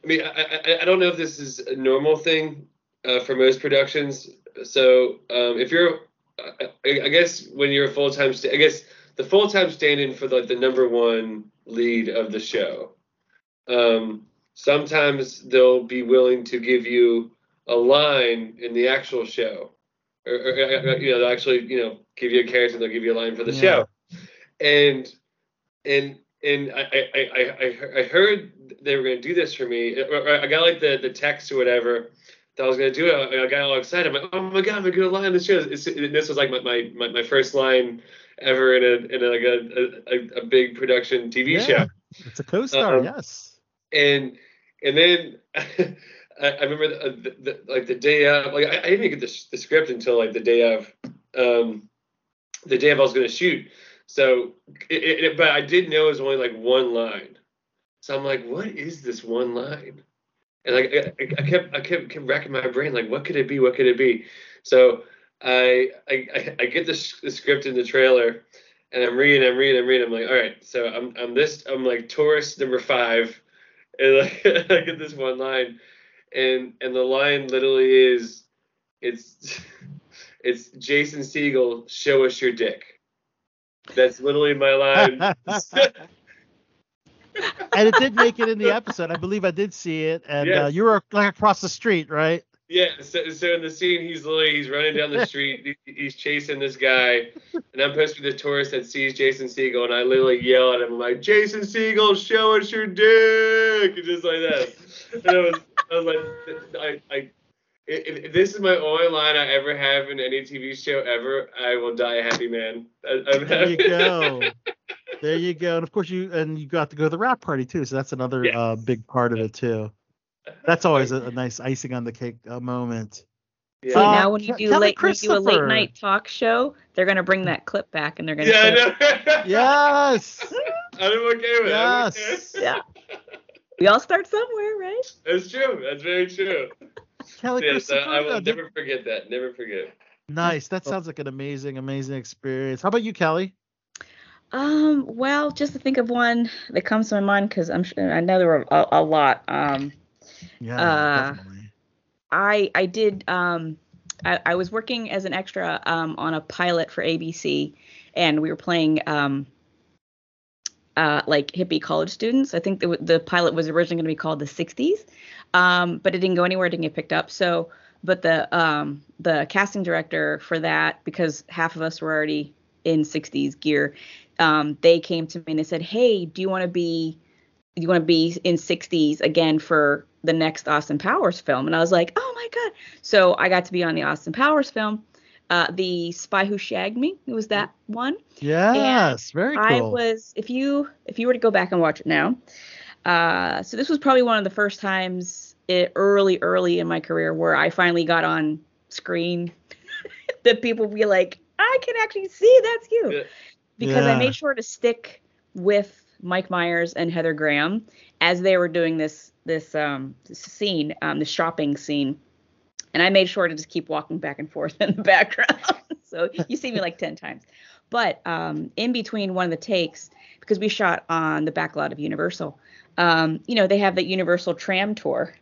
I mean, I, I, I don't know if this is a normal thing uh, for most productions. So um, if you're, I, I guess when you're a full time, st- I guess the full time stand in for like the number one lead of the show. Um, sometimes they'll be willing to give you a line in the actual show, or, or, or, you know, they'll actually, you know, give you a character, and they'll give you a line for the Yeah. show, and and and I I, I, I- heard they were going to do this for me. Or- or I got like the, the text or whatever that I was going to do it. I, got all excited. I'm like, oh my god, I'm going to line on the show. It's, this was like my, my, my, my first line ever in a in a, like a, a, a big production TV Yeah. show It's a co-star, Um, yes. and and then <laughs> I, I remember the, the, the, like the day of like I, I didn't get the, the script until like the day of um the day of I was gonna shoot. So it, it, but I did know it was only like one line. So I'm like what is this one line? And like I, I- kept I kept, kept racking my brain like what could it be? What could it be? So I I, I- get the, the script in the trailer and I'm reading I'm reading I'm reading. I'm like all right so I'm I'm this I'm like tourist number five. And like <laughs> I get this one line, and and the line literally is, it's <laughs> it's Jason Segel, show us your dick. That's literally my line. <laughs> and it did make it in the episode. I believe I did see it. And uh, you were like across the street, right? yeah. So, so in the scene, he's literally he's running down the <laughs> street. he's chasing this guy, and I'm supposed to be the tourist that sees Jason Segel, and I literally yell at him I'm like, Jason Segel, show us your dick, and just like that. And I was I was like, I I. If, if this is my only line I ever have in any TV show ever, I will die a happy man. I, I'm There you <laughs> go. There you go. And of course you and you got to go to the wrap party too. So that's another Yes. uh, big part of it too. <laughs> That's always a, a nice icing on the cake uh, moment. See, Yeah. Uh, now when you do Kelly late when you do a late night talk show, they're gonna bring that clip back and they're gonna Yeah, I show- know. <laughs> Yes. I'm okay with it. I'm okay. Yes. Yeah. We all start somewhere, right? That's true. That's very true. Kelly Yes, I, Christopher. I will never forget that. Never forget. nice. That sounds like an amazing, amazing experience. How about you, Kelly? Um, well, just to think of one that comes to my mind because I'm sure I know there were a, a lot. Um, Yeah, Uh, definitely. I I did um I, I was working as an extra um on a pilot for ABC and we were playing um uh, like hippie college students. I think the the pilot was originally going to be called the 60s, um, but it didn't go anywhere. It didn't get picked up. So, but the um, the casting director for that, because half of us were already in 60s gear, um, they came to me and they said, "Hey, do you want to be do you want to be in 60s again for the next Austin Powers film?" And I was like, "Oh my god!" So I got to be on the Austin Powers film. Uh, the Spy Who Shagged Me. It was that one. Yes, very I was if you if you were to go back and watch it now. Uh, so this was probably one of the first times it, early early in my career where I finally got on screen <laughs> that people be like, I can actually see that's you. Because I made sure to stick with Mike Myers and Heather Graham as they were doing this this um this scene, um the shopping scene. And I made sure to just keep walking back and forth <laughs> in the background. <laughs> so you see me like 10 times. But um, in between one of the takes, because we shot on the back lot of Universal, um, you know, they have that Universal tram tour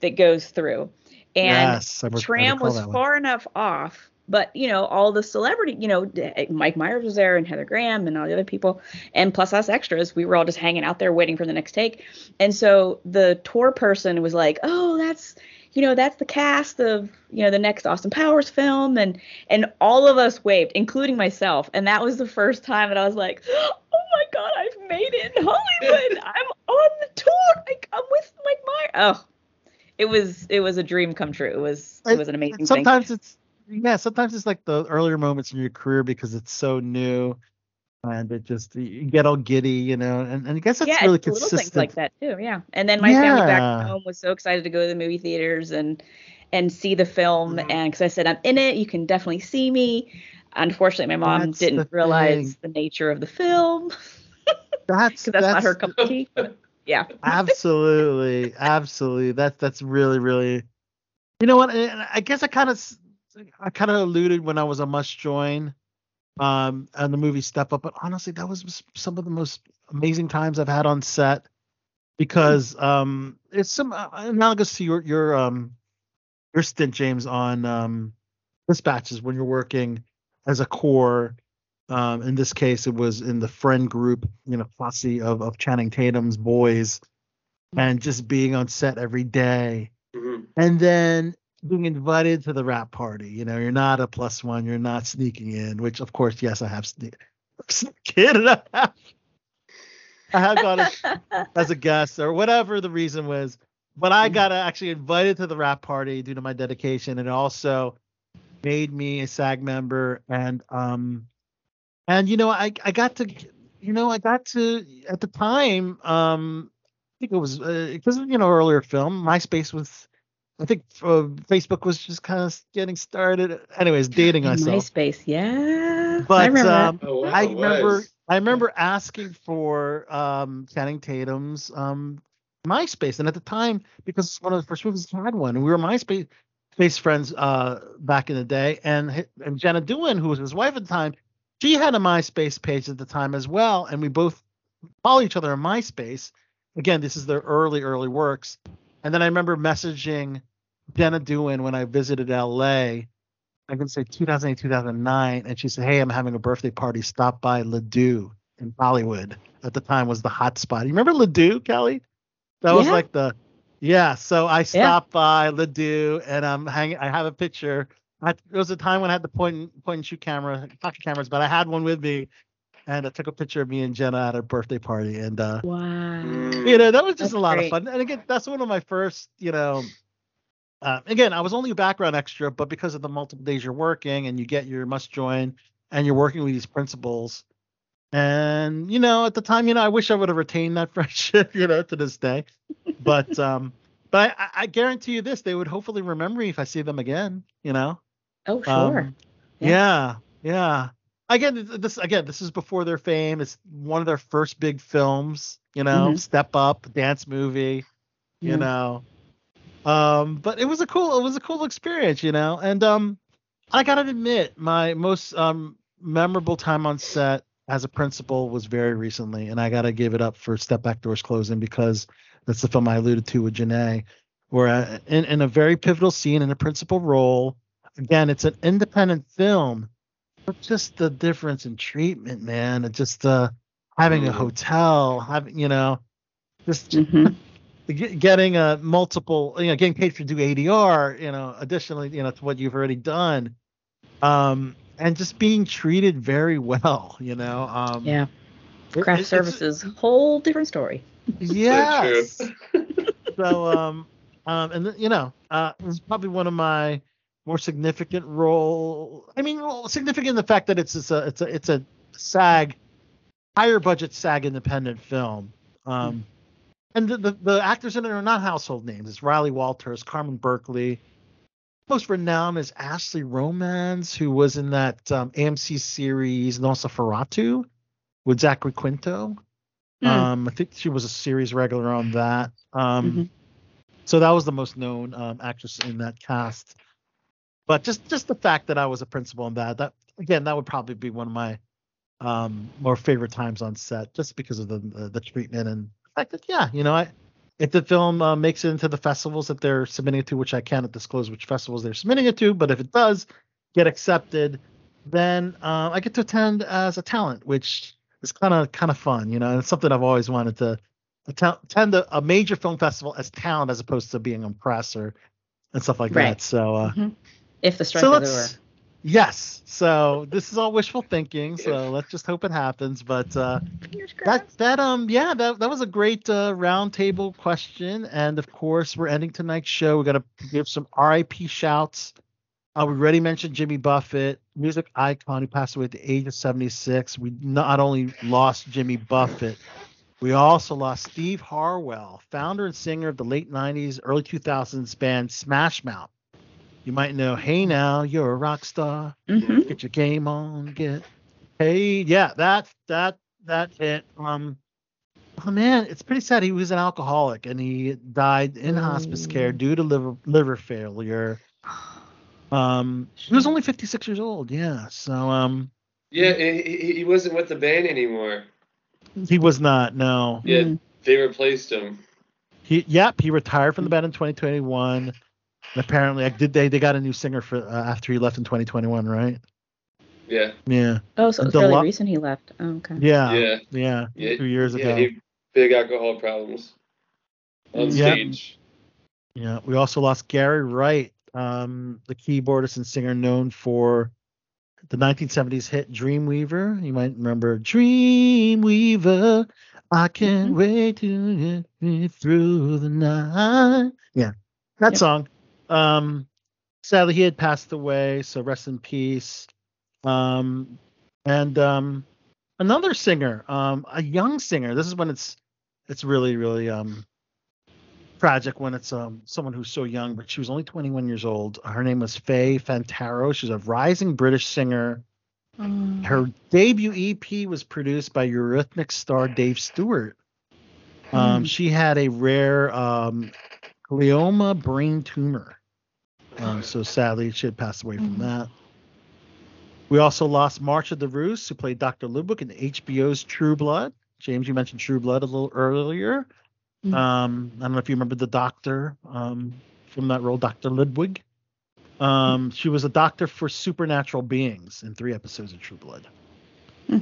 that goes through. And Yes, tram was far enough off, but you know, all the celebrity, you know, Mike Myers was there and Heather Graham and all the other people, and plus us extras, we were all just hanging out there waiting for the next take. And so the tour person was like, "Oh, that's you know, that's the cast of, you know, the next Austin Powers film and and all of us waved, including myself. And that was the first time that I was like, <gasps> "Oh my god, I've made it in Hollywood. <laughs> I'm on the tour. Like I'm with Mike Myers." Oh. It was it was a dream come true. It was it was an amazing thing. sometimes it's yeah sometimes it's like the earlier moments in your career because it's so new and it just you get all giddy you know and, and i guess that's yeah, really it's little consistent. things like that too. Yeah, and then my family back home was so excited to go to the movie theaters and and see the film, mm-hmm. and because I said I'm in it, you can definitely see me. Unfortunately, my mom That's didn't realize thing. the nature of the film. <laughs> That's because that's, not her that's- cup of tea. <laughs> Yeah, absolutely absolutely. That's that's really really you know what? I guess i kind of i kind of alluded when i was a must join um and the movie step up but honestly that was some of the most amazing times i've had on set because um it's some uh, analogous to your your um your stint james on um dispatches when you're working as a core um in this case it was in the friend group you know posse of of channing tatum's boys and just being on set every day. And then being invited to the wrap party you know you're not a plus one you're not sneaking in which of course yes i have sne- <laughs> sneak in. I have, I have gone as, <laughs> as a guest or whatever the reason was but i got actually invited to the wrap party due to my dedication and it also made me a sag member and um and you know i i got to you know i got to at the time um i think it was because you know earlier film myspace was i think uh, facebook was just kind of getting started anyways dating <laughs> And myself MySpace, yeah. I remember um. Oh, wow, I remember. I remember asking for um, Channing Tatum's um, MySpace, and at the time, because it's one of the first movies that had one, and we were MySpace space friends uh, back in the day, and and Jenna Dewan, who was his wife at the time, she had a MySpace page at the time as well, and we both follow each other on MySpace. Again, this is their early early works, and then I remember messaging Jenna Dewan when I visited LA. I can say 2008, 2009, and she said, "Hey, I'm having a birthday party. Stop by Les Deux in Hollywood. At the time, was the hot spot. You remember Les Deux, Kelly? That was like the yeah. So I stopped by Les Deux, and I'm hanging. I have a picture. I, it was a time when I had the point and, point and shoot camera, pocket cameras, but I had one with me, and I took a picture of me and Jenna at a birthday party, and uh, Wow. you know that was just That's a lot great. of fun. And again, that's one of my first, you know. Uh, again, I was only a background extra, but because of the multiple days you're working and you get your must join and you're working with these principals, and you know, at the time, you know, I wish I would have retained that <laughs> friendship, you know, to this day. But <laughs> um, but I, I guarantee you this, they would hopefully remember me if I see them again, you know. Oh, sure. Um, yeah, yeah. Again, this again, this is before their fame. It's one of their first big films, you know, Mhm. Step Up, dance movie, you Yeah. know. Um, but it was a cool, it was a cool experience, you know. And um, I gotta admit, my most um memorable time on set as a principal was very recently, and I gotta give it up for Step Back Doors Closing because that's the film I alluded to with Janae, where in in a very pivotal scene in a principal role. Again, it's an independent film, just the difference in treatment, man. It just uh having a Mhm. hotel, having you know, just <laughs> Mhm. getting a multiple, you know, getting paid for do ADR, you know, additionally, you know, to what you've already done, um, and just being treated very well, you know. Um, Yeah. Craft it- services, whole different story. <laughs> Yes. <laughs> so um um and th- you know uh it's probably one of my more significant role i mean well, significant in the fact that it's, it's a it's a it's a sag higher budget sag independent film um and the, the the actors in it are not household names it's riley walters carmen berkeley most renowned is ashley romance who was in that um, amc series NOS4A2 with zachary quinto Hmm. um, I think she was a series regular on that. Um, Mhm. so that was the most known um, actress in that cast. But just just the fact that I was a principal in that, that again, that would probably be one of my um, more favorite times on set, just because of the the, the treatment and the fact that yeah, you know, I if the film uh, makes it into the festivals that they're submitting it to, which I cannot disclose which festivals they're submitting it to, but if it does get accepted, then uh, I get to attend as a talent, which is kind of kind of fun, you know. And it's something I've always wanted to atten- attend a, a major film festival as talent, as opposed to being a press or and stuff like Right. that. So, uh, Mhm. If the strike so is over. yes. So this is all wishful thinking. So let's just hope it happens. But uh, that that um yeah that that was a great uh, roundtable question. And of course, we're ending tonight's show. We got to give some R.I.P. shouts. Uh, we already mentioned Jimmy Buffett, music icon who passed away at the age of 76. We not only lost Jimmy Buffett, we also lost Steve Harwell, founder and singer of the late 90s, early 2000s band Smash Mouth. You might know, Hey Now, You're a Rock Star. hmm Get your game on, get hey, Yeah, that that that hit. Um, oh man, it's pretty sad. He was an alcoholic and he died in hospice care due to liver liver failure. Um, he was only 56 years old. Yeah, so um, Yeah, he, he- he wasn't with the band anymore. he was not. No, Yeah, Mm. they replaced him. he yep he retired from the band in 2021. And apparently, I did they they got a new singer for uh, after he left in 2021, right? Yeah, Yeah, Oh, so And it's fairly Delo- recent he left. Oh, okay. yeah, yeah, yeah. yeah. Two years yeah, ago. he big alcohol problems on Yeah. stage. Yeah, we also lost Gary Wright, um, the keyboardist and singer known for the 1970s hit Dreamweaver. You might remember Dreamweaver. I can't Mhm. wait to get me through the night. Yeah, that Yep. song. Um, sadly, he had passed away, so rest in peace. Um, and um, another singer, um, a young singer. This is when it's it's really really um tragic when it's um someone who's so young, but she was only 21 years old. Her name was Fay Fantarrow. She's a rising British singer. Oh. Her debut EP was produced by Eurythmics star Dave Stewart. Um, Hmm. She had a rare um, glioma brain tumor. Um, so sadly, she had passed away from Hmm. that. We also lost Marsha DeRoos, who played Dr. Lubbock in HBO's True Blood. James, you mentioned True Blood a little earlier. Mhm. Um, I don't know if you remember the doctor um, from that role, Dr. Ludwig. Um, she was a doctor for supernatural beings in three episodes of True Blood. Hmm.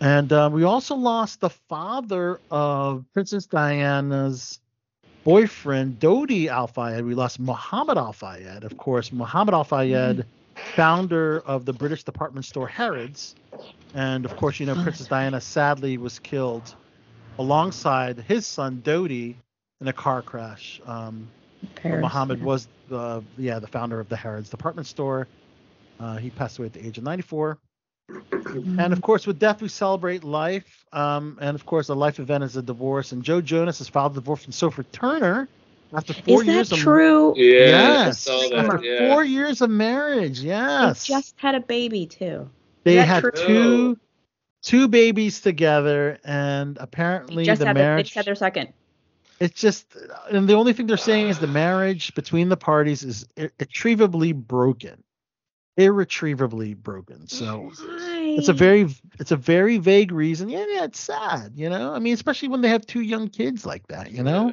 And uh, we also lost the father of Princess Diana's boyfriend, Dodi Al Fayed. We lost Muhammad Al Fayed, of course. Muhammad Al Fayed, founder of the British department store Harrods. And of course, you know, Princess Diana sadly was killed alongside his son Dodi in a car crash. Um, Paris, Muhammad yeah. was the yeah the founder of the Harrods department store. Uh, he passed away at the age of 94. And of course, with death we celebrate life. Um, and of course, a life event is a divorce. And Joe Jonas has filed a divorce from Sophie Turner after four Is that years of true? Yeah, Yes, that. after Yeah. four years of marriage. Yes. They Yes, just had a baby too. they had true? two two babies together, and apparently Just the had they marriage. just had their second. it's just and the only thing they're saying is the marriage between the parties is irretrievably broken irretrievably broken so it's a very it's a very vague reason yeah yeah it's sad you know i mean especially when they have two young kids like that you know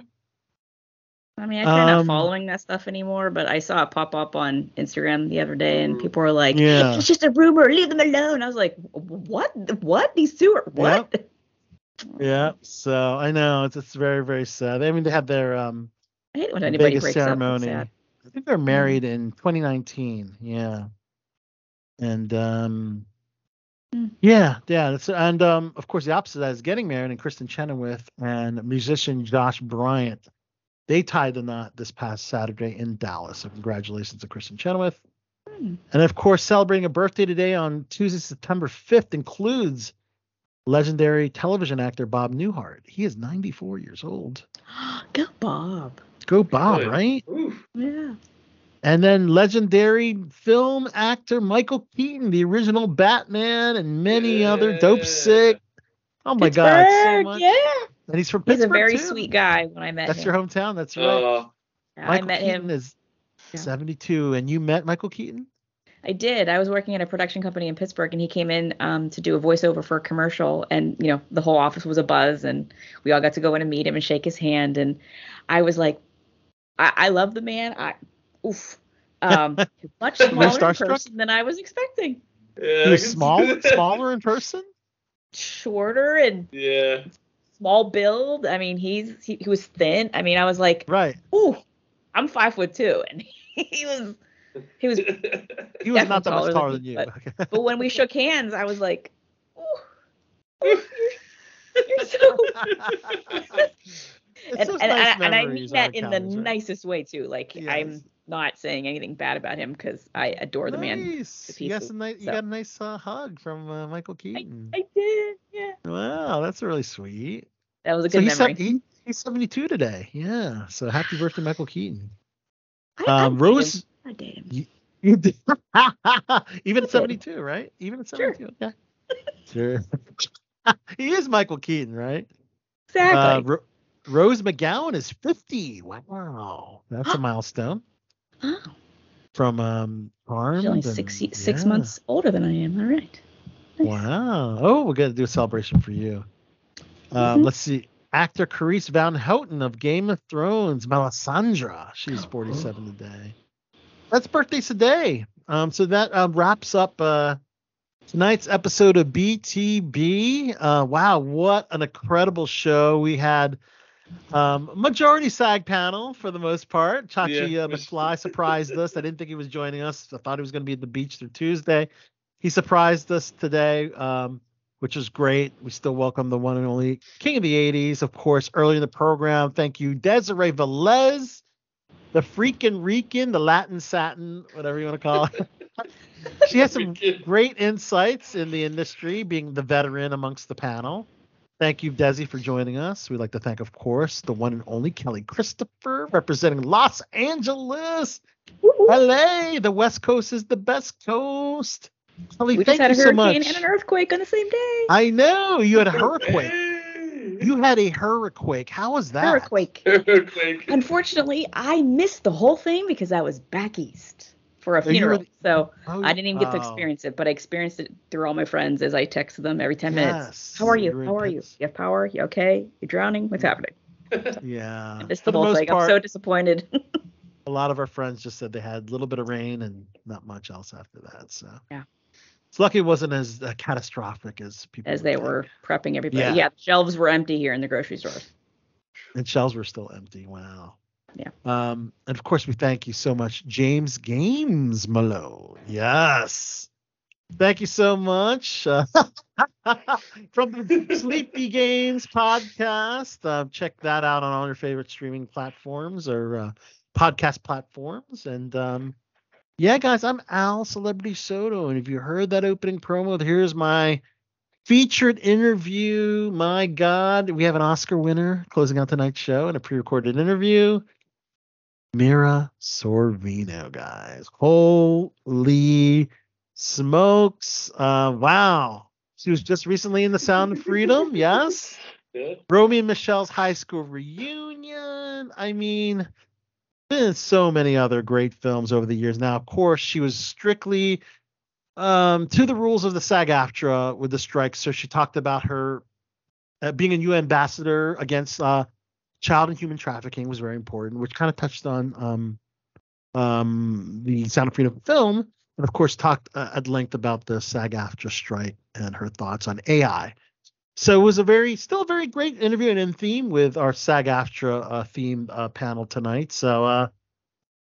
I mean, I try not Um, following that stuff anymore, but I saw it pop up on Instagram the other day, and people were like, Yeah. "It's just a rumor. Leave them alone." I was like, "What? What? These two are what?" Yeah. So I know it's it's very very sad. I mean they had their um I hate when anybody Vegas breaks up. ceremony. It's sad. I think they're married in 2019. Yeah. And um Mm. yeah, yeah, that's and um of course the opposite of that is getting married and Kristin Chenoweth and musician Josh Bryant. They tied the knot this past Saturday in Dallas. So congratulations to Kristin Chenoweth. Hmm. And of course, celebrating a birthday today on Tuesday, September 5th includes legendary television actor Bob Newhart. He is 94 years old. <gasps> Go Bob. Go Bob, Good. right? Oof. Yeah. And then legendary film actor Michael Keaton, the original Batman, and many other Dopesick. Oh my God, so Pittsburgh, much. Yeah. And he's from He's Pittsburgh a very too. sweet guy when I met That's him. That's your hometown. That's right. Oh, I Michael met Keaton him. is Yeah. 72, and you met Michael Keaton. I did. I was working at a production company in Pittsburgh, and he came in um, to do a voiceover for a commercial, and you know the whole office was a buzz, and we all got to go in and meet him and shake his hand, and I was like, I, I love the man. I, oof, um, <laughs> much smaller in person than I was expecting. yeah, He was small, smaller in person. Shorter and Yeah. small build. I mean, he's he, he was thin. I mean, I was like, Right. ooh, I'm five foot two, <laughs> and he was he was. <laughs> He was not that much taller than me, than you. but- Okay. But when we shook hands, I was like, ooh, ooh, you're, you're so. It's and, and, nice and, and I mean that in the right? nicest way too. Like Yes. I'm not saying anything bad about him because I adore the man. Nice. to You got pieces, some nice. You got a nice uh, hug from uh, Michael Keaton. I did, yeah. wow, that's really sweet. That was a good he's, memory. sev- he, he's 72 today. Yeah. So happy birthday, Michael Keaton. I, I'd Um, Rose. I'd date him. You, you did. <laughs> Even at 72, right? Even at Sure. 72. Okay. Sure. <laughs> he is Michael Keaton, right? Exactly. Uh, Ro- Rose McGowan is 50. Wow. That's a <gasps> milestone oh, from um Charmed. she's only and- six ye- six yeah. months older than I am. All right. Nice. Wow. Oh, we're gonna do a celebration for you. Um, Mhm. Let's see. Actor Carice Van Houten of Game of Thrones, Melisandre. She's 47 today. That's birthdays today. Um, so that uh, wraps up uh, tonight's episode of BTB. Uh, wow, what an incredible show we had. Um, majority SAG panel for the most part. Chachi Yeah. uh, McFly surprised us. I didn't think he was joining us. I thought he was going to be at the beach through Tuesday. He surprised us today, um, which is great. We still welcome the one and only King of the 80s, of course, early in the program. Thank you, Desiree Velez, the freaking Rican, the Latin satin, whatever you want to call it. <laughs> she has some great insights in the industry, being the veteran amongst the panel. Thank you, Desi, for joining us. We'd like to thank, of course, the one and only Kelly Christopher, representing Los Angeles. LA, the West Coast is the best coast. Kelly, We thank just had a you so hurricane much. and an earthquake on the same day. I know you had a hurricane. <laughs> You had a hurricane. How was that? Earthquake. Earthquake. Unfortunately, I missed the whole thing because I was back east for a funeral. the- so Oh, I didn't even get to oh, experience it, but I experienced it through all my friends as I texted them every 10 minutes. How are you How are you? intense. You have power? You okay? You're drowning? What's happening? <laughs> <laughs> Yeah. It's For the whole most thing. part, I'm so disappointed. <laughs> a lot of our friends just said they had a little bit of rain and not much else after that. So Yeah. It's lucky it wasn't as uh, catastrophic as people as they were prepping everybody. Yeah. Yeah. shelves were empty here in the grocery stores. and shelves were still empty. Wow. Yeah. Um, and of course, we thank you so much, James Games Malone. Yes. Thank you so much. Uh, <laughs> from the Sleepy Games podcast. Uh, check that out on all your favorite streaming platforms or uh, podcast platforms. And um, yeah, guys, I'm Al Celebrity Sotto. And if you heard that opening promo, here's my featured interview. My God, we have an Oscar winner closing out tonight's show and a pre-recorded interview. Mira Sorvino, guys. Holy smokes. Uh, wow. She was just recently in The Sound of Freedom. <laughs> Yes. Yeah. Romy and Michelle's high school reunion. I mean, been so many other great films over the years. Now, of course, she was strictly um, to the rules of the SAG-AFTRA with the strike. So she talked about her uh, being a UN ambassador against uh, child and human trafficking was very important, which kind of touched on um, um, the Sound of Freedom film, and of course talked uh, at length about the SAG-AFTRA strike and her thoughts on AI. So it was a very, still a very great interview and in theme with our SAG-AFTRA uh, uh, panel tonight. So uh,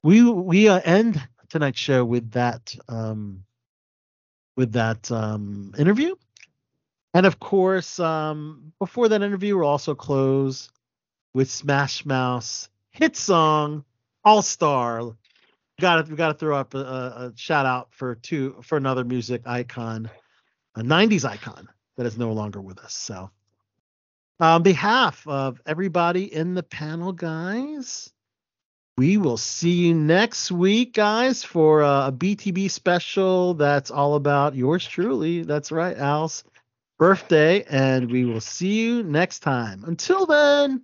we we uh, end tonight's show with that um, with that um, interview, and of course, um, before that interview, we'll also close with Smash Mouth hit song All Star. Got to got to throw up a, a, shout out for two for another music icon, a '90s icon that is no longer with us. So, on behalf of everybody in the panel, guys, we will see you next week, guys, for a BTB special that's all about yours truly. That's right, Al's birthday, and we will see you next time. Until then,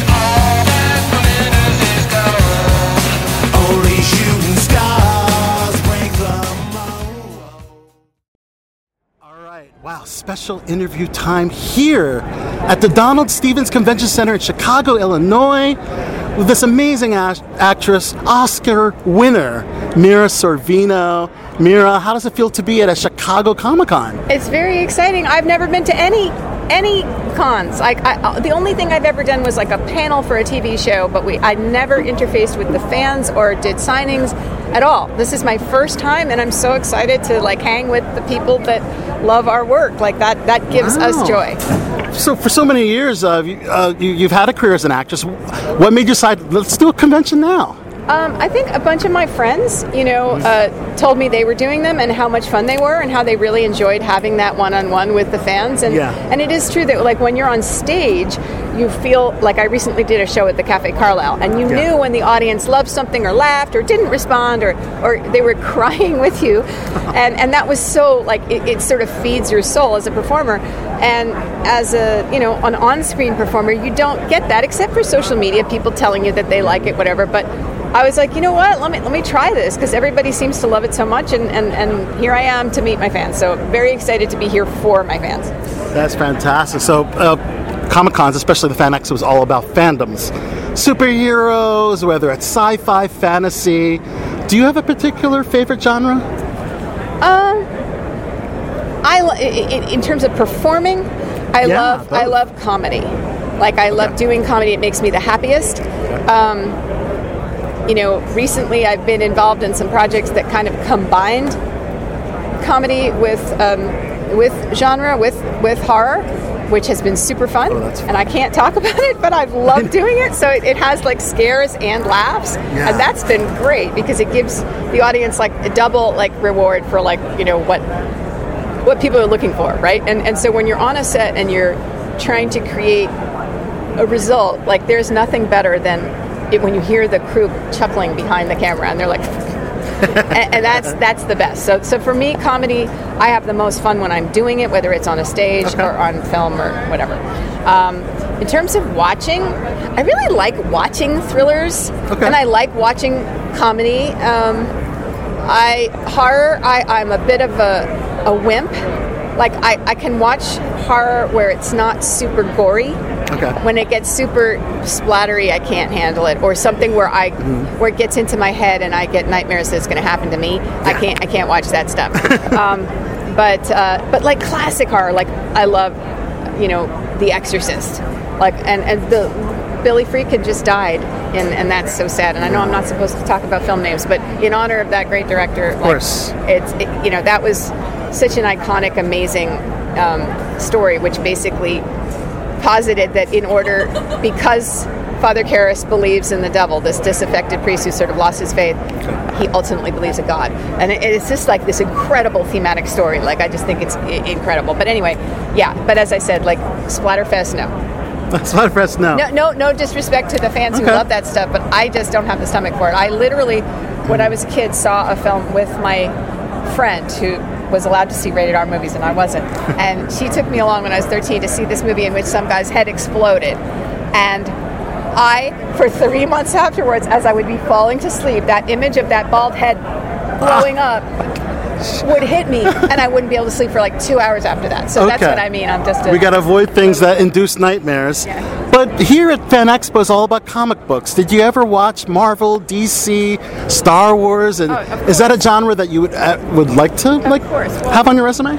Wow, special interview time here at the Donald Stephens Convention Center in Chicago, Illinois, with this amazing act- actress, Oscar winner, Mira Sorvino. Mira, how does it feel to be at a Chicago Comic Con? It's very exciting. I've never been to any any cons. Like I, the only thing I've ever done was like a panel for a TV show, but we I never interfaced with the fans or did signings at all. This is my first time, and I'm so excited to like hang with the people that love our work. Like that that gives us joy. So, for so many years, uh, you, uh, you, you've had a career as an actress. What made you decide, let's do a convention now? Um, I think a bunch of my friends, you know, uh, told me they were doing them and how much fun they were and how they really enjoyed having that one-on-one with the fans. And Yeah. and it is true that like when you're on stage, you feel like I recently did a show at the Cafe Carlyle, and you Yeah. knew when the audience loved something or laughed or didn't respond or or they were <laughs> crying with you, <laughs> and and that was so like it, it sort of feeds your soul as a performer. And as a you know an on-screen performer, you don't get that except for social media, people telling you that they like it, whatever. But I was like, you know what? Let me let me try this because everybody seems to love it so much, and, and and here I am to meet my fans. So very excited to be here for my fans. That's fantastic. So, uh, Comic Cons, especially the Fan X, was all about fandoms. Superheroes, whether it's sci fi, fantasy. Do you have a particular favorite genre? Um, I lo- i- i- in terms of performing, I Yeah, love I love comedy. Like I love doing comedy. It makes me the happiest. Um, you know, recently I've been involved in some projects that kind of combined comedy with um, with genre with with horror, which has been super fun. And I can't talk <laughs> about it, but I've loved <laughs> doing it. So it, it has like scares and laughs, Yeah. and that's been great because it gives the audience like a double like reward for like you know what what people are looking for, right? And and so when you're on a set and you're trying to create a result, like there's nothing better than it when you hear the crew chuckling behind the camera and they're like <laughs> and, and that's that's the best. So so for me, comedy, I have the most fun when I'm doing it, whether it's on a stage or on film or whatever. Um, in terms of watching, I really like watching thrillers, and I like watching comedy. Um, I horror. I, I'm a bit of a, a wimp. Like I, I can watch horror where it's not super gory. Okay. When it gets super splattery, I can't handle it. Or something where I where it gets into my head and I get nightmares that's going to happen to me. I can't I can't watch that stuff. <laughs> um, but uh, but like classic horror, like I love, you know, The Exorcist. Like and and the Billy Friedkin just died, and, and that's so sad. And I know I'm not supposed to talk about film names, but in honor of that great director, like, course. it's it, you know that was such an iconic, amazing um, story, which basically posited that in order because Father Karras believes in the devil, this disaffected priest who sort of lost his faith, he ultimately believes in God, and it, it's just like this incredible thematic story. Like I just think it's i- incredible. But anyway, yeah. But as I said, like Splatterfest, no. <laughs> Press no. No, no, no disrespect to the fans who love that stuff, but I just don't have the stomach for it. I literally, when I was a kid, saw a film with my friend who was allowed to see rated R movies and I wasn't. And she took me along when I was 13 to see this movie in which some guy's head exploded. And I, for three months afterwards, as I would be falling to sleep, that image of that bald head blowing ah. up would hit me, and I wouldn't be able to sleep for like two hours after that. So that's what I mean. I'm just a, We got to avoid things that induce nightmares. But here at Fan Expo is all about comic books. Did you ever watch Marvel, DC, Star Wars? And Oh, is that a genre that you would uh, would like to like course. Well- have on your resume?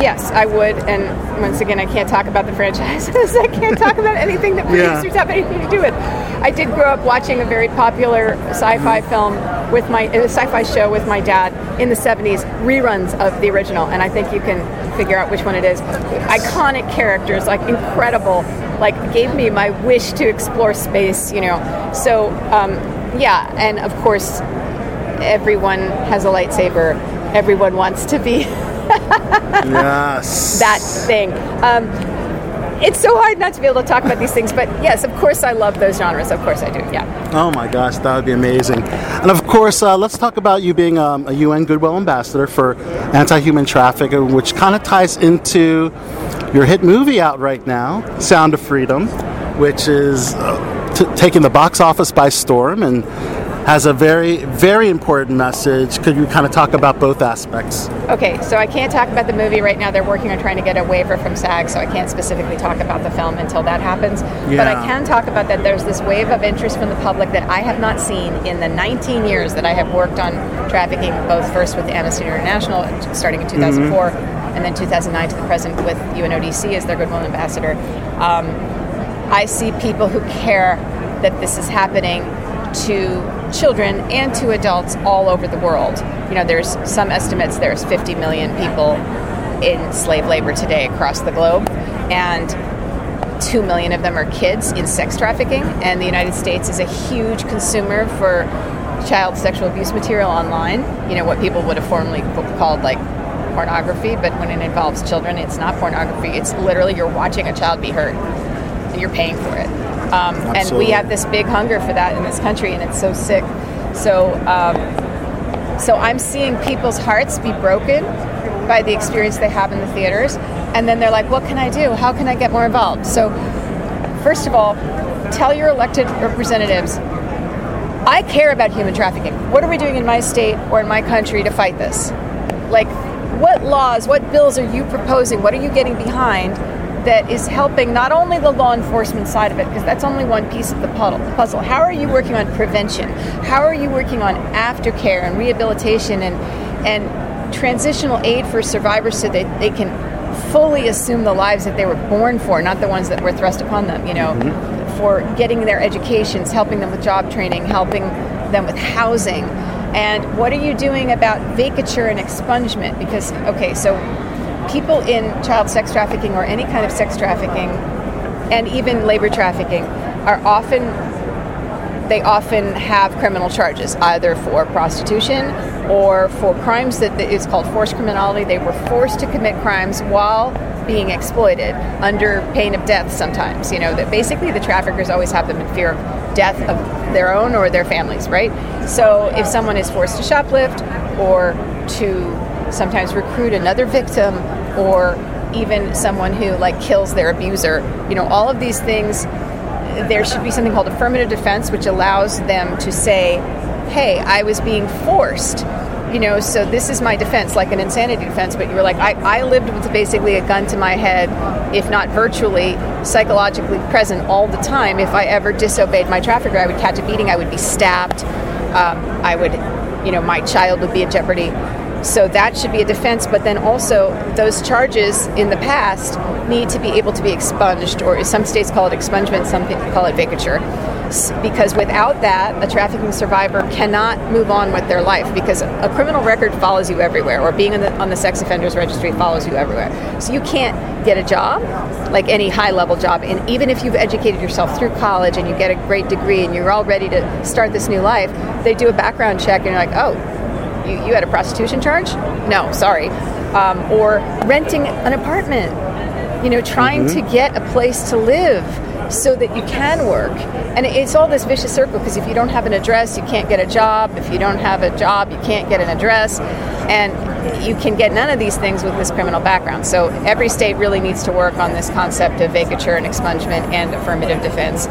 Yes, I would. And once again, I can't talk about the franchises. <laughs> I can't talk about anything that Yeah. producers have anything to do with. I did grow up watching a very popular sci-fi film with my a sci-fi show with my dad in the 70s, reruns of the original, and I think you can figure out which one it is. Iconic characters, like incredible, like gave me my wish to explore space. You know, so um, yeah, and of course, everyone has a lightsaber. Everyone wants to be <laughs> yes. that thing. Um, it's so hard not to be able to talk about these things, but yes, of course I love those genres. Of course I do. Yeah. Oh my gosh, that would be amazing. And of course, uh, let's talk about you being um, a UN Goodwill Ambassador for anti-human trafficking, which kind of ties into your hit movie out right now, Sound of Freedom, which is uh, t- taking the box office by storm and has a very, very important message. Could you kind of talk about both aspects? Okay, so I can't talk about the movie right now. They're working on trying to get a waiver from SAG, so I can't specifically talk about the film until that happens. But I can talk about that there's this wave of interest from the public that I have not seen in the 19 years that I have worked on trafficking, both first with Amnesty International, starting in 2004, and then 2009 to the present with UNODC as their Goodwill Ambassador. Um, I see people who care that this is happening to children and to adults all over the world. You know, there's some estimates there's 50 million people in slave labor today across the globe, and 2 million of them are kids in sex trafficking, and the United States is a huge consumer for child sexual abuse material online. You know, what people would have formerly called like pornography, but when it involves children, it's not pornography. It's literally you're watching a child be hurt and you're paying for it. Um, and we have this big hunger for that in this country, and it's so sick. So, um, so I'm seeing people's hearts be broken by the experience they have in the theaters, and then they're like, "What can I do? How can I get more involved?" So, first of all, tell your elected representatives, "I care about human trafficking. What are we doing in my state or in my country to fight this? Like, what laws, what bills are you proposing? What are you getting behind?" That is helping not only the law enforcement side of it, because that's only one piece of the puzzle. How are you working on prevention? How are you working on aftercare and rehabilitation and and transitional aid for survivors so that they can fully assume the lives that they were born for, not the ones that were thrust upon them, you know, mm-hmm. for getting their educations, helping them with job training, helping them with housing. And what are you doing about vacatur and expungement? Because, okay, so people in child sex trafficking or any kind of sex trafficking and even labor trafficking are often they often have criminal charges either for prostitution or for crimes that is called forced criminality. They were forced to commit crimes while being exploited under pain of death sometimes you know that basically the traffickers always have them in fear of death of their own or their families right? So if someone is forced to shoplift or to sometimes recruit another victim or even someone who like kills their abuser you know all of these things there should be something called affirmative defense, which allows them to say, hey, I was being forced. You know, so this is my defense, like an insanity defense, but you were like, I, I lived with basically a gun to my head, if not virtually, psychologically present all the time. If I ever disobeyed my trafficker, I would catch a beating, I would be stabbed, um, I would, you know, my child would be in jeopardy. So that should be a defense, but then also those charges in the past need to be able to be expunged, or some states call it expungement, some people call it vacatur. Because without that, a trafficking survivor cannot move on with their life because a criminal record follows you everywhere, or being on the, on the sex offenders registry follows you everywhere. So you can't get a job, like any high level job, and even if you've educated yourself through college and you get a great degree and you're all ready to start this new life, they do a background check and you're like, oh, you, you had a prostitution charge? No, sorry. Um, or renting an apartment, you know, trying Mhm. to get a place to live so that you can work. And it's all this vicious circle because if you don't have an address, you can't get a job. If you don't have a job, you can't get an address. And you can get none of these things with this criminal background. So every state really needs to work on this concept of vacatur and expungement and affirmative defense.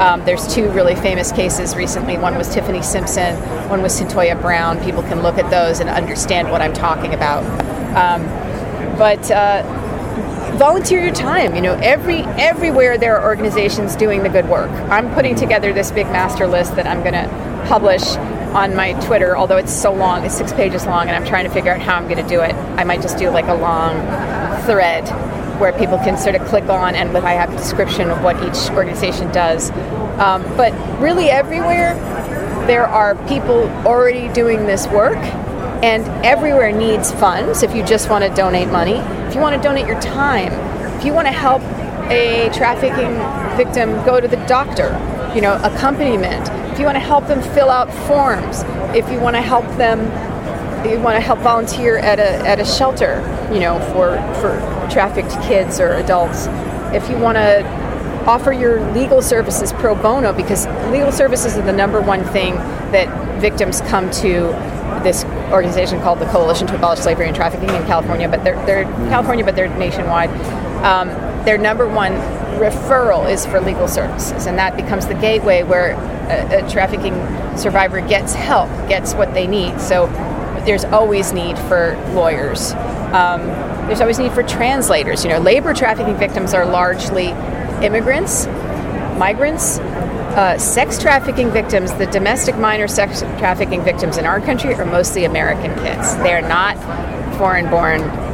Um, there's two really famous cases recently. One was Tiffany Simpson. One was Cyntoia Brown. People can look at those and understand what I'm talking about. Um, but uh, volunteer your time. You know, every everywhere there are organizations doing the good work. I'm putting together this big master list that I'm going to publish on my Twitter, although it's so long, it's six pages long, and I'm trying to figure out how I'm going to do it. I might just do like a long thread where people can sort of click on and with I have a description of what each organization does. Um, but really, everywhere there are people already doing this work, and everywhere needs funds. If you just want to donate money, if you want to donate your time, if you want to help a trafficking victim go to the doctor, you know, accompaniment, if you want to help them fill out forms, if you want to help them, you want to help volunteer at a, at a shelter, you know, for, for trafficked kids or adults, if you want to offer your legal services pro bono, because legal services are the number one thing that victims come to this organization called the Coalition to Abolish Slavery and Trafficking in California, but they're, they're California, but they're nationwide. Um, their number one referral is for legal services, and that becomes the gateway where a, a trafficking survivor gets help, gets what they need. So there's always need for lawyers. Um, there's always need for translators. You know, labor trafficking victims are largely immigrants, migrants, uh, sex trafficking victims, the domestic minor sex trafficking victims in our country are mostly American kids. They're not foreign born.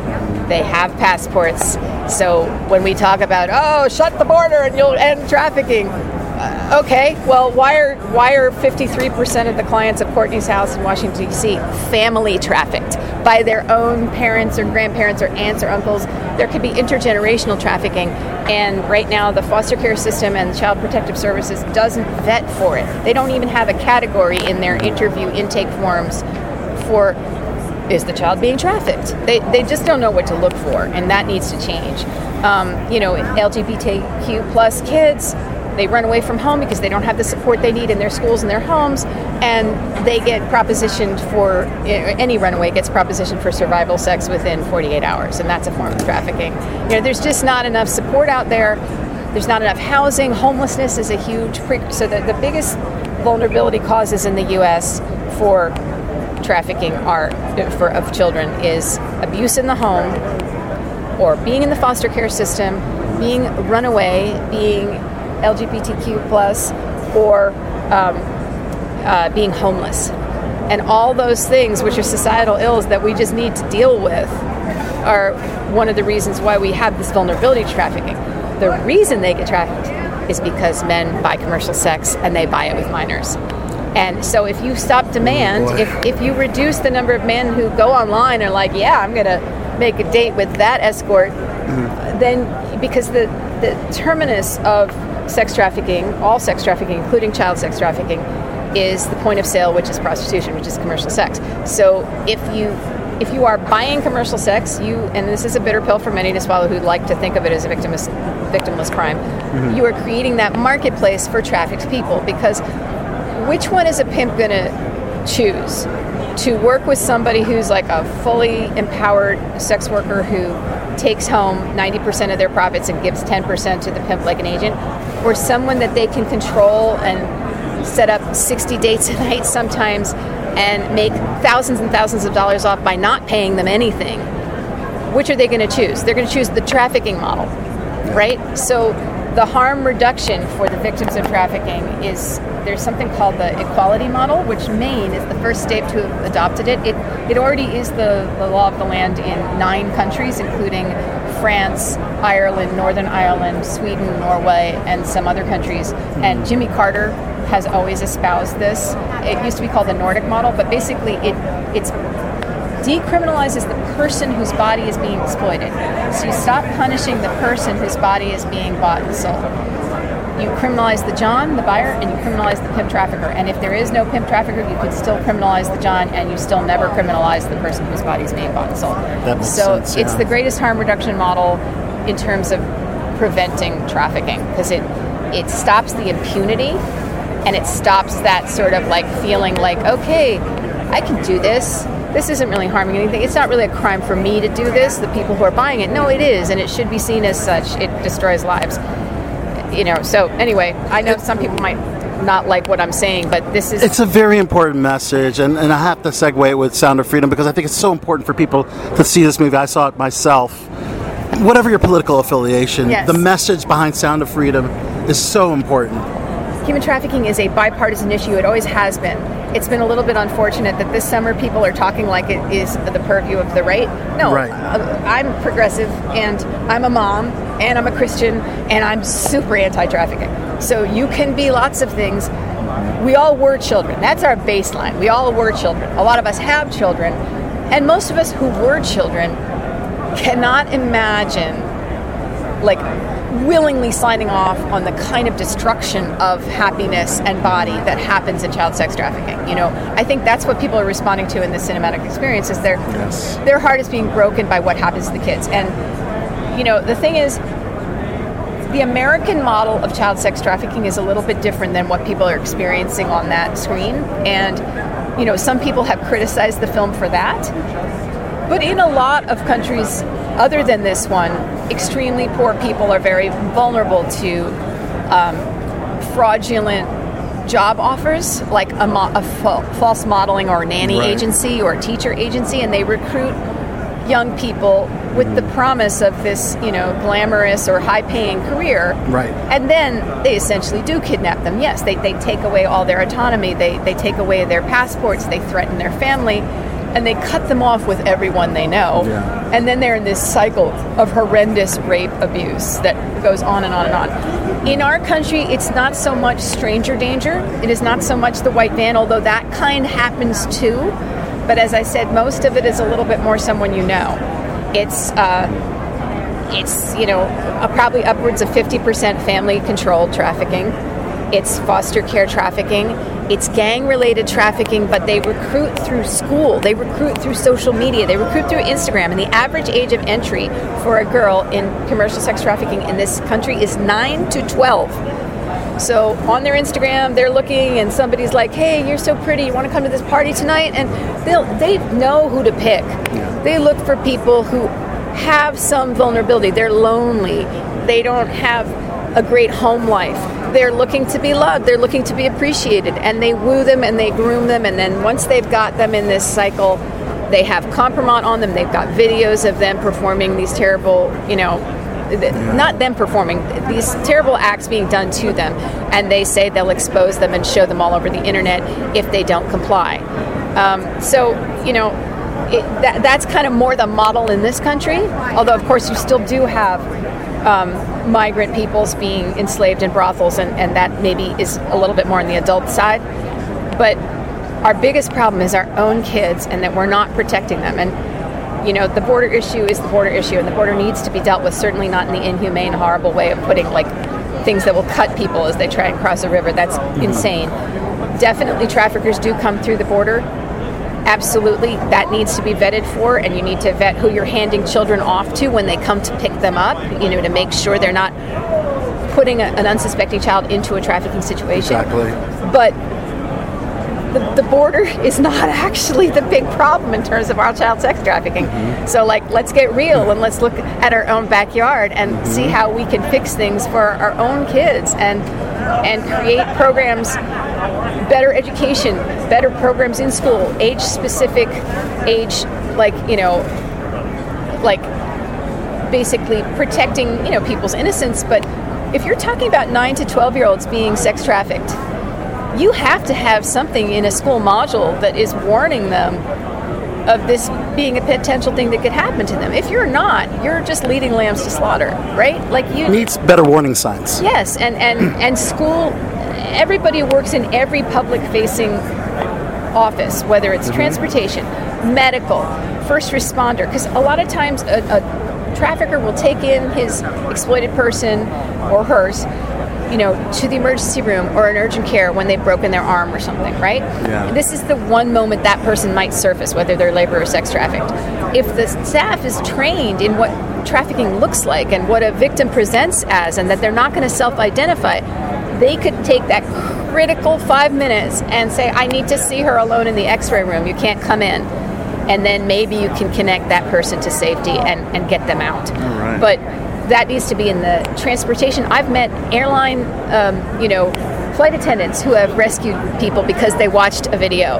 They have passports. So when we talk about, oh, shut the border and you'll end trafficking, uh, okay, well, why are why are 53% of the clients of Courtney's house in Washington D.C. family trafficked by their own parents or grandparents or aunts or uncles? There could be intergenerational trafficking, and right now the foster care system and Child Protective Services doesn't vet for it. They don't even have a category in their interview intake forms for is the child being trafficked? They, they just don't know what to look for, and that needs to change. Um, you know, LGBTQ plus kids, they run away from home because they don't have the support they need in their schools and their homes, and they get propositioned for any runaway gets propositioned for survival sex within 48 hours, and that's a form of trafficking. You know, there's just not enough support out there. There's not enough housing. Homelessness is a huge pre- so the, the biggest vulnerability causes in the U.S. for trafficking are for of children is abuse in the home or being in the foster care system, being runaway, being LGBTQ plus, or um, uh, being homeless, and all those things, which are societal ills that we just need to deal with, are one of the reasons why we have this vulnerability to trafficking. The reason they get trafficked is because men buy commercial sex and they buy it with minors. And so if you stop demand, Oh, if, if you reduce the number of men who go online and are like, yeah, I'm going to make a date with that escort, then because the, the terminus of sex trafficking, all sex trafficking, including child sex trafficking, is the point of sale, which is prostitution, which is commercial sex. So if you if you are buying commercial sex, you and this is a bitter pill for many to swallow who like to think of it as a victimless victimless crime, Mhm. you are creating that marketplace for trafficked people because which one is a pimp going to choose? To work with somebody who's like a fully empowered sex worker who takes home 90% of their profits and gives 10% to the pimp like an agent, or someone that they can control and set up 60 dates a <laughs> night sometimes and make thousands and thousands of dollars off by not paying them anything? Which are they going to choose? They're going to choose the trafficking model, right? So the harm reduction for the victims of trafficking is there's something called the equality model, which Maine is the first state to have adopted it. It, it already is the, the law of the land in nine countries, including France, Ireland, Northern Ireland, Sweden, Norway, and some other countries. And hmm. Jimmy Carter has always espoused this. It used to be called the Nordic model, but basically it it's decriminalizes the person whose body is being exploited. So you stop punishing the person whose body is being bought and sold. You criminalize the John, the buyer, and you criminalize the pimp trafficker. And if there is no pimp trafficker, you could still criminalize the John, and you still never criminalize the person whose body is being bought and sold. That makes so sense, it's the greatest harm reduction model in terms of preventing trafficking because it it stops the impunity and it stops that sort of like feeling like okay, I can do this. This isn't really harming anything. It's not really a crime for me to do this. The people who are buying it, no, it is, and it should be seen as such. It destroys lives. You know. So anyway, I know some people might not like what I'm saying, but this is It's a very important message, and, and I have to segue it with Sound of Freedom because I think it's so important for people to see this movie. I saw it myself. Whatever your political affiliation, Yes. the message behind Sound of Freedom is so important. human trafficking is a bipartisan issue. It always has been. It's been a little bit unfortunate that this summer people are talking like it is the purview of the right. No, Right. uh, I'm progressive and I'm a mom and I'm a Christian and I'm super anti-trafficking. So you can be lots of things. We all were children. That's our baseline. We all were children. A lot of us have children, and most of us who were children cannot imagine like willingly signing off on the kind of destruction of happiness and body that happens in child sex trafficking. You know, I think that's what people are responding to in this cinematic experience is their their heart is being broken by what happens to the kids. And you know, the thing is the American model of child sex trafficking is a little bit different than what people are experiencing on that screen. And, you know, some people have criticized the film for that. But in a lot of countries other than this one, extremely poor people are very vulnerable to um, fraudulent job offers, like a, mo- a fa- false modeling or nanny Right. agency or teacher agency, and they recruit young people with the promise of this, you know, glamorous or high-paying career. Right. And then they essentially do kidnap them. Yes, they, they take away all their autonomy, they, they take away their passports, they threaten their family, and they cut them off with everyone they know. And then they're in this cycle of horrendous rape abuse that goes on and on and on. In our country, it's not so much stranger danger, it is not so much the white van, although that kind happens too. But as I said, most of it is a little bit more someone you know. It's uh, it's you know probably upwards of 50% family controlled trafficking it's foster care trafficking it's gang related trafficking but they recruit through school they recruit through social media they recruit through instagram and the average age of entry for a girl in commercial sex trafficking in this country is 9 to 12 so on their Instagram, they're looking, and somebody's like, "Hey, you're so pretty. You want to come to this party tonight?" And they'll they know who to pick. They look for people who have some vulnerability. They're lonely. They don't have a great home life. They're looking to be loved. They're looking to be appreciated, and they woo them and they groom them. And then once they've got them in this cycle, they have compromise on them. They've got videos of them performing these terrible, you know, th- not them performing these terrible acts being done to them and they say they'll expose them and show them all over the internet if they don't comply um, so you know it, that, that's kind of more the model in this country although of course you still do have um, migrant peoples being enslaved in brothels and, and that maybe is a little bit more on the adult side. But our biggest problem is our own kids and that we're not protecting them. And you know the border issue is the border issue and the border needs to be dealt with certainly not in the inhumane horrible way of putting like things that will cut people as they try and cross a river. That's insane. Definitely traffickers do come through the border absolutely that needs to be vetted for and you need to vet who you're handing children off to when they come to pick them up you know to make sure they're not putting a, an unsuspecting child into a trafficking situation Exactly. but the, the border <laughs> is not actually the big problem in terms of our child sex trafficking. Mm-hmm. So, like, let's get real and let's look at our own backyard and mm-hmm. see how we can fix things for our own kids and and create programs, better education, better programs in school, age specific, age like you know, like basically protecting you know people's innocence. But if you're talking about nine to twelve year olds being sex trafficked, you have to have something in a school module that is warning them of this being a potential thing that could happen to them. If you're not, you're just leading lambs to slaughter, right? Like you Needs better warning signs. Yes, and and and school everybody works in every public facing office, whether it's Mm-hmm. transportation, medical, first responder because a lot of times a, a trafficker will take in his exploited person or hers you know, to the emergency room or an urgent care when they've broken their arm or something, right? Yeah. This is the one moment that person might surface, whether they're labor or sex trafficked. If the staff is trained in what trafficking looks like and what a victim presents as, and that they're not going to self identify, they could take that critical five minutes and say, I need to see her alone in the x ray room. You can't come in. and then maybe you can connect that person to safety and, and get them out. right. But that needs to be in the transportation. I've met airline, um, you know, flight attendants who have rescued people because they watched a video.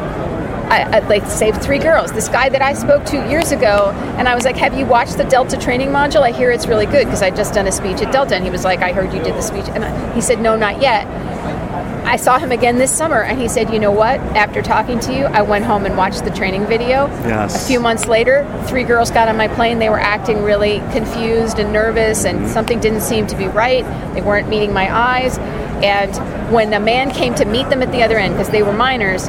I, I like saved three girls. This guy that I spoke to years ago, and I was like, "Have you watched the Delta training module? I hear it's really good because I just done a speech at Delta." And he was like, "I heard you did the speech," and I, he said, "No, not yet." I saw him again this summer, and he said, "You know what? After talking to you, I went home and watched the training video. Yes. A few months later, three girls got on my plane. They were acting really confused and nervous, and mm-hmm. something didn't seem to be right. They weren't meeting my eyes. And when a man came to meet them at the other end, because they were minors,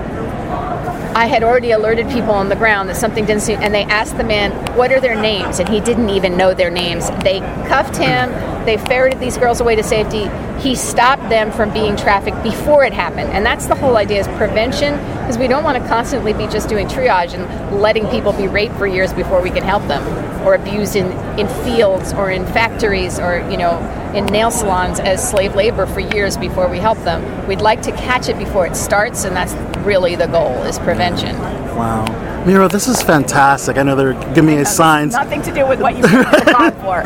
I had already alerted people on the ground that something didn't seem, and they asked the man, "What are their names?" And he didn't even know their names. They cuffed him. They ferreted these girls away to safety. He stopped them from being trafficked before it happened, and that's the whole idea: is prevention, because we don't want to constantly be just doing triage and letting people be raped for years before we can help them, or abused in in fields or in factories or you know in nail salons as slave labor for years before we help them. We'd like to catch it before it starts, and that's really the goal: is prevention. Wow. Mira, this is fantastic. I know they're giving me a signs. Nothing to do with what you put the on for.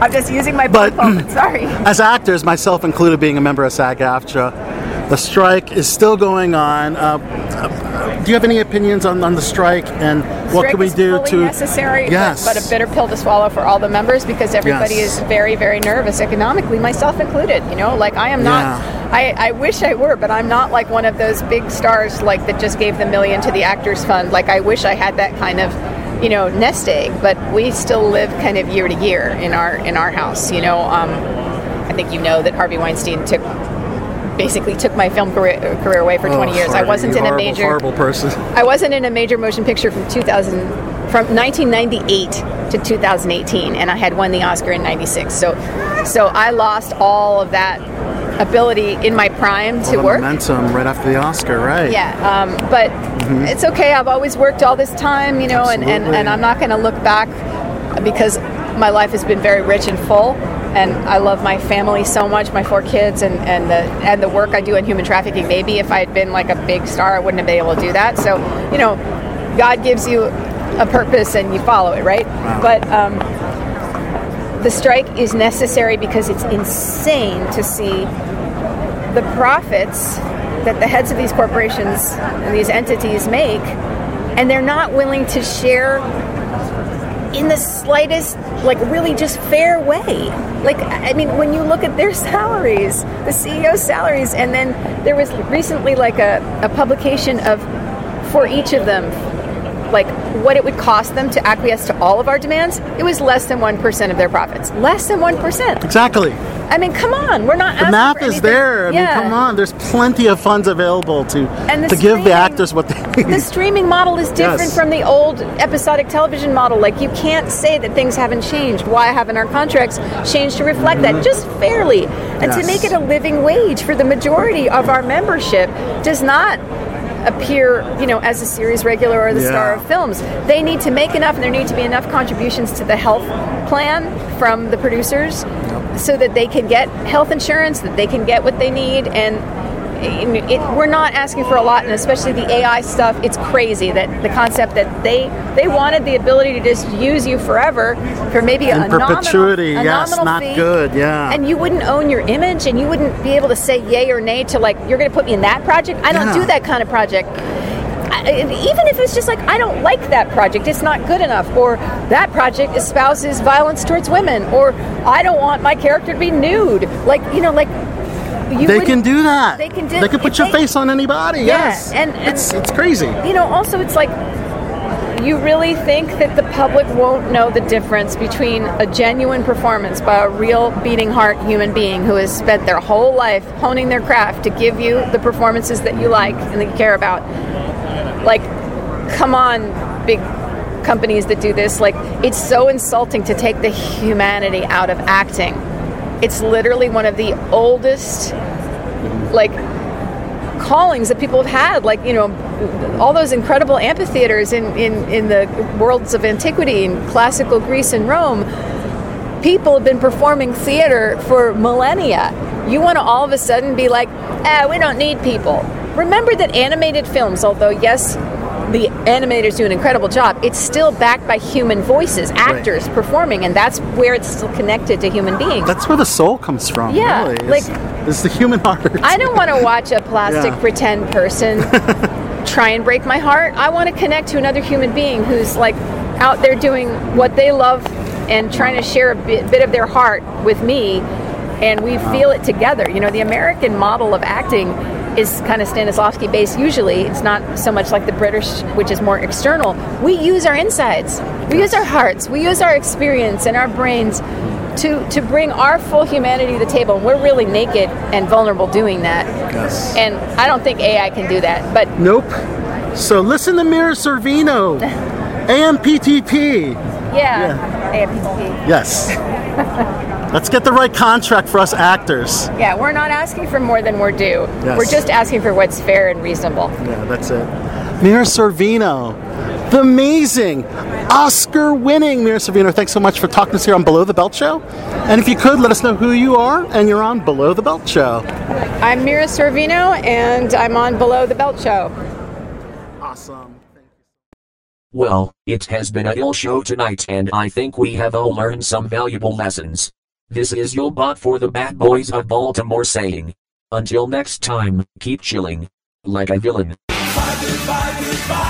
I'm just using my But- but <laughs> sorry. As actors, myself included, being a member of SAG-AFTRA, the strike is still going on. Uh, uh, do you have any opinions on, on the strike and what Strike can we do to? necessary, but- Yes. but, a bitter pill to swallow for all the members because everybody Yes. is very, very nervous economically, myself included. You know, like I am not. I, I wish I were, but I'm not like one of those big stars like that just gave the million to the Actors Fund. Like I wish I had that kind of, you know, nest egg. But we still live kind of year to year in our in our house. You know, um, I think you know that Harvey Weinstein took basically took my film career, career away for 20 Oh, years. I wasn't in a major horrible person. I wasn't in a major motion picture from 2000, from 1998 to 2018, and I had won the Oscar in '96. So, so I lost all of that ability in my prime to work. momentum right after the Oscar, right? Yeah, um, but Mhm. it's okay. I've always worked all this time, you know, and, and, and I'm not going to look back because my life has been very rich and full. And I love my family so much, my four kids, and, and the and the work I do in human trafficking. Maybe if I had been like a big star, I wouldn't have been able to do that. So, you know, God gives you a purpose and you follow it, right? But um, the strike is necessary because it's insane to see the profits that the heads of these corporations and these entities make, and they're not willing to share in the slightest, like really just fair way. Like, I mean, when you look at their <laughs> salaries, the CEO's salaries, and then there was recently like a, a publication of for each of them like what it would cost them to acquiesce to all of our demands, it was less than 1% of their profits. Less than 1%. Exactly. I mean, come on. We're not The math is there. I yeah. mean, come on. There's plenty of funds available to And to give the actors what they need. The <laughs> streaming model is different Yes. from the old episodic television model. Like, you can't say that things haven't changed. Why haven't our contracts changed to reflect that? Mm-hmm. Just fairly. And to make it a living wage for the majority of our membership does not appear, you know, as a series regular or the star of films. They need to make enough, and there need to be enough contributions to the health plan from the producers so that they can get health insurance, that they can get what they need, and it, we're not asking for a lot, and especially the AI stuff. It's crazy that the concept that they they wanted the ability to just use you forever for maybe in a nominal, perpetuity. a yes, nominal not fee. good. Yeah. And you wouldn't own your image, and you wouldn't be able to say yay or nay to like you're going to put me in that project. I don't Yeah. do that kind of project. Even if it's just like I don't like that project, it's not good enough, or that project espouses violence towards women, or I don't want my character to be nude. Like you know, like you they can do that. They can do. They can put your they- face on anybody. Yeah, yes. and, and it's it's crazy. you know, also it's like you really think that the public won't know the difference between a genuine performance by a real beating heart human being who has spent their whole life honing their craft to give you the performances that you like and that you care about. Like, come on, big companies that do this. Like, it's so insulting to take the humanity out of acting. It's literally one of the oldest, like, callings that people have had, like you know, all those incredible amphitheaters in, in, in the worlds of antiquity in classical Greece and Rome. People have been performing theater for millennia. You want to all of a sudden be like, ah, we don't need people. Remember that animated films, although yes, the animators do an incredible job. It's still backed by human voices, actors performing, and that's where it's still connected to human beings. That's where the soul comes from. Yeah, really. like- it's, it's the human <laughs> heart. I don't want to watch a plastic Yeah. pretend person <laughs> try and break my heart. I want to connect to another human being who's like out there doing what they love and trying to share a bit, bit of their heart with me, and we feel it together. You know, the American model of acting is kind of Stanislavski based usually. It's not so much like the British, which is more external. We use our insides, we use our hearts, we use our experience and our brains to, to bring our full humanity to the table. We're really naked and vulnerable doing that. Yes. And I don't think AI can do that. But Nope. So listen to Mira Sorvino, <laughs> AMPTP. yeah, AFPTP. Yes. <laughs> Let's get the right contract for us actors. Yeah, we're not asking for more than we're due. Yes. We're just asking for what's fair and reasonable. Yeah, that's it. Mira Sorvino, the amazing Oscar winning Mira Sorvino. Thanks so much for talking to us here on Below the Belt Show. And if you could, let us know who you are and you're on Below the Belt Show. I'm Mira Sorvino, and I'm on Below the Belt Show. Awesome. Well, it has been a ill show tonight and I think we have all learned some valuable lessons. This is your bot for the bad boys of Baltimore saying. Until next time, keep chilling. Like a villain. Goodbye, goodbye, goodbye.